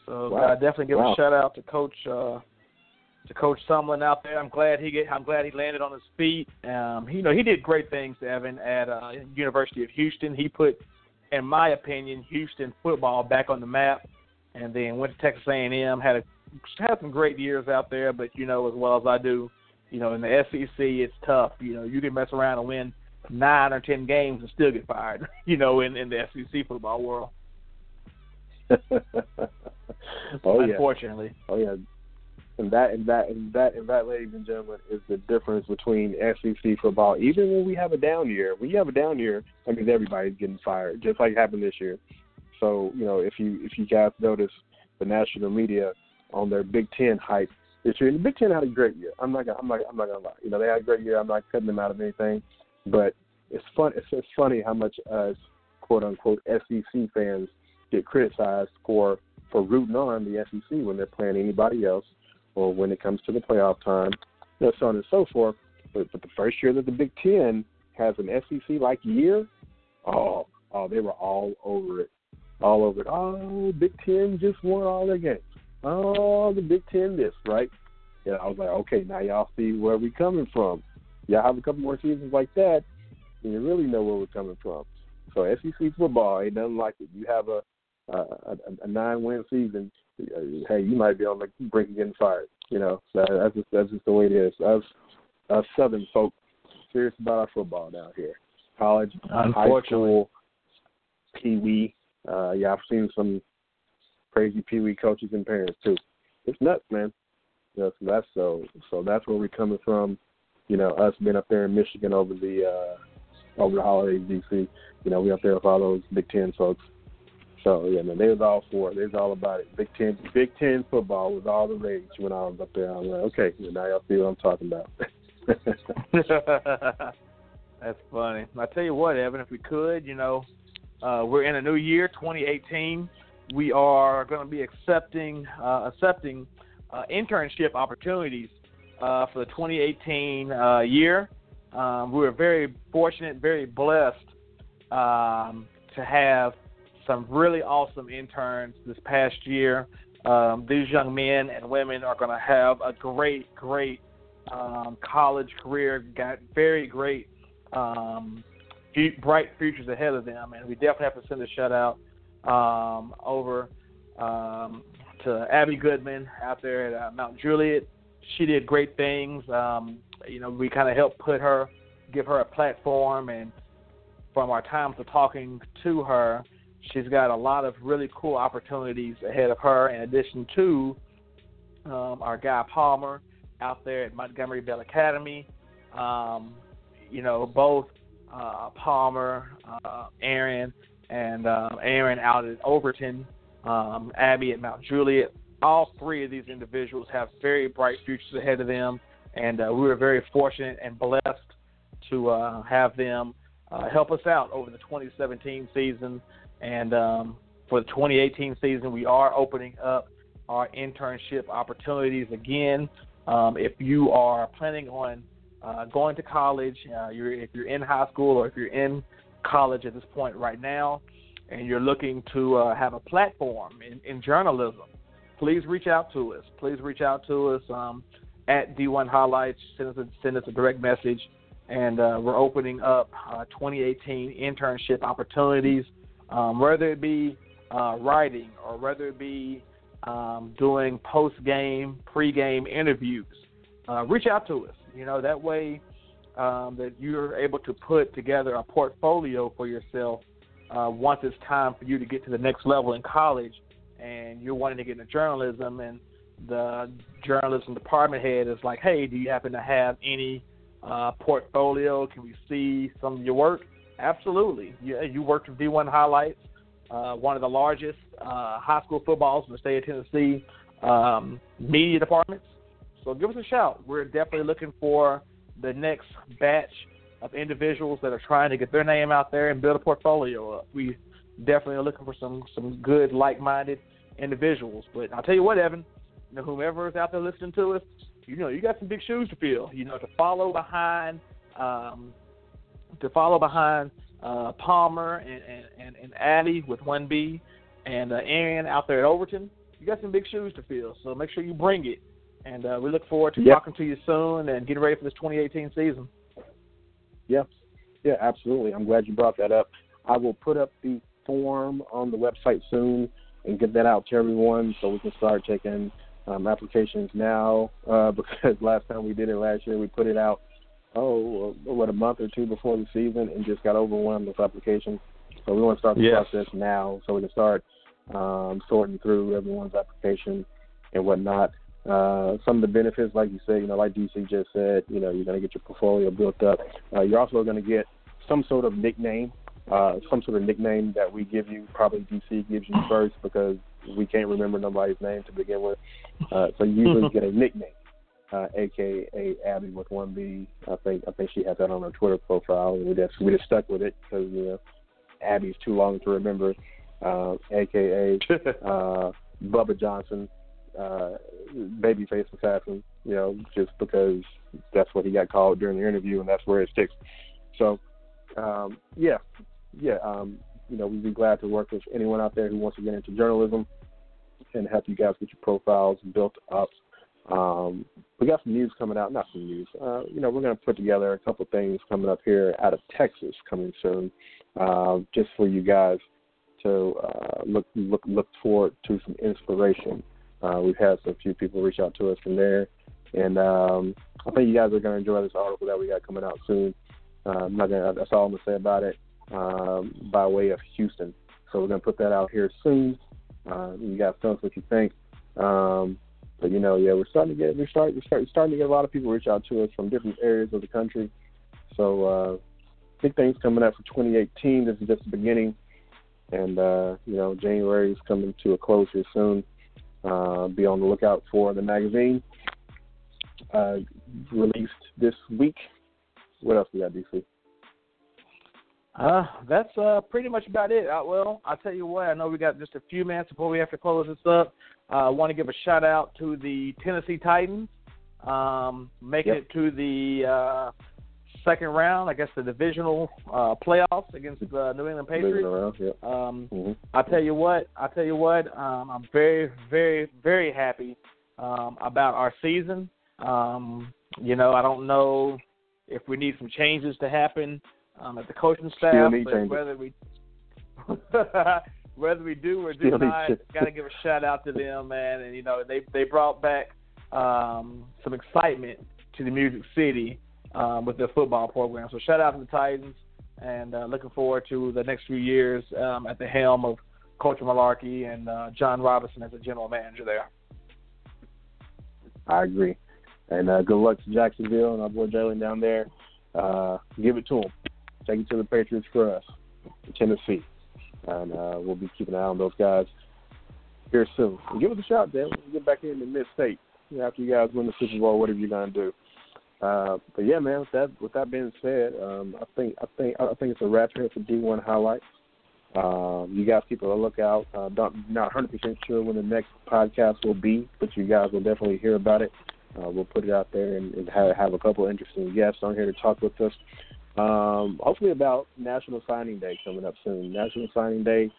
So Wow. uh, definitely give Wow. a shout out to Coach uh, to Coach Sumlin out there. I'm glad he get. I'm glad he landed on his feet. Um, he, you know, he did great things, Evan, at uh, University of Houston. He put, in my opinion, Houston football back on the map, and then went to Texas A&M. Had a had some great years out there, but you know as well as I do, you know in the SEC it's tough. You know you can mess around and win nine or ten games and still get fired. You know in in the SEC football world, oh yeah, unfortunately. oh yeah. And that and that and that and that, ladies and gentlemen, is the difference between SEC football. Even when we have a down year, when you have a down year, that means everybody's getting fired, just like happened this year. So you know, if you if you guys notice, the national media on their Big Ten hype this year, and the Big Ten had a great year. I'm not gonna, I'm not I'm not gonna lie. You know, they had a great year. I'm not cutting them out of anything, but it's fun. It's, it's funny how much us quote unquote SEC fans get criticized for for rooting on the SEC when they're playing anybody else, or when it comes to the playoff time, you know, so on and so forth. But, but the first year that the Big Ten has an SEC like year, oh, oh, they were all over it, all over it. Oh, Big Ten just won all their games. Oh, the Big Ten this, right? Yeah, I was like, okay, now y'all see where we coming from. Y'all have a couple more seasons like that, and you really know where we're coming from. So SEC football ain't nothing like it. You have a a, a, nine win season, uh, hey, you might be on the brink of getting fired. You know, so that's just that's just the way it is. Us, us Southern folk, serious about our football down here. College, high school, pee wee. Uh, yeah, I've seen some crazy pee wee coaches and parents too. It's nuts, man. So that's so so that's where we're coming from. You know, us being up there in Michigan over the uh over the holidays, DC. You know, we up there with all those Big Ten folks. So yeah, man, they was all for it. They was all about it. Big Ten, Big Ten football was all the rage when I was up there. I was like, okay, now y'all see what I'm talking about. That's funny. I tell you what, Evan, if we could, you know, uh, we're in a new year, 2018. We are going to be accepting uh, accepting uh, internship opportunities uh, for the 2018 uh, year. Um, we were very fortunate, very blessed um, to have some really awesome interns this past year. Um, these young men and women are going to have a great, great um, college career. Got very great, um, bright futures ahead of them, and we definitely have to send a shout out um, over to Abby Goodman out there at uh, Mount Juliet. She did great things. Um, you know, we kind of helped put her, give her a platform, and from our times of talking to her, she's got a lot of really cool opportunities ahead of her. In addition to um, our guy Palmer out there at Montgomery Bell Academy, um, you know, both uh, Palmer, uh, Aaron, and um, Aaron out at Overton, um, Abby at Mount Juliet. All three of these individuals have very bright futures ahead of them, and uh, we were very fortunate and blessed to uh, have them uh, help us out over the 2017 season. And um, for the 2018 season, we are opening up our internship opportunities again. Um, if you are planning on uh, going to college, uh, you're, if you're in high school or if you're in college at this point right now, and you're looking to uh, have a platform in, in journalism, please reach out to us. Please reach out to us um, at D1 Highlights. Send us a, send us a direct message, and uh, we're opening up uh, 2018 internship opportunities, um, whether it be uh, writing or whether it be um, doing post game, pre game interviews. Uh, reach out to us. You know that way um, that you're able to put together a portfolio for yourself uh, once it's time for you to get to the next level in college, and you're wanting to get into journalism, and the journalism department head is like, "Hey, do you happen to have any uh, portfolio? Can we see some of your work?" Absolutely. You, you worked with D1 Highlights, uh, one of the largest uh, high school footballs in the state of Tennessee um, media departments. So give us a shout. We're definitely looking for the next batch of individuals that are trying to get their name out there and build a portfolio up. We definitely are looking for some some good, like-minded individuals. But I'll tell you what, Evan, you know, whomever is out there listening to us, you know, you got some big shoes to fill. You know, to follow behind, um, to follow behind uh, Palmer and and and, and Abby with one B, and uh, Aaron out there at Overton. You got some big shoes to fill, so make sure you bring it. And uh, we look forward to yep. talking to you soon and getting ready for this 2018 season. Yeah, yeah, absolutely. I'm glad you brought that up. I will put up the form on the website soon and get that out to everyone so we can start taking um, applications now. Uh, because last time we did it last year, we put it out oh what a month or two before the season and just got overwhelmed with applications. So we want to start the yes. process now so we can start um, sorting through everyone's application and whatnot. Uh, some of the benefits, like you said, you know, like DC just said, you know, you're going to get your portfolio built up. Uh, you're also going to get some sort of nickname, uh, some sort of nickname that we give you. Probably DC gives you first because we can't remember nobody's name to begin with. Uh, so you usually get a nickname, uh, aka Abby with one B. I think I think she has that on her Twitter profile, and we just we just stuck with it because you know Abby's too long to remember. Uh, aka uh, Bubba Johnson uh, babyface assassin, you know, just because that's what he got called during the interview and that's where it sticks. So, um, yeah, yeah, um, you know, we'd be glad to work with anyone out there who wants to get into journalism and help you guys get your profiles built up. Um, we got some news coming out, not some news. Uh, you know, we're going to put together a couple things coming up here out of Texas coming soon, uh, just for you guys to uh, look look look forward to some inspiration. Uh, we've had some few people reach out to us from there, and um, I think you guys are going to enjoy this article that we got coming out soon. I'm not gonna, that's all I'm gonna say about it. Um, by way of Houston, so we're gonna put that out here soon. Uh, you guys tell us what you think. Um, but you know, yeah, we're starting to get we're starting we're starting, starting to get a lot of people reach out to us from different areas of the country. So uh, big things coming up for 2018. This is just the beginning, and uh, you know, January is coming to a close here soon. Uh, be on the lookout for the magazine uh, released this week. What else we got, DC? Uh, that's uh, pretty much about it. Uh, well, I'll tell you what. I know we got just a few minutes before we have to close this up. Uh, I want to give a shout out to the Tennessee Titans, um, making yep. it to the uh, second round, I guess the divisional uh, playoffs against the New England Patriots. Around, yeah. Um, mm-hmm. I tell you what, I tell you what, um, I'm very, very, very happy um, about our season. Um, you know, I don't know if we need some changes to happen um, at the coaching staff, whether we whether we do or do Still not, got to give a shout out to them, man. And you know, they they brought back um, some excitement to the Music City um, with their football program. So shout out to the Titans, and uh, looking forward to the next few years um, at the helm of Coach Mularkey and uh, Jon Robinson as a general manager there. I agree, and uh, good luck to Jacksonville and our boy Jalen down there. Uh, give it to them. Take it to the Patriots for us, in Tennessee, and uh, we'll be keeping an eye on those guys here soon. And give us a shout, Dan. We'll get back in the mid state after you guys win the Super Bowl. Whatever you're gonna do. Uh, but yeah, man. With that, with that being said, um, I think I think I think it's a wrap here for D1 highlights. Um, you guys keep a lookout. Uh, not 100% sure when the next podcast will be, but you guys will definitely hear about it. Uh, we'll put it out there and, and have, have a couple interesting guests on here to talk with us. Um, hopefully about National Signing Day coming up soon. National Signing Day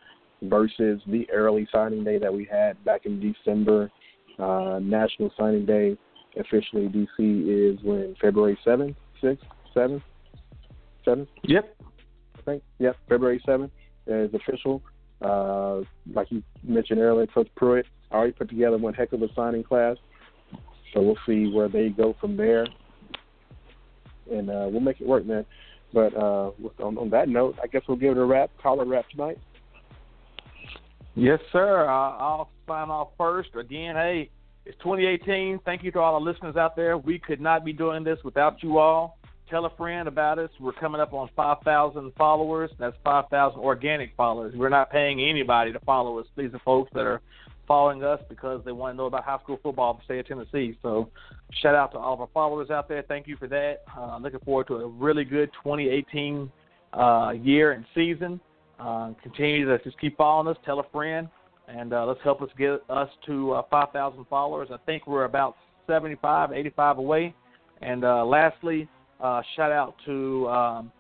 versus the early signing day that we had back in December. Uh, National Signing Day officially DC is when February seventh, sixth, seventh, seventh. Yep. I think. Yep. February seventh is official. Uh, like you mentioned earlier, Coach Pruitt already put together one heck of a signing class. So we'll see where they go from there, and uh, we'll make it work, man. But uh, on, on that note, I guess we'll give it a wrap. Call it a wrap tonight. Yes, sir. Uh, I'll sign off first. Again, hey, it's 2018. Thank you to all the listeners out there. We could not be doing this without you all. Tell a friend about us. We're coming up on 5,000 followers. That's 5,000 organic followers. We're not paying anybody to follow us. These are folks that are following us because they want to know about high school football in the state of Tennessee. So, shout out to all of our followers out there. Thank you for that. Uh, looking forward to a really good 2018 uh, year and season. Uh, continue to just keep following us. Tell a friend, and uh, let's help us get us to uh, 5,000 followers. I think we're about 75, 85 away. And uh, lastly, shout out to um,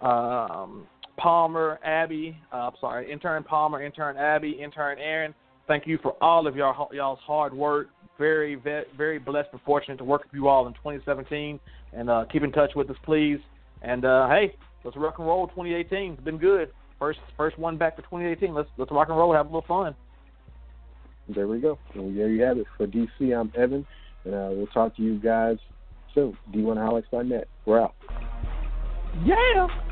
um, Palmer, Abby. I'm sorry, intern Palmer, intern Abby, intern Aaron. Thank you for all of y'all y'all's hard work. Very very blessed and fortunate to work with you all in 2017. And uh, keep in touch with us, please. And uh, hey, let's rock and roll 2018. It's been good. First first one back for 2018. Let's let's rock and roll. Have a little fun. There we go. And there you have it. For DC, I'm Evan, and uh, we'll talk to you guys soon. D1highlights.net. We're out. Yeah.